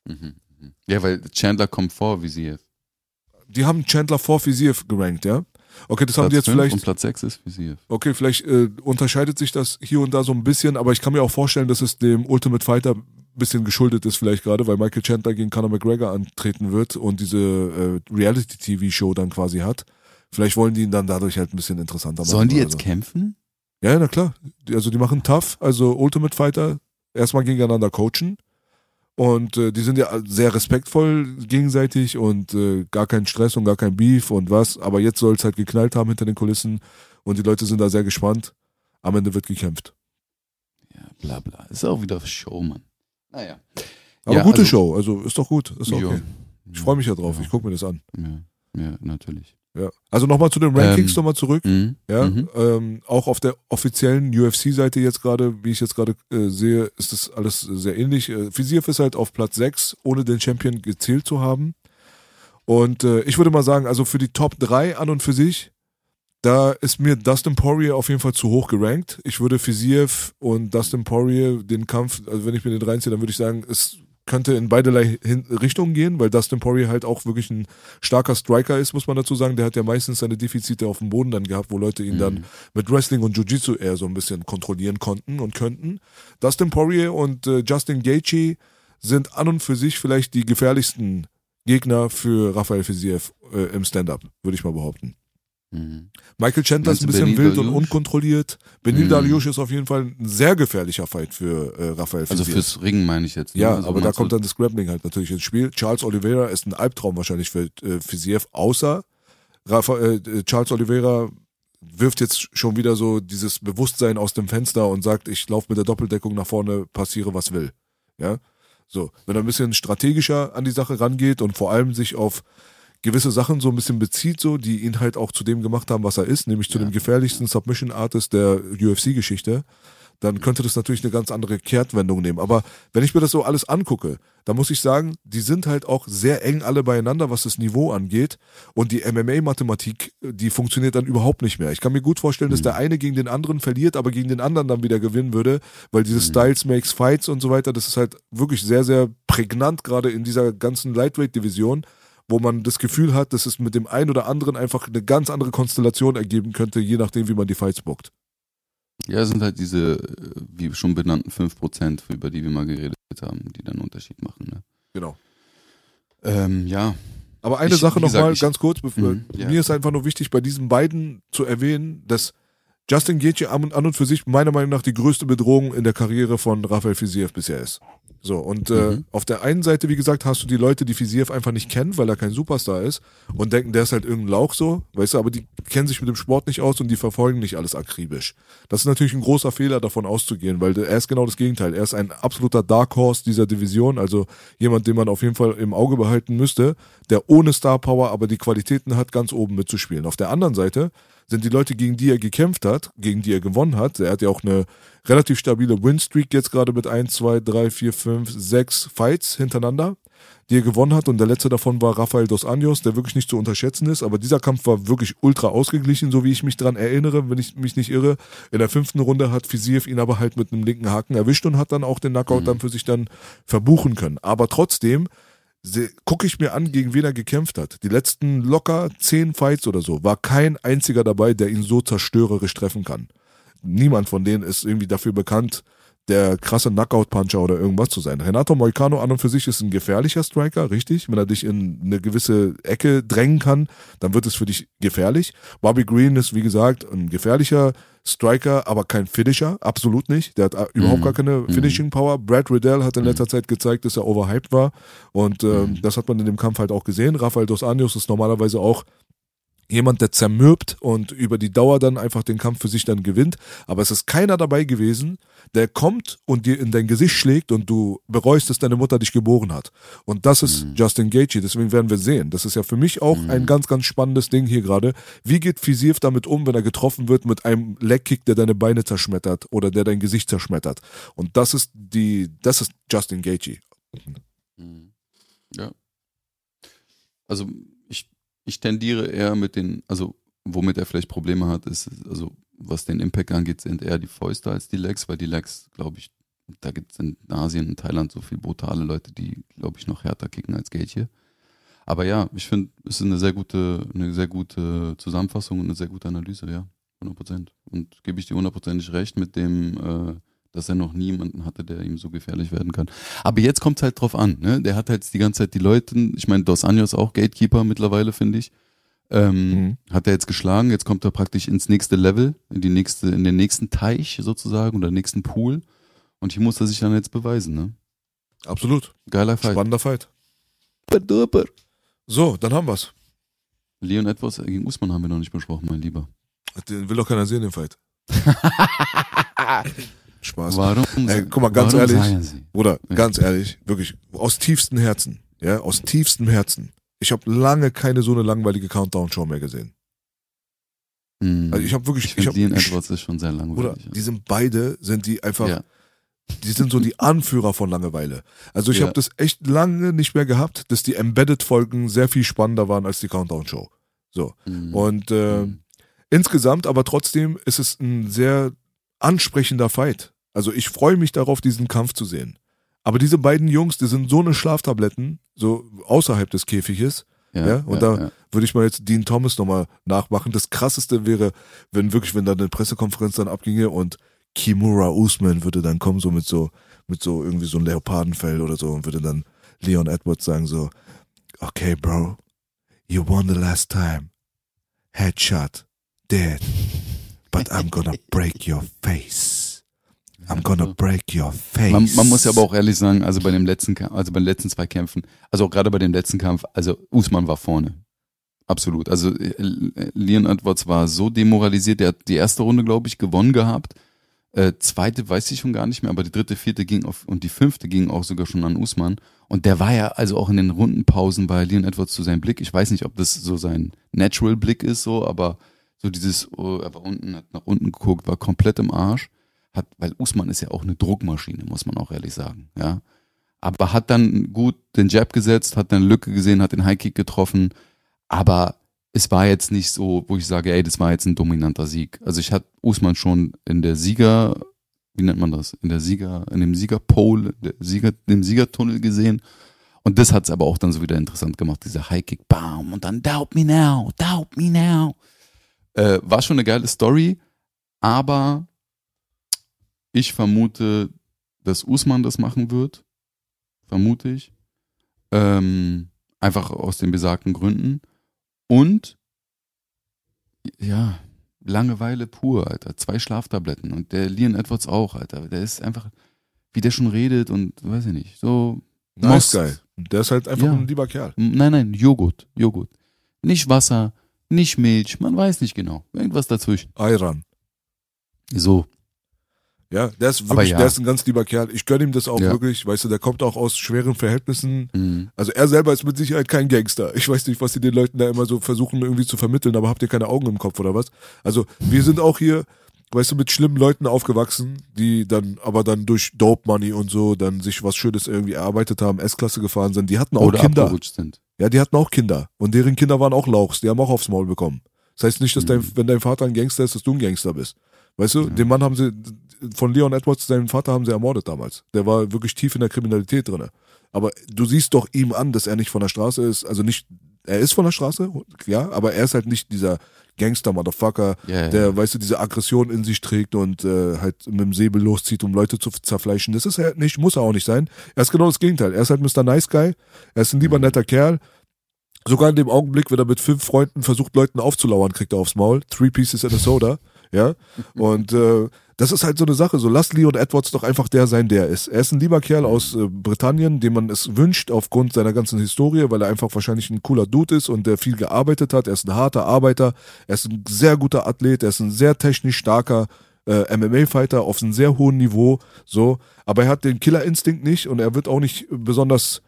Mhm. mhm. Ja, weil Chandler kommt vor jetzt.
Die haben Chandler vor Fiziev gerankt, ja? Okay, das haben die jetzt vielleicht
Und Platz 6 ist wie sie
Okay, vielleicht äh, unterscheidet sich das hier und da so ein bisschen, aber ich kann mir auch vorstellen, dass es dem Ultimate Fighter bisschen geschuldet ist, vielleicht gerade, weil Michael Chandler gegen Conor McGregor antreten wird und diese äh, Reality-TV-Show dann quasi hat. Vielleicht wollen die ihn dann dadurch halt ein bisschen interessanter machen.
Sollen die jetzt
so.
kämpfen?
Ja, na klar. Also die machen tough, also Ultimate Fighter erstmal gegeneinander coachen. Und äh, die sind ja sehr respektvoll gegenseitig und äh, gar kein Stress und gar kein Beef und was. Aber jetzt soll es halt geknallt haben hinter den Kulissen und die Leute sind da sehr gespannt. Am Ende wird gekämpft.
Ja, bla bla. Ist auch wieder Show, Mann. Naja.
Aber
Ja,
gute
also-
Show, also ist doch gut. Ist okay. Ich freue mich ja drauf,
Ja.
ich gucke mir das an.
Ja, ja, natürlich.
Ja. Also nochmal zu den Rankings
Ähm,
nochmal zurück.
Mhm.
Ja,
Mhm.
ähm, auch auf der offiziellen UFC-Seite jetzt gerade, wie ich jetzt gerade äh, sehe, ist das alles sehr ähnlich. Äh, Fiziev ist halt auf Platz 6, ohne den Champion gezählt zu haben. Und äh, ich würde mal sagen, also für die Top 3 an und für sich, da ist mir Dustin Poirier auf jeden Fall zu hoch gerankt. Ich würde Fiziev und Dustin Poirier den Kampf, also wenn ich mir den reinziehe, dann würde ich sagen, es könnte in beiderlei Richtungen gehen, weil Dustin Poirier halt auch wirklich ein starker Striker ist, muss man dazu sagen. Der hat ja meistens seine Defizite auf dem Boden dann gehabt, wo Leute ihn dann mit Wrestling und Jiu-Jitsu eher so ein bisschen kontrollieren konnten und könnten. Dustin Poirier und äh, Justin Gaethje sind an und für sich vielleicht die gefährlichsten Gegner für Rafael Fiziev äh, im Stand-Up, würde ich mal behaupten.
Mhm.
Michael Chandler ist ein bisschen
Benil
wild und
Dariush?
unkontrolliert. Benil
Mhm.
Dariush ist auf jeden Fall ein sehr gefährlicher Fight für äh, Rafael
Also
Fiziev.
fürs Ringen meine ich jetzt. ne?
Ja,
also
aber da kommt dann das Grappling halt natürlich ins Spiel. Charles Oliveira ist ein Albtraum wahrscheinlich für äh, Fiziev, außer Rafa, äh, Charles Oliveira wirft jetzt schon wieder so dieses Bewusstsein aus dem Fenster und sagt, ich laufe mit der Doppeldeckung nach vorne, passiere was will. Ja, so. Wenn er ein bisschen strategischer an die Sache rangeht und vor allem sich auf gewisse Sachen so ein bisschen bezieht, so, die ihn halt auch zu dem gemacht haben, was er ist, nämlich zu
Ja.
dem gefährlichsten Submission Artist der UFC-Geschichte, dann könnte das natürlich eine ganz andere Kehrtwendung nehmen. Aber wenn ich mir das so alles angucke, dann muss ich sagen, die sind halt auch sehr eng alle beieinander, was das Niveau angeht. Und die MMA-Mathematik, die funktioniert dann überhaupt nicht mehr. Ich kann mir gut vorstellen, dass der eine gegen den anderen verliert, aber gegen den anderen dann wieder gewinnen würde, weil dieses Styles makes Fights und so weiter, das ist halt wirklich sehr, sehr prägnant, gerade in dieser ganzen Lightweight-Division wo man das Gefühl hat, dass es mit dem einen oder anderen einfach eine ganz andere Konstellation ergeben könnte, je nachdem, wie man die Fights bookt.
Ja, es sind halt diese, äh, wie schon benannten 5%, über die wir mal geredet haben, die dann einen Unterschied machen. Ne?
Genau.
Ähm, ja,
Aber eine
Ich-
Sache nochmal, ganz kurz, bevor-
Mhm, ja.
mir ist einfach nur wichtig, bei diesen beiden zu erwähnen, dass Justin Gaethje an und, an und für sich meiner Meinung nach die größte Bedrohung in der Karriere von Rafael Fiziev bisher ist. So, und äh,
Mhm.
auf der einen Seite, wie gesagt, hast du die Leute, die Fiziev einfach nicht kennen, weil er kein Superstar ist und denken, der ist halt irgendein Lauch so, weißt du, aber die kennen sich mit dem Sport nicht aus und die verfolgen nicht alles akribisch. Das ist natürlich ein großer Fehler, davon auszugehen, weil er ist genau das Gegenteil. Er ist ein absoluter Dark Horse dieser Division, also jemand, den man auf jeden Fall im Auge behalten müsste, der ohne Star Power aber die Qualitäten hat, ganz oben mitzuspielen. Auf der anderen Seite sind die Leute, gegen die er gekämpft hat, gegen die er gewonnen hat. Er hat ja auch eine relativ stabile Winstreak jetzt gerade mit 1, 2, 3, 4, 5, 6 Fights hintereinander, die er gewonnen hat. Und der letzte davon war Rafael Dos Anjos, der wirklich nicht zu unterschätzen ist. Aber dieser Kampf war wirklich ultra ausgeglichen, so wie ich mich dran erinnere, wenn ich mich nicht irre. In der fünften Runde hat Fiziev ihn aber halt mit einem linken Haken erwischt und hat dann auch den Knockout dann für sich dann verbuchen können. Aber trotzdem gucke ich mir an, gegen wen er gekämpft hat. Die letzten locker zehn Fights oder so, war kein einziger dabei, der ihn so zerstörerisch treffen kann. Niemand von denen ist irgendwie dafür bekannt, der krasse Knockout-Puncher oder irgendwas zu sein. Renato Moicano an und für sich ist ein gefährlicher Striker, richtig. Wenn er dich in eine gewisse Ecke drängen kann, dann wird es für dich gefährlich. Bobby Green ist, wie gesagt, ein gefährlicher Striker, aber kein Finisher, absolut nicht. Der hat äh, überhaupt gar keine Finishing Power. Brad Riddell hat in letzter Zeit gezeigt, dass er overhyped war und ähm, das hat man in dem Kampf halt auch gesehen. Rafael Dos Anjos ist normalerweise auch jemand, der zermürbt und über die Dauer dann einfach den Kampf für sich dann gewinnt. Aber es ist keiner dabei gewesen, der kommt und dir in dein Gesicht schlägt und du bereust, dass deine Mutter dich geboren hat. Und das ist Justin Gaethje. Deswegen werden wir sehen. Das ist ja für mich auch ein ganz, ganz spannendes Ding hier gerade. Wie geht Fiziev damit um, wenn er getroffen wird mit einem Legkick, der deine Beine zerschmettert oder der dein Gesicht zerschmettert? Und das ist die, das ist Justin Gaethje.
Mhm. Ja. Also ich, tendiere eher mit den, also womit er vielleicht Probleme hat, ist, also was den Impact angeht, sind eher die Fäuste als die Legs, weil die Legs, glaube ich, da gibt es in Asien und Thailand so viel brutale Leute, die, glaube ich, noch härter kicken als Gaethje. Aber ja, ich finde, es ist eine sehr gute, eine sehr gute Zusammenfassung und eine sehr gute Analyse, ja, 100 Prozent. Und gebe ich dir hundertprozentig recht mit dem, äh, dass er noch niemanden hatte, der ihm so gefährlich werden kann. Aber jetzt kommt es halt drauf an, ne? Der hat halt die ganze Zeit die Leute, ich meine, Dos Anjos auch Gatekeeper mittlerweile, finde ich. Ähm,
Mhm.
Hat er jetzt geschlagen, jetzt kommt er praktisch ins nächste Level, in die nächste, in den nächsten Teich sozusagen oder nächsten Pool. Und hier muss er sich dann jetzt beweisen, ne?
Absolut.
Geiler Fight.
Spannender Fight. So, dann haben wir's.
Leon Edwards gegen Usman haben wir noch nicht besprochen, mein Lieber.
Den will doch keiner sehen, den Fight. <laughs> Spaß.
Warum?
Ey, guck mal, ganz ehrlich. Bruder,
Ja.
ganz ehrlich, wirklich, aus tiefstem Herzen, ja, aus tiefstem Herzen. ich habe lange keine so eine langweilige Countdown-Show mehr gesehen.
Mhm.
Also ich habe wirklich,
ich
ich
finde,
hab,
Leon
ich,
Edwards ist schon sehr
oder
langweilig.
die sind beide, sind die einfach,
ja.
die sind so die Anführer von Langeweile. Also ich
Ja.
habe das echt lange nicht mehr gehabt, dass die Embedded-Folgen sehr viel spannender waren als die Countdown-Show. So.
Mhm.
Und äh,
Mhm.
insgesamt, aber trotzdem ist es ein sehr ansprechender Fight. Also ich freue mich darauf, diesen Kampf zu sehen. Aber diese beiden Jungs, die sind so eine Schlaftabletten, so außerhalb des Käfiges. ja, und da- Würde ich mal jetzt Dean Thomas nochmal nachmachen. Das krasseste wäre, wenn wirklich, wenn da eine Pressekonferenz dann abginge und Kimura Usman würde dann kommen, so mit so, mit so irgendwie so ein Leopardenfell oder so und würde dann Leon Edwards sagen so, okay, bro, you won the last time. Headshot, dead. But I'm gonna break your face. I'm gonna break your face.
Man, man muss ja aber auch ehrlich sagen, also bei dem letzten, also bei den letzten zwei Kämpfen, also auch gerade bei dem letzten Kampf, also Usman war vorne. Absolut. Also äh, Leon Edwards war so demoralisiert, der hat die erste Runde, glaube ich, gewonnen gehabt. Äh, zweite weiß ich schon gar nicht mehr, aber die dritte, vierte ging auf und die fünfte ging auch sogar schon an Usman. Und der war ja also auch in den Rundenpausen bei Leon Edwards zu seinem Blick. Ich weiß nicht, ob das so sein Natural Blick ist, so, aber so dieses, oh, er war unten, hat nach unten geguckt, war komplett im Arsch. Hat, weil Usman ist ja auch eine Druckmaschine, muss man auch ehrlich sagen, ja. Aber hat dann gut den Jab gesetzt, hat dann Lücke gesehen, hat den Highkick getroffen, aber es war jetzt nicht so, wo ich sage, ey, das war jetzt ein dominanter Sieg. Also ich hatte Usman schon in der Sieger, wie nennt man das? In der Sieger, in dem Siegerpole, Sieger, dem Siegertunnel gesehen. Und das hat es aber auch dann so wieder interessant gemacht, dieser Highkick, bam, und dann doubt me now, doubt me now. Äh, war schon eine geile Story, aber ich vermute, dass Usman das machen wird. Vermute ich. Ähm, einfach aus den besagten Gründen. Und ja, Langeweile pur, Alter. Zwei Schlaftabletten. Und der Leon Edwards auch, Alter. Der ist einfach, wie der schon redet und weiß ich nicht. So.
nice guy. Der ist halt einfach
Ja.
ein lieber Kerl.
Nein, nein, Joghurt. Joghurt. Nicht Wasser, nicht Milch, man weiß nicht genau. Irgendwas dazwischen.
Ayran.
So.
Ja, der ist wirklich,
ja.
der ist ein ganz lieber Kerl. Ich gönne ihm das auch
Ja.
wirklich. Weißt du, der kommt auch aus schweren Verhältnissen.
Mhm.
Also er selber ist mit Sicherheit kein Gangster. Ich weiß nicht, was sie den Leuten da immer so versuchen irgendwie zu vermitteln, aber habt ihr keine Augen im Kopf oder was? Also wir sind auch hier, weißt du, mit schlimmen Leuten aufgewachsen, die dann aber dann durch Dope Money und so dann sich was Schönes irgendwie erarbeitet haben, S-Klasse gefahren sind. Die hatten auch
Oder
Kinder.
sind.
Ja, die hatten auch Kinder. Und deren Kinder waren auch Lauchs. Die haben auch aufs Maul bekommen. Das heißt nicht, dass dein, wenn dein Vater ein Gangster ist, dass du ein Gangster bist. Weißt du, den Mann haben sie, von Leon Edwards, seinen Vater haben sie ermordet damals. Der war wirklich tief in der Kriminalität drinne. Aber du siehst doch ihm an, dass er nicht von der Straße ist. Also nicht, er ist von der Straße, ja, aber er ist halt nicht dieser Gangster-Motherfucker,
ja,
der,
ja.
weißt du, diese Aggression in sich trägt und äh, halt mit dem Säbel loszieht, um Leute zu zerfleischen. Das ist er nicht, muss er auch nicht sein. Er ist genau das Gegenteil. Er ist halt Mr. Nice Guy. Er ist ein lieber netter Kerl. Sogar in dem Augenblick, wenn er mit fünf Freunden versucht, Leuten aufzulauern, kriegt er aufs Maul. Three Pieces in a Soda. Ja. Und äh, das ist halt so eine Sache. So lass Leon Edwards doch einfach der sein, der er ist. Er ist ein lieber Kerl aus äh, Britannien, dem man es wünscht aufgrund seiner ganzen Historie, weil er einfach wahrscheinlich ein cooler Dude ist und der viel gearbeitet hat. Er ist ein harter Arbeiter. Er ist ein sehr guter Athlet. Er ist ein sehr technisch starker äh, MMA-Fighter auf einem sehr hohen Niveau. So, aber er hat den Killerinstinkt nicht und er wird auch nicht besonders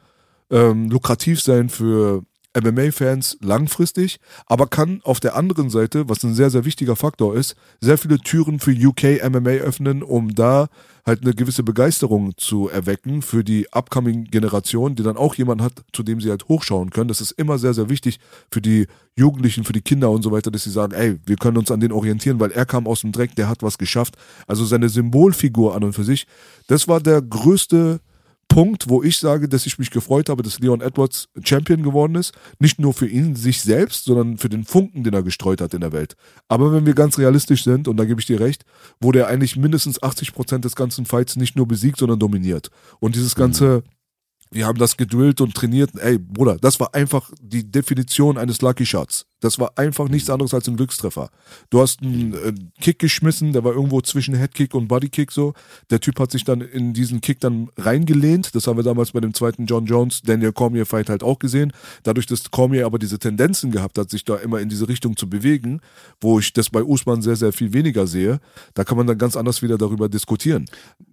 ähm, lukrativ sein für MMA-Fans langfristig, aber kann auf der anderen Seite, was ein sehr, sehr wichtiger Faktor ist, sehr viele Türen für UK MMA öffnen, um da halt eine gewisse Begeisterung zu erwecken für die upcoming Generation, die dann auch jemanden hat, zu dem sie halt hochschauen können. Das ist immer sehr, sehr wichtig für die Jugendlichen, für die Kinder und so weiter, dass sie sagen, ey, wir können uns an den orientieren, weil er kam aus dem Dreck, der hat was geschafft. Also seine Symbolfigur an und für sich, das war der größte Punkt, wo ich sage, dass ich mich gefreut habe, dass Leon Edwards Champion geworden ist. Nicht nur für ihn, sich selbst, sondern für den Funken, den er gestreut hat in der Welt. Aber wenn wir ganz realistisch sind, und da gebe ich dir recht, wurde er eigentlich mindestens 80 Prozent des ganzen Fights nicht nur besiegt, sondern dominiert. Und dieses ganze, wir haben das gedrillt und trainiert. Ey, Bruder, das war einfach die Definition eines Lucky Shots. Das war einfach nichts anderes als ein Glückstreffer. Du hast einen äh, Kick geschmissen, der war irgendwo zwischen Headkick und Bodykick so. Der Typ hat sich dann in diesen Kick dann reingelehnt. Das haben wir damals bei dem zweiten John Jones, Daniel Cormier Fight halt auch gesehen. Dadurch, dass Cormier aber diese Tendenzen gehabt hat, sich da immer in diese Richtung zu bewegen, wo ich das bei Usman sehr, sehr viel weniger sehe, da kann man dann ganz anders wieder darüber diskutieren.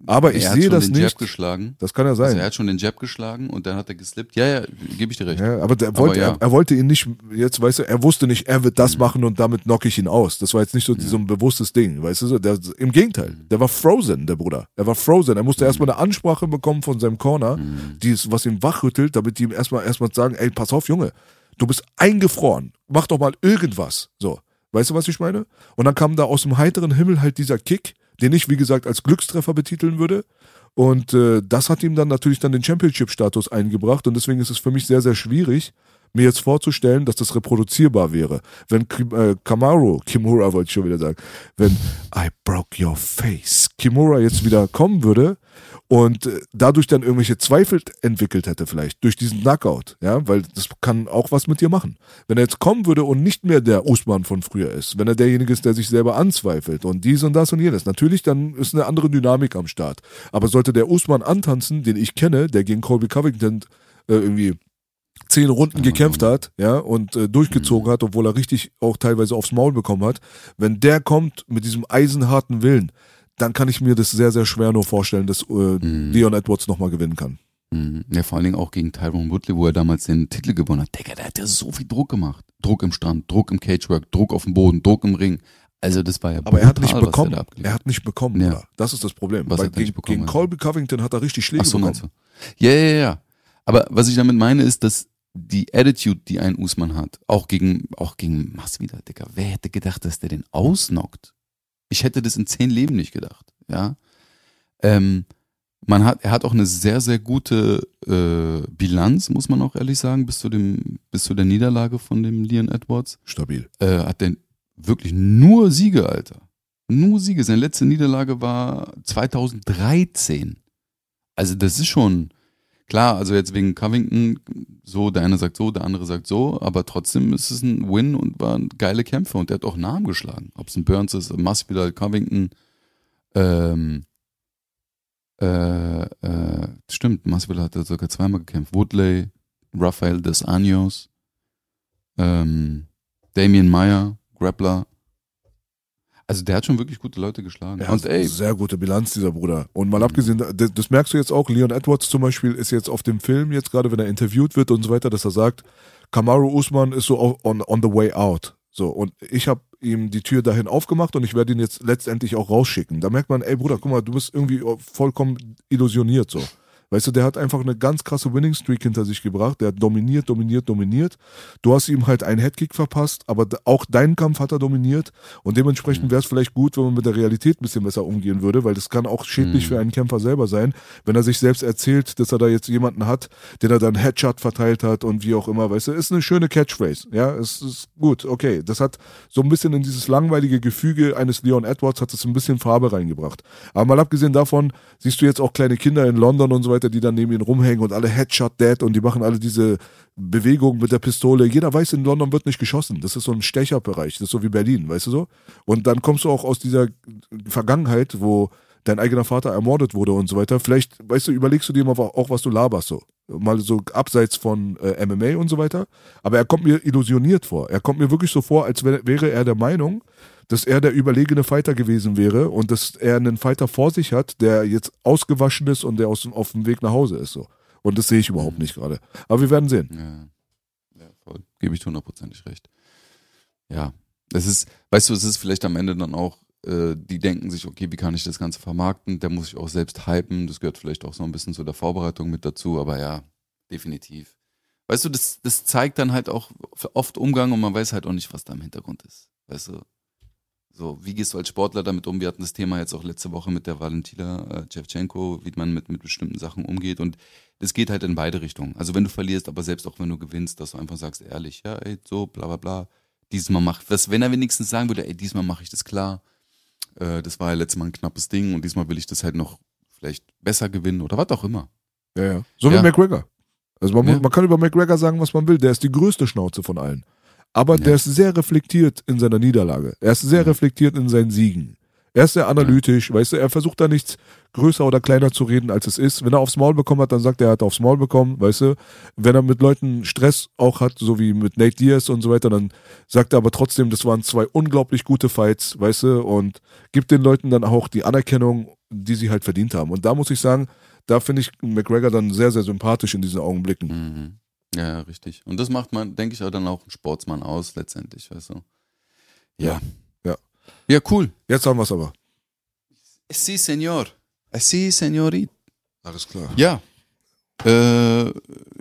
Aber ich
er hat
sehe
schon
das
den
nicht.
Jab geschlagen.
Das kann ja sein.
Also er hat schon den Jab geschlagen. Geschlagen und dann hat er geslippt. Ja, ja, gebe ich dir recht.
Ja, aber der wollte,
ja.
er, er wollte ihn nicht, jetzt weißt du, er wusste nicht, er wird das machen und damit knock ich ihn aus. Das war jetzt nicht so, so ein bewusstes Ding, weißt du so. Der, Im Gegenteil, der war frozen, der Bruder. Er war frozen. Er musste erstmal eine Ansprache bekommen von seinem Corner, die ist, was ihn wachrüttelt, damit die ihm erstmal erstmal sagen, ey, pass auf, Junge, du bist eingefroren. Mach doch mal irgendwas. So. Weißt du, was ich meine? Und dann kam da aus dem heiteren Himmel halt dieser Kick, den ich, wie gesagt, als Glückstreffer betiteln würde. Und äh, das hat ihm dann natürlich dann den Championship-Status eingebracht. Und deswegen ist es für mich sehr, sehr schwierig, mir jetzt vorzustellen, dass das reproduzierbar wäre. Wenn äh, Kamaru, Kimura wollte ich schon wieder sagen, wenn I broke your face, Kimura jetzt wieder kommen würde und äh, dadurch dann irgendwelche Zweifel entwickelt hätte vielleicht durch diesen Knockout, ja, weil das kann auch was mit dir machen. Wenn er jetzt kommen würde und nicht mehr der Usman von früher ist, wenn er derjenige ist, der sich selber anzweifelt und dies und das und jenes, natürlich dann ist eine andere Dynamik am Start. Aber sollte der Usman antanzen, den ich kenne, der gegen Colby Covington äh, irgendwie zehn Runden gekämpft hat, ja, und äh, durchgezogen hat, obwohl er richtig auch teilweise aufs Maul bekommen hat, wenn der kommt mit diesem eisenharten Willen, dann kann ich mir das sehr, sehr schwer nur vorstellen, dass äh, Leon Edwards nochmal gewinnen kann.
Mhm. Ja, vor allen Dingen auch gegen Tyrone Woodley, wo er damals den Titel gewonnen hat. Digga, der hat ja so viel Druck gemacht. Druck im Strand, Druck im Cagework, Druck auf dem Boden, Druck im Ring. Also das war ja
Aber er hat nicht
brutal,
bekommen.
abgeliefert
Er hat nicht bekommen,
Ja.
Das ist das Problem.
Was
Weil
hat er nicht
gegen,
bekommen,
gegen
also?
Colby Covington hat er richtig Schläge
Ach so,
bekommen.
Ja, ja, ja. Aber was ich damit meine, ist, dass die Attitude, die ein Usman hat, auch gegen, auch gegen Masvidal, Digga, wer hätte gedacht, dass der den ausnockt? Ich hätte das in zehn Leben nicht gedacht, ja. Ähm, man hat, er hat auch eine sehr, sehr gute äh, Bilanz, muss man auch ehrlich sagen, bis zu dem, bis zu der Niederlage von dem Leon Edwards.
Stabil.
Äh, hat der wirklich nur Siege, Alter. Nur Siege. Seine letzte Niederlage war 2013. Also das ist schon klar, also jetzt wegen Covington, so, der eine sagt so, der andere sagt so, aber trotzdem ist es ein Win und waren geile Kämpfe und der hat auch Namen geschlagen. Ob es ein Burns ist, Masvidal, Covington, ähm, äh, äh, stimmt, Masvidal hat sogar zweimal gekämpft. Woodley, Rafael Dos Anjos, ähm, Damien Meyer, Grappler. Also der hat schon wirklich gute Leute geschlagen.
Er
und ey,
sehr gute Bilanz, dieser Bruder. Und mal abgesehen, das, das merkst du jetzt auch, Leon Edwards zum Beispiel ist jetzt auf dem Film, jetzt gerade wenn er interviewt wird und so weiter, dass er sagt, Kamaru Usman ist so on, on the way out. So, und ich habe ihm die Tür dahin aufgemacht und ich werde ihn jetzt letztendlich auch rausschicken. Da merkt man, ey Bruder, guck mal, du bist irgendwie vollkommen illusioniert so. Weißt du, der hat einfach eine ganz krasse Winning Streak hinter sich gebracht. Der hat dominiert, dominiert, dominiert. Du hast ihm halt einen Headkick verpasst, aber auch deinen Kampf hat er dominiert. Und dementsprechend wäre es vielleicht gut, wenn man mit der Realität ein bisschen besser umgehen würde, weil das kann auch schädlich für einen Kämpfer selber sein, wenn er sich selbst erzählt, dass er da jetzt jemanden hat, den er dann Headshot verteilt hat und wie auch immer. Weißt du, ist eine schöne Catchphrase. Ja, es ist gut, okay. Das hat so ein bisschen in dieses langweilige Gefüge eines Leon Edwards hat es ein bisschen Farbe reingebracht. Aber mal abgesehen davon, siehst du jetzt auch kleine Kinder in London und so weiter, die dann neben ihn rumhängen und alle Headshot Dead und die machen alle diese Bewegung mit der Pistole. Jeder weiß, in London wird nicht geschossen. Das ist so ein Stecherbereich. Das ist so wie Berlin, weißt du so? Und dann kommst du auch aus dieser Vergangenheit, wo dein eigener Vater ermordet wurde und so weiter. Vielleicht, weißt du, überlegst du dir mal auch, was du laberst so. Mal so abseits von äh, MMA und so weiter. Aber er kommt mir illusioniert vor. Er kommt mir wirklich so vor, als wär, wäre er der Meinung, dass er der überlegene Fighter gewesen wäre und dass er einen Fighter vor sich hat, der jetzt ausgewaschen ist und der aus, auf dem Weg nach Hause ist. So. Und das sehe ich überhaupt nicht gerade. Aber wir werden sehen.
Ja, ja voll. Gebe ich hundertprozentig recht. Ja, es ist, weißt du, es ist vielleicht am Ende dann auch, äh, die denken sich, okay, wie kann ich das Ganze vermarkten? Der muss sich auch selbst hypen. Das gehört vielleicht auch so ein bisschen zu der Vorbereitung mit dazu, aber ja, definitiv. Weißt du, das, das zeigt dann halt auch oft Umgang und man weiß halt auch nicht, was da im Hintergrund ist. Weißt du? So, wie gehst du als Sportler damit um? Wir hatten das Thema jetzt auch letzte Woche mit der Valentina äh, wie man mit, mit bestimmten Sachen umgeht. Und das geht halt in beide Richtungen. Also wenn du verlierst, aber selbst auch wenn du gewinnst, dass du einfach sagst, ehrlich, ja, ey, so, bla bla bla. Diesmal macht, was, wenn er wenigstens sagen würde, ey, diesmal mache ich das klar. Äh, das war ja letztes Mal ein knappes Ding und diesmal will ich das halt noch vielleicht besser gewinnen oder was auch immer.
Ja, ja. So
Ja.
wie McGregor. Also man,
Ja.
man kann über McGregor sagen, was man will. Der ist die größte Schnauze von allen. Aber
Ja.
der ist sehr reflektiert in seiner Niederlage. Er ist sehr reflektiert in seinen Siegen. Er ist sehr analytisch, weißt du, er versucht da nichts größer oder kleiner zu reden, als es ist. Wenn er aufs Maul bekommen hat, dann sagt er, er hat aufs Maul bekommen, weißt du. Wenn er mit Leuten Stress auch hat, so wie mit Nate Diaz und so weiter, dann sagt er aber trotzdem, das waren zwei unglaublich gute Fights, weißt du, und gibt den Leuten dann auch die Anerkennung, die sie halt verdient haben. Und da muss ich sagen, da finde ich McGregor dann sehr, sehr sympathisch in diesen Augenblicken.
Mhm. Ja, ja, richtig. Und das macht man, denke ich, auch dann auch einen Sportsmann aus, letztendlich, weißt du. Ja.
Ja.
Ja, cool.
Jetzt haben wir es aber.
Sí, señor. Sí, señorit.
Alles klar.
Ja. Äh,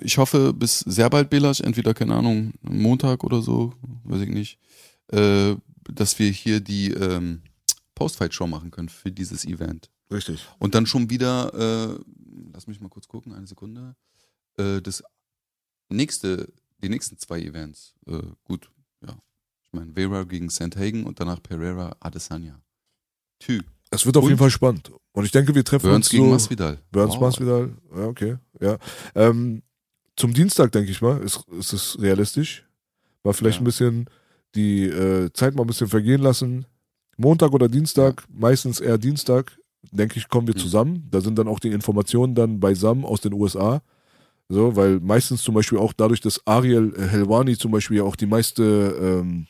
ich hoffe, bis sehr bald, Belasch, entweder, keine Ahnung, Montag oder so, weiß ich nicht, äh, dass wir hier die ähm, Postfight-Show machen können für dieses Event.
Richtig.
Und dann schon wieder, äh, lass mich mal kurz gucken, eine Sekunde, äh, das nächste, die nächsten zwei Events, äh, gut, ja. Ich meine, Vera gegen Sandhagen und danach Pereira Adesanya. Tü.
Es wird auf
Und?
jeden Fall spannend. Und ich denke, wir treffen
Burns
uns
gegen
so,
Masvidal.
Burns
Wow.
Masvidal. Ja, okay. Ja. Ähm, zum Dienstag, denke ich mal, ist, ist es realistisch. Mal vielleicht
Ja.
ein bisschen die äh, Zeit mal ein bisschen vergehen lassen. Montag oder Dienstag, meistens eher Dienstag, denke ich, kommen wir
Mhm.
zusammen. Da sind dann auch die Informationen dann beisammen aus den USA. So, weil meistens zum Beispiel auch dadurch, dass Ariel Helwani zum Beispiel ja auch die meiste, ähm,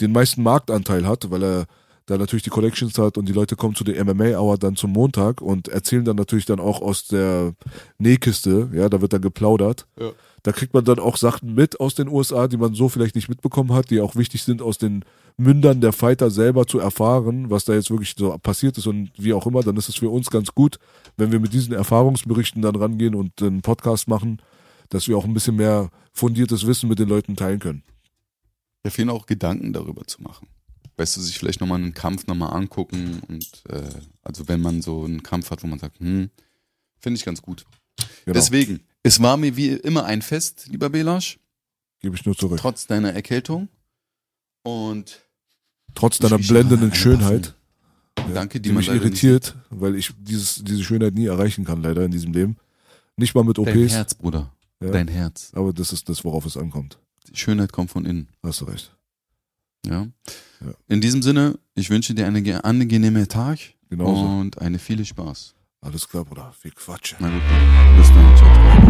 den meisten Marktanteil hat, weil er da natürlich die Collections hat und die Leute kommen zu der MMA Hour dann zum Montag und erzählen dann natürlich dann auch aus der Nähkiste, ja, da wird dann geplaudert.
Ja.
Da kriegt man dann auch Sachen mit aus den USA, die man so vielleicht nicht mitbekommen hat, die auch wichtig sind aus den Mündern der Fighter selber zu erfahren, was da jetzt wirklich so passiert ist und wie auch immer, dann ist es für uns ganz gut, wenn wir mit diesen Erfahrungsberichten dann rangehen und einen Podcast machen, dass wir auch ein bisschen mehr fundiertes Wissen mit den Leuten teilen können.
Ja, vielen auch Gedanken darüber zu machen. Weißt du, sich vielleicht nochmal einen Kampf nochmal angucken und äh, also wenn man so einen Kampf hat, wo man sagt, hm, finde ich ganz gut.
Genau.
Deswegen, es war mir wie immer ein Fest, lieber Belasch,
Gebe ich nur zurück.
trotz deiner Erkältung. Und
Trotz deiner blendenden Schönheit,
danke, die,
die mich irritiert, weil ich dieses, diese Schönheit nie erreichen kann, leider in diesem Leben. Nicht mal mit OPs,
dein Herz, Bruder.
Ja.
Dein Herz.
aber das ist das, worauf es ankommt.
Die Schönheit kommt von innen.
Hast du recht.
Ja.
Ja.
In diesem Sinne, ich wünsche dir einen ge- angenehmen Tag
Genauso.
und eine viele Spaß.
Alles klar, Bruder. Viel Quatsch.
Na gut, bis dann. Ciao.